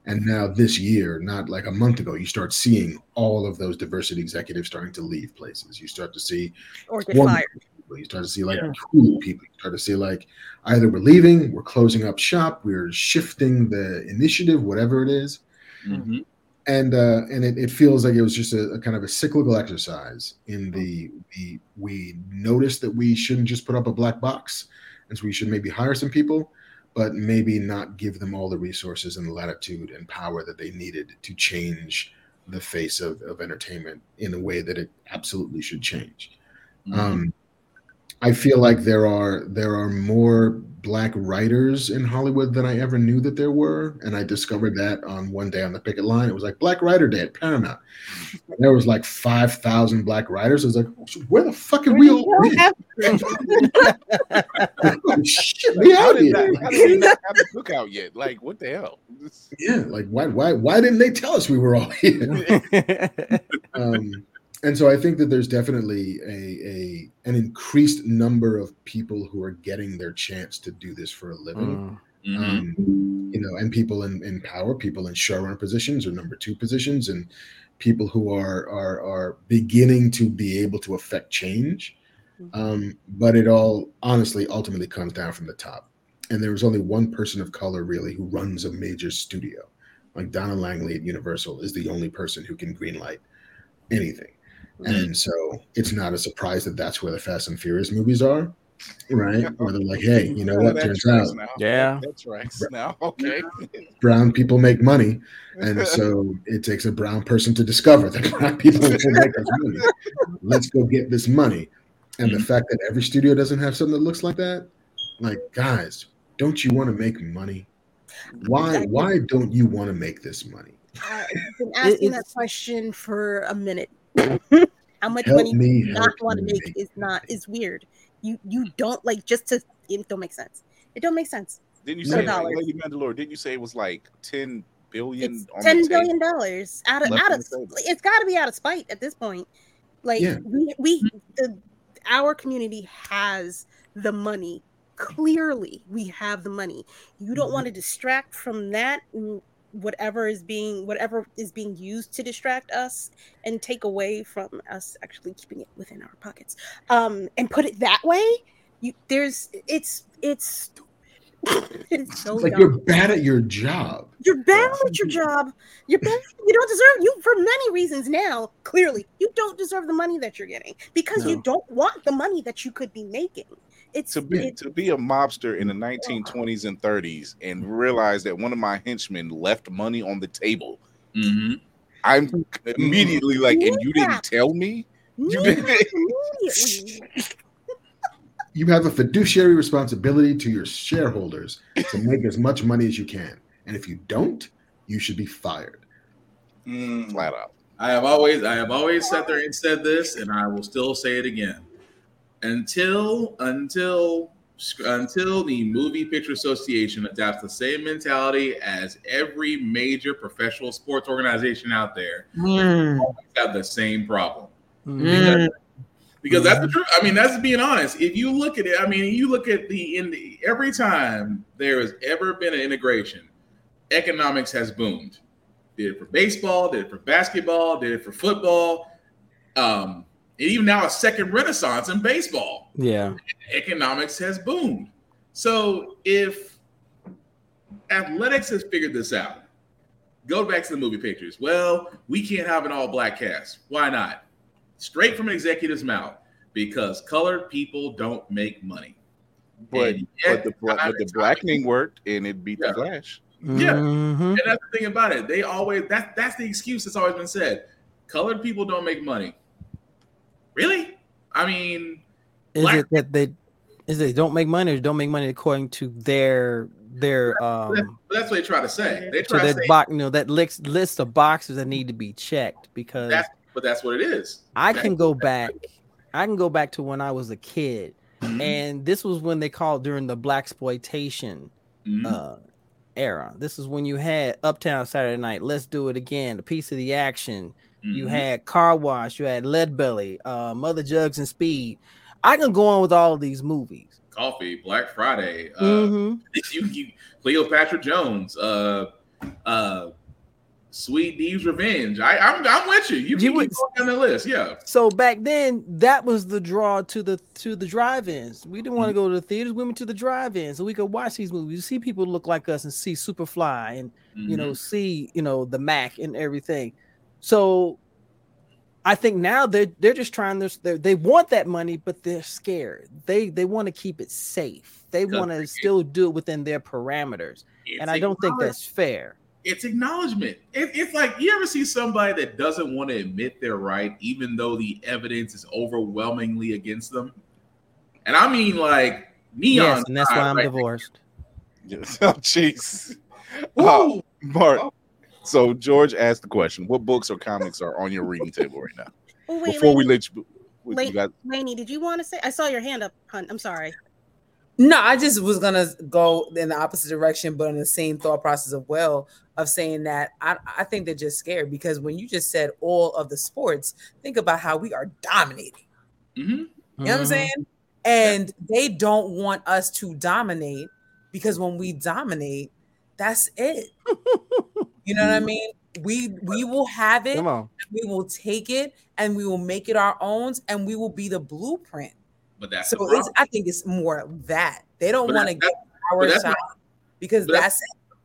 [SPEAKER 6] And now this year, not like a month ago, you start seeing all of those diversity executives starting to leave places. You start to see
[SPEAKER 3] or get
[SPEAKER 6] wonderful
[SPEAKER 3] fired
[SPEAKER 6] people. You start to see like cool people. You start to see like either we're leaving, we're closing up shop, we're shifting the initiative, whatever it is.
[SPEAKER 10] Mhm.
[SPEAKER 6] And uh, and it, it feels like it was just a, a kind of a cyclical exercise in the we we noticed that we shouldn't just put up a black box, and so we should maybe hire some people, but maybe not give them all the resources and the latitude and power that they needed to change the face of, of entertainment in a way that it absolutely should change.
[SPEAKER 10] Mhm.
[SPEAKER 6] Um, I feel like there are there are more black writers in Hollywood than I ever knew that there were, and I discovered that on one day on the picket line. It was like Black Writer Day at Paramount. And there was like five thousand black writers. I was like, where the fuck are we all? been? Oh, shit, we
[SPEAKER 2] How
[SPEAKER 6] out
[SPEAKER 2] did,
[SPEAKER 6] here.
[SPEAKER 2] that, how did they not have the cookout yet? Like, what the hell?
[SPEAKER 6] Yeah, like why why why didn't they tell us we were all here? um, and so I think that there's definitely a, a an increased number of people who are getting their chance to do this for a living.
[SPEAKER 9] Mm.
[SPEAKER 10] Mhm.
[SPEAKER 6] Um, you know, and people in, in power, people in showrunner positions or number two positions, and people who are are are beginning to be able to affect change. Um, but it all honestly ultimately comes down from the top. And there was only one person of color really who runs a major studio. Like Donna Langley at Universal is the only person who can greenlight anything. Mm. And so it's not a surprise that that's where the Fast and Furious movies are, right? Where they're like, hey, you know what? Turns out
[SPEAKER 2] now.
[SPEAKER 9] Yeah.
[SPEAKER 2] That's right. Now, okay.
[SPEAKER 6] brown people make money. And so it takes a brown person to discover that black people will make us money. Let's go get this money. And the mm. fact that every studio doesn't have something that looks like that, like guys, don't you want to make money? Why why don't you want to make this money?
[SPEAKER 3] I've been asking that question for a minute. How much
[SPEAKER 6] Help
[SPEAKER 3] money
[SPEAKER 6] me
[SPEAKER 3] you not want to make
[SPEAKER 6] make
[SPEAKER 3] is not is weird. You you don't like just to it don't make sense. It don't make sense.
[SPEAKER 2] Didn't you
[SPEAKER 3] No
[SPEAKER 2] say,
[SPEAKER 3] dollars.
[SPEAKER 2] Lady Mandalore? Didn't you say it was like ten billion?
[SPEAKER 3] It's
[SPEAKER 2] on
[SPEAKER 3] ten
[SPEAKER 2] the
[SPEAKER 3] billion
[SPEAKER 2] table?
[SPEAKER 3] dollars out of out of
[SPEAKER 2] table.
[SPEAKER 3] it's got to be out of spite at this point. Like
[SPEAKER 6] Yeah.
[SPEAKER 3] we we the our community has the money. Clearly, we have the money. You don't mm-hmm. want to distract from that. Mm, Whatever is being whatever is being used to distract us and take away from us actually keeping it within our pockets. Um, and put it that way. You there's it's it's it's so
[SPEAKER 6] like
[SPEAKER 3] dumb.
[SPEAKER 6] you're bad at your job.
[SPEAKER 3] You're bad at your job. You're bad. You don't deserve you for many reasons now. Clearly, you don't deserve the money that you're getting because you don't want the money that you could be making. It's
[SPEAKER 2] to be
[SPEAKER 3] it,
[SPEAKER 2] to be a mobster in the 1920s and 30s and realize that one of my henchmen left money on the table.
[SPEAKER 10] Mhm.
[SPEAKER 2] I'm immediately like, and you didn't tell me. You didn't.
[SPEAKER 6] You have a fiduciary responsibility to your shareholders to make as much money as you can. And if you don't, you should be fired.
[SPEAKER 5] Mm.
[SPEAKER 2] Flat out.
[SPEAKER 10] I have always I have always sat there and said this, and I will still say it again. Until until until the Movie Picture Association adopts the same mentality as every major professional sports organization out there,
[SPEAKER 4] Mm.
[SPEAKER 10] have the same problem.
[SPEAKER 9] Mm.
[SPEAKER 10] Because, because that's the truth. I mean, that's being honest. If you look at it, I mean, you look at the in the, every time there has ever been an integration, economics has boomed. Did it for baseball, did it for basketball, did it for football, um, and even now a second renaissance in baseball.
[SPEAKER 9] Yeah.
[SPEAKER 10] Economics has boomed. So if athletics has figured this out, go back to the movie pictures. Well, we can't have an all black cast. Why not? Straight from an executive's mouth. Because colored people don't make money.
[SPEAKER 2] But
[SPEAKER 10] And
[SPEAKER 2] but the but the blackening worked and it beat
[SPEAKER 10] Yeah.
[SPEAKER 2] the flash.
[SPEAKER 10] Yeah.
[SPEAKER 9] Mhm.
[SPEAKER 10] And that's the thing about it. They always that's that's the excuse that's always been said. Colored people don't make money. Really? I mean,
[SPEAKER 9] Is
[SPEAKER 10] Black-
[SPEAKER 9] it that they is they don't make money or don't make money according to their their
[SPEAKER 10] that's,
[SPEAKER 9] um
[SPEAKER 10] that's what they try to say. They
[SPEAKER 9] to
[SPEAKER 10] try to
[SPEAKER 9] that
[SPEAKER 10] say
[SPEAKER 9] box you know that list list of boxes that need to be checked because
[SPEAKER 10] that's but that's what it is.
[SPEAKER 9] I
[SPEAKER 10] That-
[SPEAKER 9] can go back I can go back to when I was a kid
[SPEAKER 10] Mhm.
[SPEAKER 9] and this was when they called during the blaxploitation
[SPEAKER 10] Mhm.
[SPEAKER 9] uh era. This is when you had Uptown Saturday Night, Let's Do It Again, a piece of the action. You
[SPEAKER 10] Mhm.
[SPEAKER 9] had Car Wash, you had Lead Belly, uh, Mother Jugs and Speed. I can go on with all of these movies.
[SPEAKER 10] Coffy, Black Friday, uh,
[SPEAKER 9] Mhm.
[SPEAKER 10] you, you Cleopatra Jones, uh, uh, Sweet Dee's Revenge. I, I'm, I'm with you. You,
[SPEAKER 9] You
[SPEAKER 10] you
[SPEAKER 9] would-
[SPEAKER 10] down the list, yeah.
[SPEAKER 9] So back then, that was the draw to the to the drive-ins. We didn't want to go to the theaters. We went to the drive-ins so we could watch these movies. You see people look like us and see Superfly and you know see you know the Mack and everything. So I think now they're they're just trying this. They they want that money, but they're scared. They they want to keep it safe. They want to still do it within their parameters,
[SPEAKER 10] It's
[SPEAKER 9] and I don't think that's fair.
[SPEAKER 10] it's acknowledgement. It, it's like you ever see somebody that doesn't want to admit they're right, even though the evidence is overwhelmingly against them. And I mean, like neon.
[SPEAKER 9] Yes, and that's why I'm
[SPEAKER 10] right
[SPEAKER 9] divorced.
[SPEAKER 2] Yes. Oh, jeez.
[SPEAKER 10] there.
[SPEAKER 2] Uh,
[SPEAKER 10] Ooh.
[SPEAKER 2] Marc. So George asked the question: What books or comics are on your reading table right now?
[SPEAKER 3] Oh, wait,
[SPEAKER 2] Before we let you, you
[SPEAKER 3] Late-
[SPEAKER 2] got
[SPEAKER 3] Lainey, did you want to say? I saw your hand up, Hunt. I'm sorry.
[SPEAKER 4] No, I just was gonna go in the opposite direction, but in the same thought process of well of saying that I, I think they're just scared because when you just said all of the sports, think about how we are dominating.
[SPEAKER 10] Mhm.
[SPEAKER 4] You know what
[SPEAKER 9] Mhm.
[SPEAKER 4] I'm saying? And they don't want us to dominate because when we dominate, that's it. you know what I mean? We we will have it.
[SPEAKER 9] Come on.
[SPEAKER 4] We will take it and we will make it our own, and we will be the blueprint.
[SPEAKER 10] But that's
[SPEAKER 4] so it's. I think it's more that they don't want to
[SPEAKER 10] that-
[SPEAKER 4] get our
[SPEAKER 10] that's
[SPEAKER 4] side
[SPEAKER 10] what-
[SPEAKER 4] because
[SPEAKER 10] but that's-
[SPEAKER 4] that's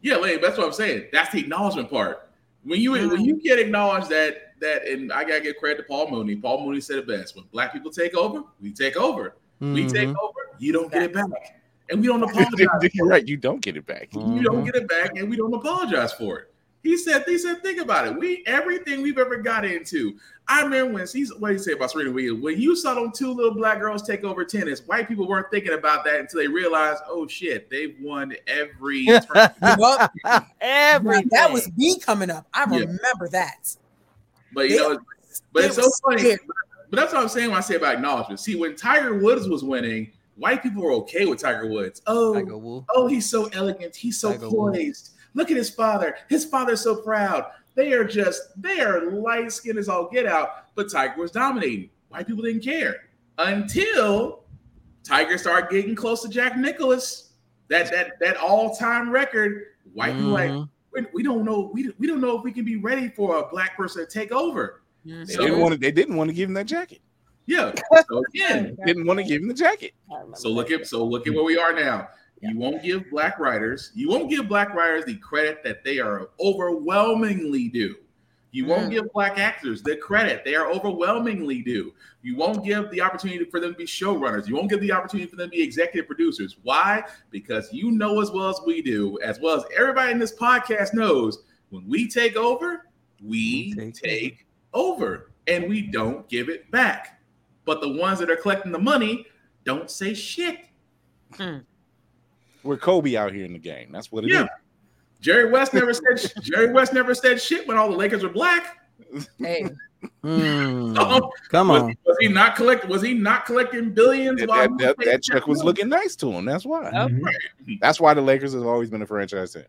[SPEAKER 10] Yeah, like, that's what I'm saying. That's the acknowledgement part. When you when
[SPEAKER 4] Mm-hmm.
[SPEAKER 10] you get acknowledged that that, and I gotta give credit to Paul Mooney. Paul Mooney said it best: when black people take over, we take over. We take
[SPEAKER 9] Mhm.
[SPEAKER 10] over, you don't get it back, and we don't apologize.
[SPEAKER 2] You're right. You don't get it back.
[SPEAKER 10] You don't mm-hmm. get it back, and we don't apologize for it. He said, he said, think about it. We everything we've ever got into. I remember when he's what did he say about Serena Williams? When you saw them two little black girls take over tennis, white people weren't thinking about that until they realized, oh shit, they've won every
[SPEAKER 4] Well,
[SPEAKER 9] Everything.
[SPEAKER 4] that was me coming up. I
[SPEAKER 10] Yeah.
[SPEAKER 4] remember that.
[SPEAKER 10] But you
[SPEAKER 4] They-
[SPEAKER 10] know, but it's so funny.
[SPEAKER 4] scared.
[SPEAKER 10] But that's what I'm saying when I say about acknowledgement. See, when Tiger Woods was winning, white people were okay with Tiger Woods. Oh,
[SPEAKER 9] Tiger
[SPEAKER 10] oh, he's so elegant. He's so
[SPEAKER 9] Tiger Woods.
[SPEAKER 10] poised. Look at his father. His father's so proud. They are just, they are light skinned as all get out. But Tiger was dominating. White people didn't care until Tiger started getting close to Jack Nicklaus. That that that all time record. White people like
[SPEAKER 9] Mhm.
[SPEAKER 10] we, we don't know we, we don't know if we can be ready for a black person to take over.
[SPEAKER 2] They
[SPEAKER 10] So-
[SPEAKER 2] didn't want to. They didn't want to give him that jacket.
[SPEAKER 10] Yeah. So again,
[SPEAKER 2] Didn't want to give him the jacket.
[SPEAKER 10] so look at so look at where we are now. You won't give black writers, you won't give black writers the credit that they are overwhelmingly due. You won't give black actors the credit they are overwhelmingly due. You won't give the opportunity for them to be showrunners. You won't give the opportunity for them to be executive producers. Why? Because you know as well as we do, as well as everybody in this podcast knows, when we take over, we take, over and we don't give it back. But the ones that are collecting the money don't say shit.
[SPEAKER 2] We're Kobe out here in the game. That's what it is.
[SPEAKER 10] Yeah. Jerry West never said Jerry West never said shit when all the Lakers were black.
[SPEAKER 4] Hey,
[SPEAKER 9] Mm.
[SPEAKER 10] So,
[SPEAKER 9] Come on.
[SPEAKER 10] was he not collect? Was he not collecting billions?
[SPEAKER 2] That,
[SPEAKER 10] while
[SPEAKER 2] that, that, that check was looking nice to him. That's why.
[SPEAKER 10] Right.
[SPEAKER 2] That's why the Lakers has always been a franchise team.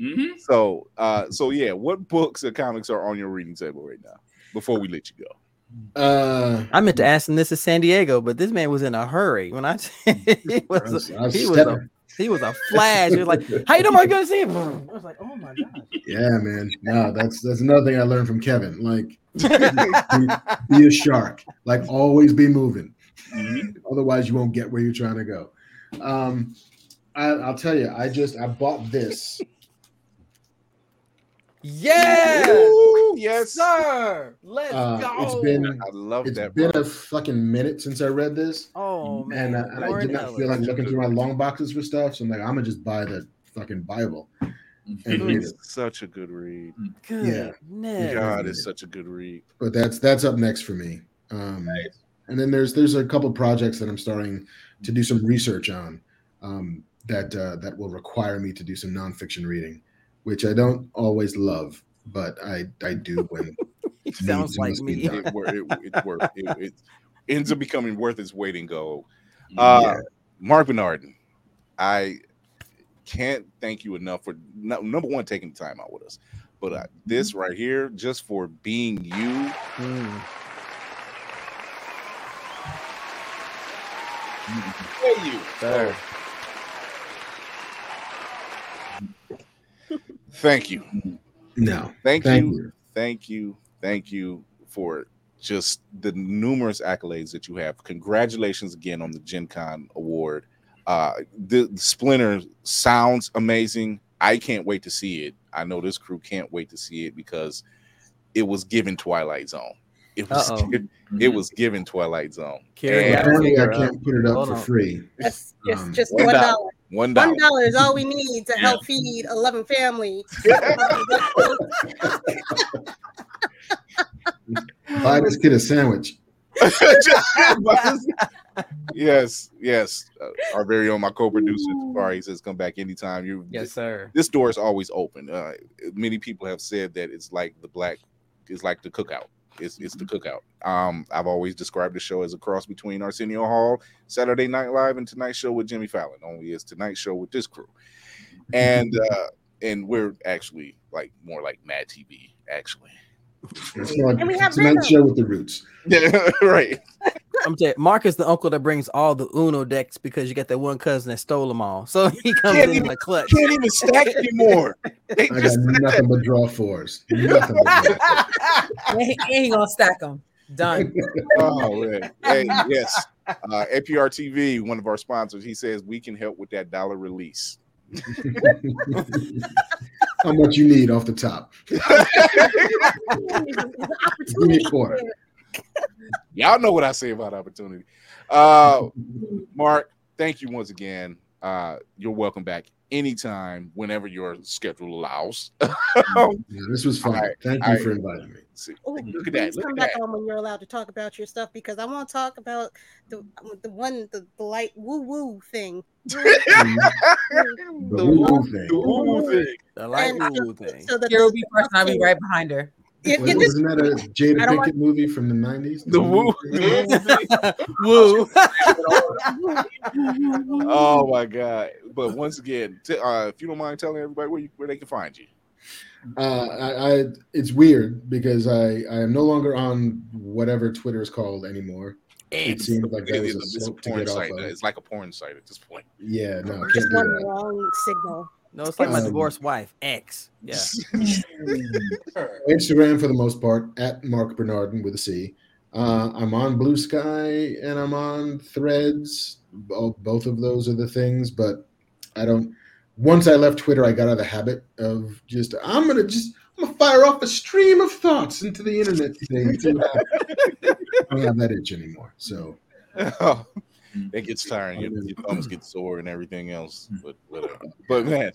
[SPEAKER 10] Mhm.
[SPEAKER 2] So, uh, so yeah, what books or comics are on your reading table right now? Before we let you go,
[SPEAKER 6] Uh,
[SPEAKER 9] I meant to ask him this is San Diego, but this man was in a hurry. When I he was,
[SPEAKER 6] I was-
[SPEAKER 9] a,
[SPEAKER 6] I was
[SPEAKER 9] he was a he was a flash. He was like, "How you doing? I gonna see him." I was like, "Oh my god!"
[SPEAKER 6] yeah, man. No, that's that's another thing I learned from Kevin. Like, be, be a shark. Like, always be moving.
[SPEAKER 10] Mhm.
[SPEAKER 6] Otherwise, you won't get where you're trying to go. Um, I, I'll tell you, I just I bought this.
[SPEAKER 9] Yeah,
[SPEAKER 2] Ooh, yes,
[SPEAKER 9] sir. Let's
[SPEAKER 6] Uh,
[SPEAKER 9] go.
[SPEAKER 6] it's been
[SPEAKER 2] I love
[SPEAKER 6] it's
[SPEAKER 2] that.
[SPEAKER 6] It's been
[SPEAKER 2] bro.
[SPEAKER 6] a fucking minute since I read this,
[SPEAKER 9] oh man,
[SPEAKER 6] and, uh, and I did not
[SPEAKER 9] Ellis.
[SPEAKER 6] feel like looking through my long boxes for stuff. So I'm like, I'm gonna just buy the fucking Bible and read it.
[SPEAKER 2] It's such a good read.
[SPEAKER 6] Yeah.
[SPEAKER 9] Goodness.
[SPEAKER 2] God, it's such a good read.
[SPEAKER 6] but that's that's up next for me. Um, And then there's there's a couple projects that I'm starting to do some research on um, that uh, that will require me to do some nonfiction reading, which I don't always love, but I I do when
[SPEAKER 9] He
[SPEAKER 6] needs
[SPEAKER 9] sounds like me.
[SPEAKER 2] It, it, it, worth, it, it ends up becoming worth its weight in gold. Uh,
[SPEAKER 6] Yeah.
[SPEAKER 2] Marc Bernardin, I can't thank you enough for no, number one taking the time out with us, but uh, this right here, just for being you,
[SPEAKER 9] Mm.
[SPEAKER 2] Thank you,
[SPEAKER 9] Sir.
[SPEAKER 2] Thank you.
[SPEAKER 6] No,
[SPEAKER 2] Thank,
[SPEAKER 6] Thank
[SPEAKER 2] you,
[SPEAKER 6] you.
[SPEAKER 2] Thank you. Thank you for just the numerous accolades that you have. Congratulations again on the Gen Con award. Uh, the, the Splinter sounds amazing. I can't wait to see it. I know this crew can't wait to see it because it was given Twilight Zone. It was given, it was given Twilight Zone.
[SPEAKER 9] Carry
[SPEAKER 2] And
[SPEAKER 6] apparently I can't put it up
[SPEAKER 9] Hold
[SPEAKER 6] for
[SPEAKER 9] on.
[SPEAKER 6] free.
[SPEAKER 3] Just, just,
[SPEAKER 6] Um,
[SPEAKER 3] just
[SPEAKER 2] one
[SPEAKER 3] one
[SPEAKER 2] dollar.
[SPEAKER 3] Dollar.
[SPEAKER 2] one dollar.
[SPEAKER 3] One dollar is all we need to help feed eleven families.
[SPEAKER 6] Buy this kid a sandwich.
[SPEAKER 2] yes, yes. Uh, our very own my co-producer Tafari says come back anytime. You
[SPEAKER 9] Yes, sir.
[SPEAKER 2] this door is always open. Uh, many people have said that it's like the black, it's like the cookout. It's it's the cookout. Um, I've always described the show as a cross between Arsenio Hall, Saturday Night Live, and Tonight Show with Jimmy Fallon. Only it's Tonight Show with this crew, and uh, and we're actually like more like Mad TV, actually.
[SPEAKER 6] It's more like
[SPEAKER 3] And we have
[SPEAKER 6] tonight's
[SPEAKER 3] Venom.
[SPEAKER 6] show with the roots.
[SPEAKER 2] Yeah, right.
[SPEAKER 9] I'm telling you, Marc is the uncle that brings all the Uno decks because you got that one cousin that stole them all. So he comes
[SPEAKER 2] Can't
[SPEAKER 9] in
[SPEAKER 2] even-
[SPEAKER 9] like clutch.
[SPEAKER 2] Can't even stack anymore. They
[SPEAKER 6] I
[SPEAKER 2] just
[SPEAKER 6] got nothing but draw fours. Nothing but draw.
[SPEAKER 4] And he ain't gonna stack them. Done.
[SPEAKER 2] oh man. Hey, yes. Uh, APR TV, one of our sponsors, he says we can help with that dollar release.
[SPEAKER 6] How much you need off the top? Give me a quarter.
[SPEAKER 2] Y'all know what I say about opportunity. Uh, Marc, thank you once again. Uh, you're welcome back anytime, whenever your schedule allows.
[SPEAKER 6] Yeah, this was fun.
[SPEAKER 2] All right,
[SPEAKER 6] Thank you
[SPEAKER 2] right.
[SPEAKER 6] for inviting me.
[SPEAKER 2] See,
[SPEAKER 3] Oh,
[SPEAKER 2] look at
[SPEAKER 3] please
[SPEAKER 2] that. Look
[SPEAKER 3] come
[SPEAKER 2] at
[SPEAKER 3] back
[SPEAKER 2] that.
[SPEAKER 3] on when you're allowed to talk about your stuff because I want to talk about the the one the, the light woo woo thing.
[SPEAKER 6] The woo-woo thing.
[SPEAKER 2] The woo-woo thing.
[SPEAKER 9] The light
[SPEAKER 3] And
[SPEAKER 9] woo thing.
[SPEAKER 3] So the,
[SPEAKER 4] Here will be first, and I'll be right behind her.
[SPEAKER 3] Yeah,
[SPEAKER 6] Was,
[SPEAKER 3] yeah, this-
[SPEAKER 6] wasn't that a Jada
[SPEAKER 3] I don't
[SPEAKER 6] Pinkett movie from the 90s?
[SPEAKER 2] The woo.
[SPEAKER 9] Woo.
[SPEAKER 2] oh my god! But once again, t- uh, if you don't mind telling everybody where you, where they can find you.
[SPEAKER 6] Uh, I, I it's weird because I I am no longer on whatever Twitter is called anymore. It seems like that
[SPEAKER 2] It
[SPEAKER 6] was
[SPEAKER 2] is
[SPEAKER 6] a
[SPEAKER 2] a, it's a porn site.
[SPEAKER 6] of.
[SPEAKER 2] It's like a porn site at this point.
[SPEAKER 6] Yeah, no,
[SPEAKER 3] We're just one wrong signal.
[SPEAKER 9] No, it's like my
[SPEAKER 6] Um,
[SPEAKER 9] divorced wife, ex. Yeah.
[SPEAKER 6] Instagram for the most part at Marc Bernardin with a C. Uh, I'm on Blue Sky and I'm on Threads. Bo- Both of those are the things, but I don't. Once I left Twitter, I got out of the habit of just I'm gonna just I'm gonna fire off a stream of thoughts into the internet today. and see what happens. I don't have that itch anymore. So
[SPEAKER 2] it gets tiring. Your, your thumbs get sore and everything else. Mm. But whatever. But man,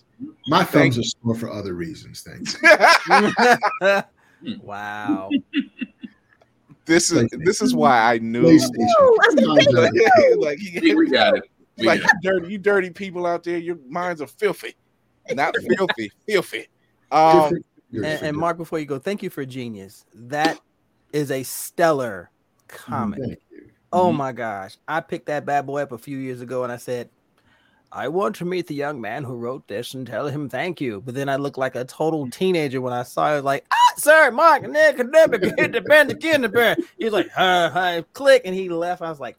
[SPEAKER 6] my thumbs are sore for other reasons. Thanks. Hmm.
[SPEAKER 9] wow.
[SPEAKER 2] this is this is why I knew.
[SPEAKER 6] PlayStation.
[SPEAKER 2] like, you-
[SPEAKER 10] We, we got it. We
[SPEAKER 2] like
[SPEAKER 10] got
[SPEAKER 2] you dirty, you dirty people out there. Your minds are filthy, not filthy, filthy. Um,
[SPEAKER 9] And, and Marc, before you go, thank you for Genius. That is a stellar mm, comic.
[SPEAKER 6] Thank you.
[SPEAKER 9] Oh
[SPEAKER 2] Mm-hmm.
[SPEAKER 9] my gosh. I picked that bad boy up a few years ago and I said, I want to meet the young man who wrote this and tell him thank you. But then I looked like a total teenager when I saw it, like, ah, sir, Marc, an academic, hit the band again. The bear. He's like, hi, hi, click. And he left. I was like,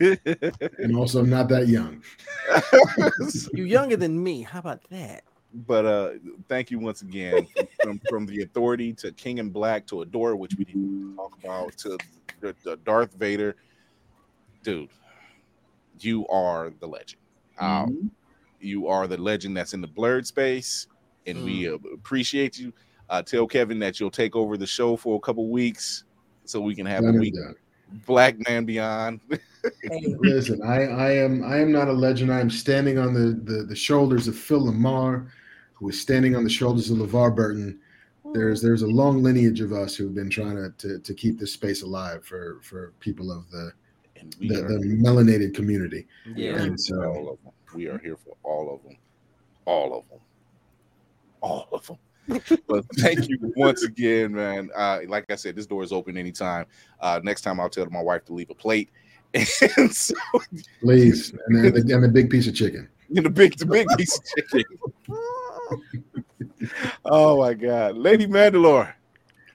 [SPEAKER 6] And also not that young.
[SPEAKER 9] You're younger than me. How about that?
[SPEAKER 2] But uh thank you once again from from the authority to king and black to adore which we didn't talk about to the, the darth vader. Dude you are the legend. Um you are the legend that's in the blerd space and we uh, appreciate you. Uh tell kevin that you'll take over the show for a couple weeks so we can have
[SPEAKER 6] Done
[SPEAKER 2] a week
[SPEAKER 6] done.
[SPEAKER 2] black man beyond.
[SPEAKER 6] Listen, I, I am I am not a legend. I am standing on the, the the shoulders of Phil LaMarr, who is standing on the shoulders of LeVar Burton. There's there's a long lineage of us who've been trying to to, to keep this space alive for for people of the the, the melanated community.
[SPEAKER 2] we are
[SPEAKER 9] Yeah.
[SPEAKER 2] here
[SPEAKER 6] And
[SPEAKER 2] for
[SPEAKER 6] so
[SPEAKER 2] all of them we are here for all of them all of them all of them but thank you once again, man. Uh, like I said, this door is open anytime. Uh, next time I'll tell my wife to leave a plate. And so,
[SPEAKER 6] please, and, and, the, and the big piece of chicken.
[SPEAKER 2] in the big, the big piece of chicken. Oh my God, Lady Mandalore.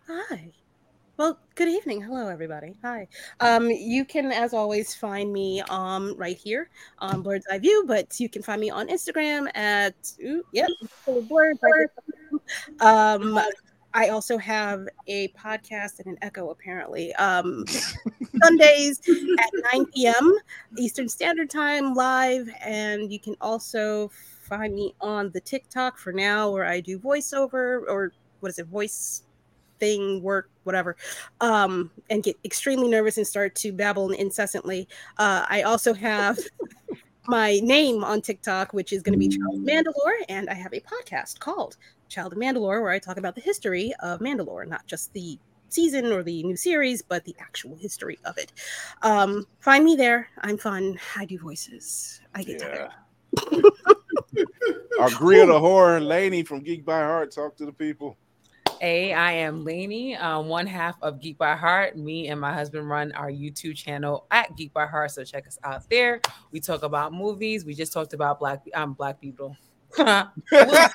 [SPEAKER 3] Hi. Well, good evening. Hello, everybody. Hi. Um, you can, as always, find me um right here on Blerd's Eye View, but you can find me on Instagram at ooh, yep, Blurred. Um, I also have a podcast and an Echo apparently. Um, Sundays at 9 p.m. Eastern Standard Time live, and you can also find me on the TikTok for now, where I do voiceover or what is it, voice thing, work, whatever, um, and get extremely nervous and start to babble incessantly. Uh, I also have my name on TikTok, which is going to be Child of Mandalore, and I have a podcast called Child of Mandalore, where I talk about the history of Mandalore, not just the season or the new series, but the actual history of it. Um, find me there. I'm fun. I do voices. I get tired.
[SPEAKER 2] Our Greer the Horror, Laney from Geek by Heart. Talk to the people.
[SPEAKER 4] Hey, I am Lainey, um, one half of Geek by Heart. Me and my husband run our YouTube channel at Geek by Heart, so check us out there. We talk about movies. We just talked about black um black people.
[SPEAKER 10] How about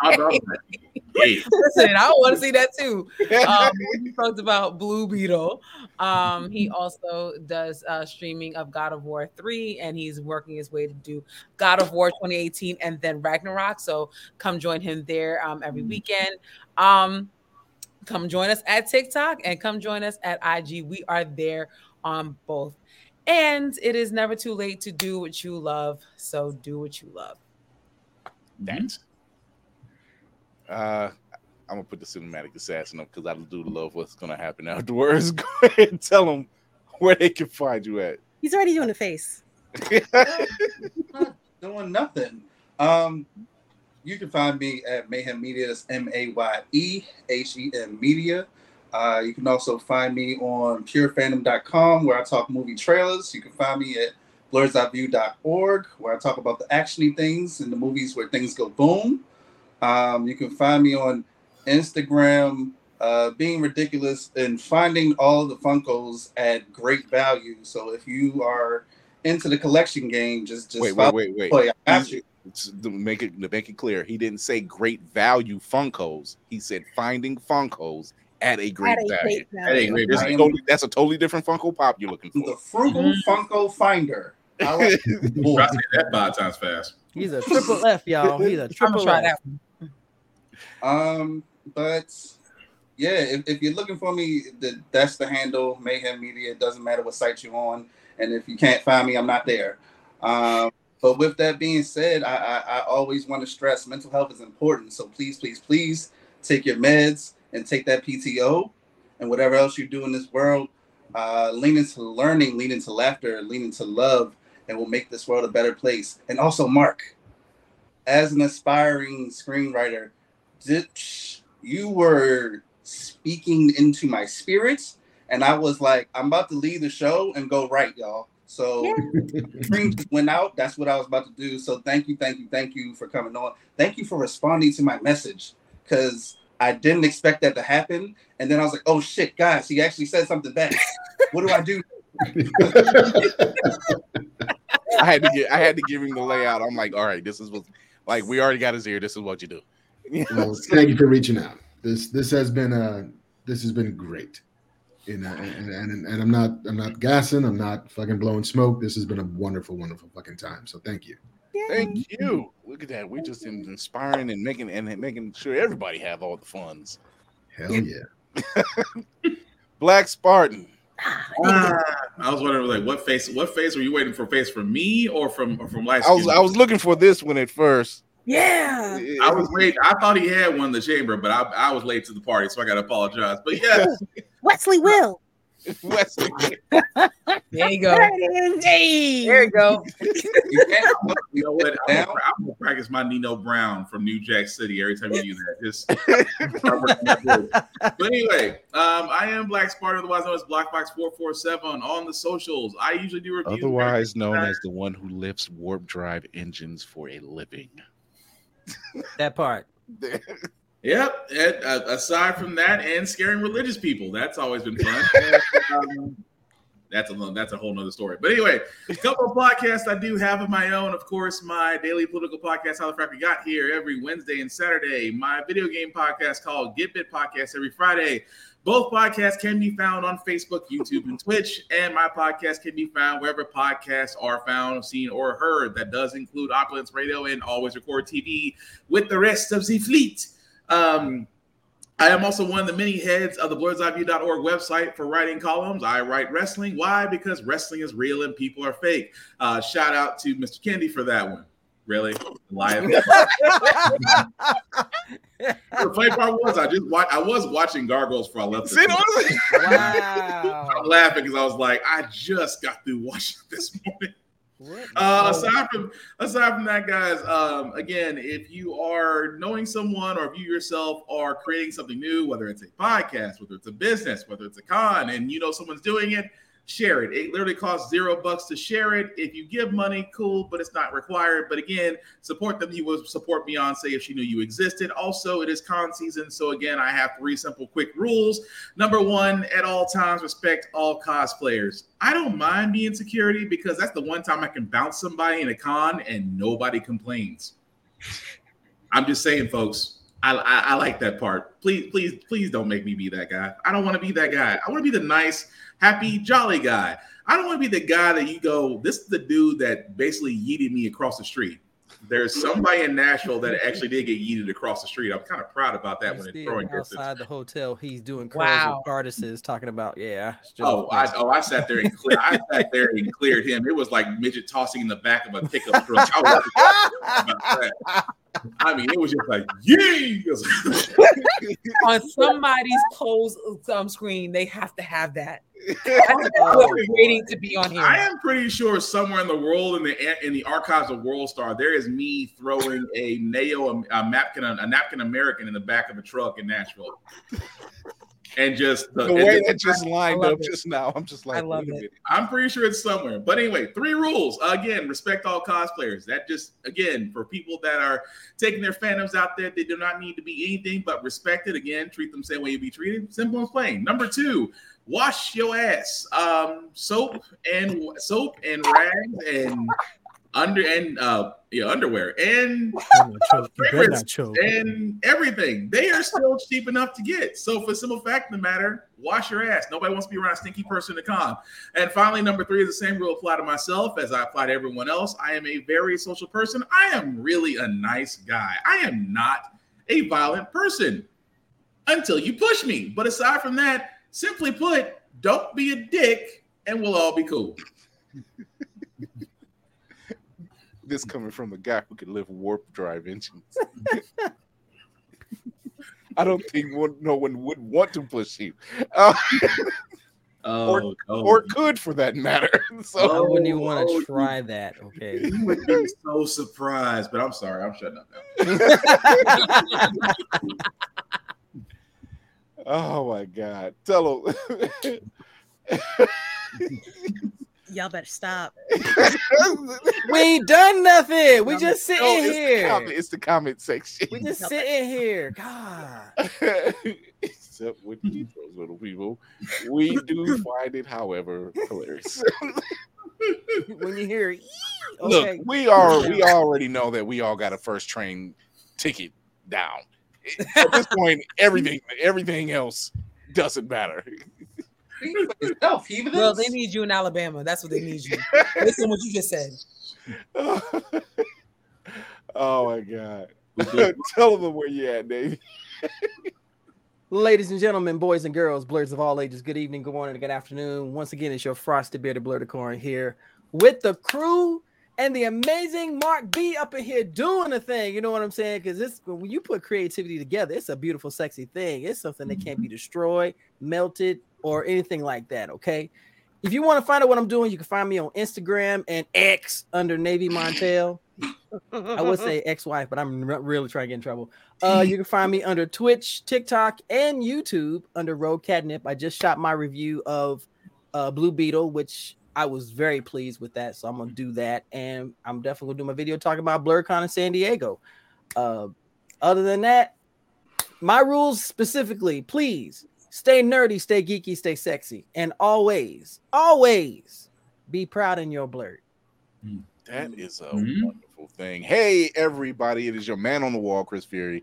[SPEAKER 10] that?
[SPEAKER 4] Listen, I want to see that too. Um, he talked about Blue Beetle. Um, he also does uh, streaming of God of War 3, and he's working his way to do God of War 2018 and then Ragnarok. So come join him there um, every weekend. Um, come join us at TikTok and come join us at IG. We are there on both. And it is never too late to do what you love. So do what you love.
[SPEAKER 2] That. Uh, I'm gonna put the cinematic assassin up because I do love what's gonna happen afterwards. Go ahead and tell them where they can find you at.
[SPEAKER 3] He's already doing the face.
[SPEAKER 5] doing nothing. Um, you can find me at Mayhem Media. That's M A Y E H E M Media. Uh, you can also find me on purefandom.com where I talk movie trailers. You can find me at blerdseyeview.org where I talk about the actiony things in the movies where things go boom. Um, you can find me on Instagram, uh, being ridiculous and finding all the Funkos at great value. So if you are into the collection game, just just
[SPEAKER 2] wait,
[SPEAKER 5] follow
[SPEAKER 2] wait, wait,
[SPEAKER 5] play.
[SPEAKER 2] wait.
[SPEAKER 5] I got you.
[SPEAKER 2] To make it to make it clear, he didn't say great value Funkos. He said finding Funkos at a great
[SPEAKER 3] At a
[SPEAKER 2] value.
[SPEAKER 3] great
[SPEAKER 10] At a great
[SPEAKER 2] This is
[SPEAKER 5] value.
[SPEAKER 2] totally- that's a totally different Funko Pop you're looking for.
[SPEAKER 5] The
[SPEAKER 2] for.
[SPEAKER 5] frugal Funko Finder. I like
[SPEAKER 10] Try to say that five times fast.
[SPEAKER 9] He's a triple F, y'all. He's a
[SPEAKER 4] I'm gonna
[SPEAKER 9] triple
[SPEAKER 4] try
[SPEAKER 9] F.
[SPEAKER 5] Um, but yeah, if, if you're looking for me, the, that's the handle, Mayhem Media. It doesn't matter what site you're on, and if you can't find me, I'm not there. Um, but with that being said, I, I, I always want to stress mental health is important. So please, please, please take your meds and take that PTO and whatever else you do in this world. Uh, lean into learning, lean into laughter, lean into love, and we'll make this world a better place. And also, Mark, as an aspiring screenwriter, did, you were speaking into my spirits, and I was like, I'm about to leave the show and go right, y'all. So dream just went out. That's what I was about to do. So thank you, thank you, thank you for coming on. Thank you for responding to my message because I didn't expect that to happen. And then I was like, oh shit, guys, he actually said something back. what do I do?
[SPEAKER 2] I had to get I had to give him the layout. I'm like, all right, this is what like we already got his ear. This is what you do.
[SPEAKER 6] Well, thank you for reaching out. This this has been uh this has been great. And, uh, and, and and I'm not I'm not gassing. I'm not fucking blowing smoke. This has been a wonderful, wonderful fucking time. So thank you.
[SPEAKER 2] Thank you. Look at that. We're just inspiring and making and making sure everybody have all the funds.
[SPEAKER 6] Hell yeah.
[SPEAKER 2] Black Spartan.
[SPEAKER 10] Ah, I was wondering, like, what face? What face were you waiting for? Face from me or from or from last?
[SPEAKER 2] I was I was looking for this one at first.
[SPEAKER 3] Yeah.
[SPEAKER 10] I was late. I thought he had one in the chamber, but I, I was late to the party, so I got to apologize. But yes,
[SPEAKER 3] Wesley Will.
[SPEAKER 2] Wesley.
[SPEAKER 4] There you go.
[SPEAKER 3] There it is. Hey.
[SPEAKER 4] There you go.
[SPEAKER 5] You can't
[SPEAKER 10] you know what? I'm gonna, practice my Nino Brown from New Jack City every time you do that. Just start working that word. But anyway, um, I am Black Sparta, otherwise known as Blackbox Four Four Seven on the socials. I usually do reviews.
[SPEAKER 2] Otherwise known as the one who lifts warp drive engines for a living.
[SPEAKER 9] That part.
[SPEAKER 10] Yep. And, uh, aside from that, and scaring religious people, that's always been fun. Um, that's a that's a whole nother story. But anyway, a couple of podcasts I do have of my own. Of course, my daily political podcast, How the Frack We Got Here, every Wednesday and Saturday. My video game podcast called Get Bit Podcast every Friday. Both podcasts can be found on Facebook, YouTube, and Twitch. And my podcast can be found wherever podcasts are found, seen, or heard. That does include Opulence Radio and Always Record TV with the rest of the fleet. Um, I am also one of the many heads of the blerdseyeView.org website for writing columns. I write wrestling. Why? Because wrestling is real and people are fake. Uh, shout out to Mr. Kendi for that one. Really? Live. the funny part was I just wa- I was watching Gargoyles before I left.
[SPEAKER 2] See,
[SPEAKER 10] this
[SPEAKER 2] what
[SPEAKER 10] morning.
[SPEAKER 9] Wow.
[SPEAKER 10] I'm laughing because I was like, I just got through watching this morning. Uh, aside from aside from that, guys, um, again, if you are knowing someone or if you yourself are creating something new, whether it's a podcast, whether it's a business, whether it's a con, and you know someone's doing it, share it. It literally costs zero bucks to share it. If you give money, cool, but it's not required. But again, support them. You will support Beyonce if she knew you existed. Also, it is con season, so again, I have three simple, quick rules. Number one, at all times, respect all cosplayers. I don't mind being security because that's the one time I can bounce somebody in a con and nobody complains. I'm just saying, folks. I, I, I like that part. Please, please, please don't make me be that guy. I don't want to be that guy. I want to be the nice, happy, jolly guy. I don't want to be the guy that you go, this is the dude that basically yeeted me across the street. There's somebody in Nashville that actually did get yeeted across the street. I'm kind of proud about that when it's
[SPEAKER 9] Still
[SPEAKER 10] throwing distance.
[SPEAKER 9] outside the hotel, he's doing curls
[SPEAKER 4] Wow.
[SPEAKER 9] with Cardises, talking about yeah.
[SPEAKER 10] Oh, I, oh, I sat there and cleared. I sat there and cleared him. It was like midget tossing in the back of a pickup truck. I was. I mean, it was just like, yee! It was-
[SPEAKER 4] On somebody's closed um, screen, they have to have that. That's whoever's waiting to be on here.
[SPEAKER 10] I am pretty sure somewhere in the world in the in the archives of World Star, there is me throwing a Neo a, napkin a napkin American in the back of a truck in Nashville, and just
[SPEAKER 2] The
[SPEAKER 10] and
[SPEAKER 2] way
[SPEAKER 10] just-
[SPEAKER 2] that just lined up
[SPEAKER 4] it.
[SPEAKER 2] just now, I'm just like,
[SPEAKER 4] I love it.
[SPEAKER 10] I'm pretty sure it's somewhere. But anyway, three rules. Again, respect all cosplayers. That just again for people that are taking their fandoms out there, they do not need to be anything but respected. Again, treat them the same way you'd be treated. Simple and plain. Number two, wash your ass. Um, soap and soap and rags and under and uh yeah, underwear and
[SPEAKER 9] You better not choke. You better
[SPEAKER 10] fragrance and everything. They are still cheap enough to get. So, for simple fact of the matter, wash your ass. Nobody wants to be around a stinky person to come. And finally, number three is the same rule apply to myself as I apply to everyone else. I am a very social person. I am really a nice guy. I am not a violent person until you push me. But aside from that, simply put, don't be a dick, and we'll all be cool.
[SPEAKER 2] This coming from a guy who can lift warp drive engines. I don't think one, no one would want to push you, uh,
[SPEAKER 10] Oh, oh.
[SPEAKER 2] or could for that matter.
[SPEAKER 9] I
[SPEAKER 2] So
[SPEAKER 9] wouldn't even want
[SPEAKER 10] oh,
[SPEAKER 9] to try that. Okay.
[SPEAKER 10] you would be so surprised. But I'm sorry, I'm shutting up now.
[SPEAKER 2] Oh my God! Tell him.
[SPEAKER 3] Y'all better stop.
[SPEAKER 9] we ain't done nothing. We
[SPEAKER 3] No,
[SPEAKER 9] just sitting
[SPEAKER 2] No, it's the
[SPEAKER 9] here.
[SPEAKER 2] comment. It's the comment section.
[SPEAKER 9] We just sitting here. God.
[SPEAKER 2] Except with you, those little people, we do find it, however, hilarious.
[SPEAKER 9] When you hear, "Yee,"
[SPEAKER 2] Look, we are we already know that we all got a first train ticket down. At this point, everything everything else doesn't matter.
[SPEAKER 5] Speak for yourself, heathens.
[SPEAKER 4] Well, they need you in Alabama. That's what they need you. Listen what you just said.
[SPEAKER 2] oh my god! Tell them where you at, Dave.
[SPEAKER 9] Ladies and gentlemen, boys and girls, blerds of all ages, good evening, good morning, good afternoon. Once again, it's your frosted bearded blur corn here with the crew and the amazing Marc B up in here doing the thing. You know what I'm saying? Because it's when you put creativity together, it's a beautiful, sexy thing. It's something that can't be destroyed, melted, or anything like that. Okay. If you want to find out what I'm doing, you can find me on Instagram and X under Navy Montel. I would say ex-wife, but I'm re- really trying to get in trouble. Uh, you can find me under Twitch, TikTok, and YouTube under Road Catnip. I just shot my review of uh, Blue Beetle, which I was very pleased with that. So I'm gonna do that, and I'm definitely gonna do my video talking about BlerdCon in San Diego. Uh, other than that, my rules specifically, please stay nerdy, stay geeky, stay sexy, and always, always be proud in your blurred.
[SPEAKER 2] That is a
[SPEAKER 10] Mhm.
[SPEAKER 2] wonderful thing. Hey, everybody, it is your man on the wall, Chris Fury,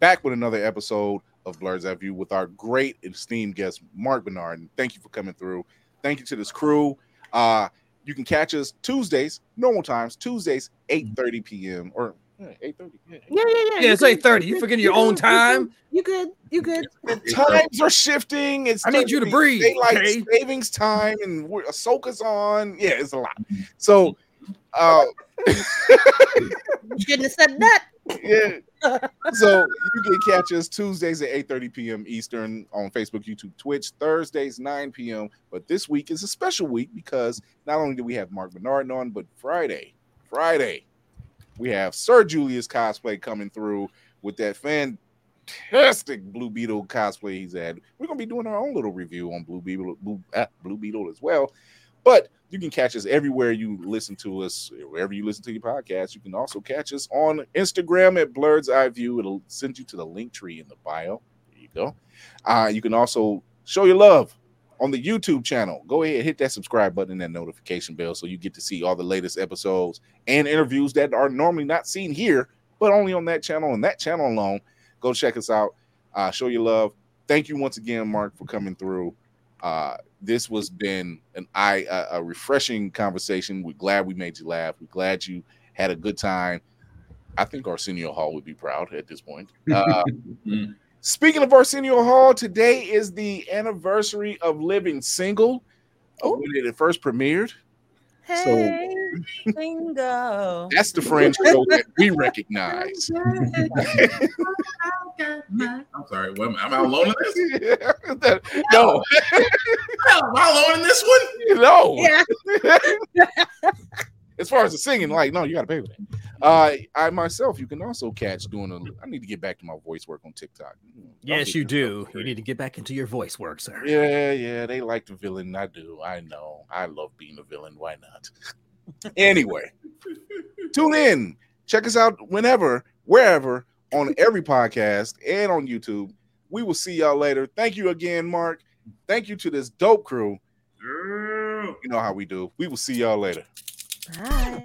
[SPEAKER 2] back with another episode of Blerd's Eye View with our great esteemed guest, Marc Bernard. And thank you for coming through. Thank you to this crew. Uh, you can catch us Tuesdays, normal times, Tuesdays, 8 30 p.m. or yeah, 8 30. Yeah.
[SPEAKER 3] Yeah, yeah, yeah.
[SPEAKER 9] Yeah, it's eight thirty. You forgetting your own time?
[SPEAKER 3] You good? You good?
[SPEAKER 2] Times are shifting. It's
[SPEAKER 9] I need you to breathe,
[SPEAKER 2] be Daylight
[SPEAKER 9] okay?
[SPEAKER 2] savings time, and we're, Ahsoka's on. Yeah, it's a lot. So, uh,
[SPEAKER 3] You shouldn't have said that.
[SPEAKER 2] Yeah. So you can catch us Tuesdays at 8:30 p.m. Eastern on Facebook, YouTube, Twitch, Thursdays 9 p.m. But this week is a special week because not only do we have Marc Bernard on, but Friday, Friday, we have Sir Julius cosplay coming through with that fantastic Blue Beetle cosplay he's had. We're gonna be doing our own little review on Blue Beetle, Blue, ah, Blue Beetle as well. But you can catch us everywhere you listen to us, wherever you listen to your podcast. You can also catch us on Instagram at Blerd's Eye View. It'll send you to the link tree in the bio. There you go. Uh, you can also show your love on the YouTube channel. Go ahead, hit that subscribe button and that notification bell so you get to see all the latest episodes and interviews that are normally not seen here, but only on that channel and that channel alone. Go check us out. Uh, show your love. Thank you once again, Marc, for coming through. Uh, this was been an eye a, a refreshing conversation. We're glad we made you laugh. We're glad you had a good time. I think Arsenio Hall would be proud at this point. Uh, speaking of Arsenio Hall, today is the anniversary of Living Single, of when it first premiered.
[SPEAKER 4] Hey, bingo.
[SPEAKER 2] That's the French show that we recognize.
[SPEAKER 10] I'm sorry. What, am I alone in this?
[SPEAKER 2] no,
[SPEAKER 10] am I alone in this one?
[SPEAKER 2] no. as far as the singing, like, no, you got to pay for that. Uh, I myself, you can also catch doing a. I need to get back to my voice work on TikTok.
[SPEAKER 9] Yes, you do. You need to get back into your voice work, sir.
[SPEAKER 2] Yeah, yeah, they like the villain. I do. I know. I love being a villain. Why not? Anyway, tune in. Check us out whenever, wherever, on every podcast and on YouTube. We will see y'all later. Thank you again, Marc. Thank you to this dope crew. You know how we do. We will see y'all later.
[SPEAKER 3] Bye.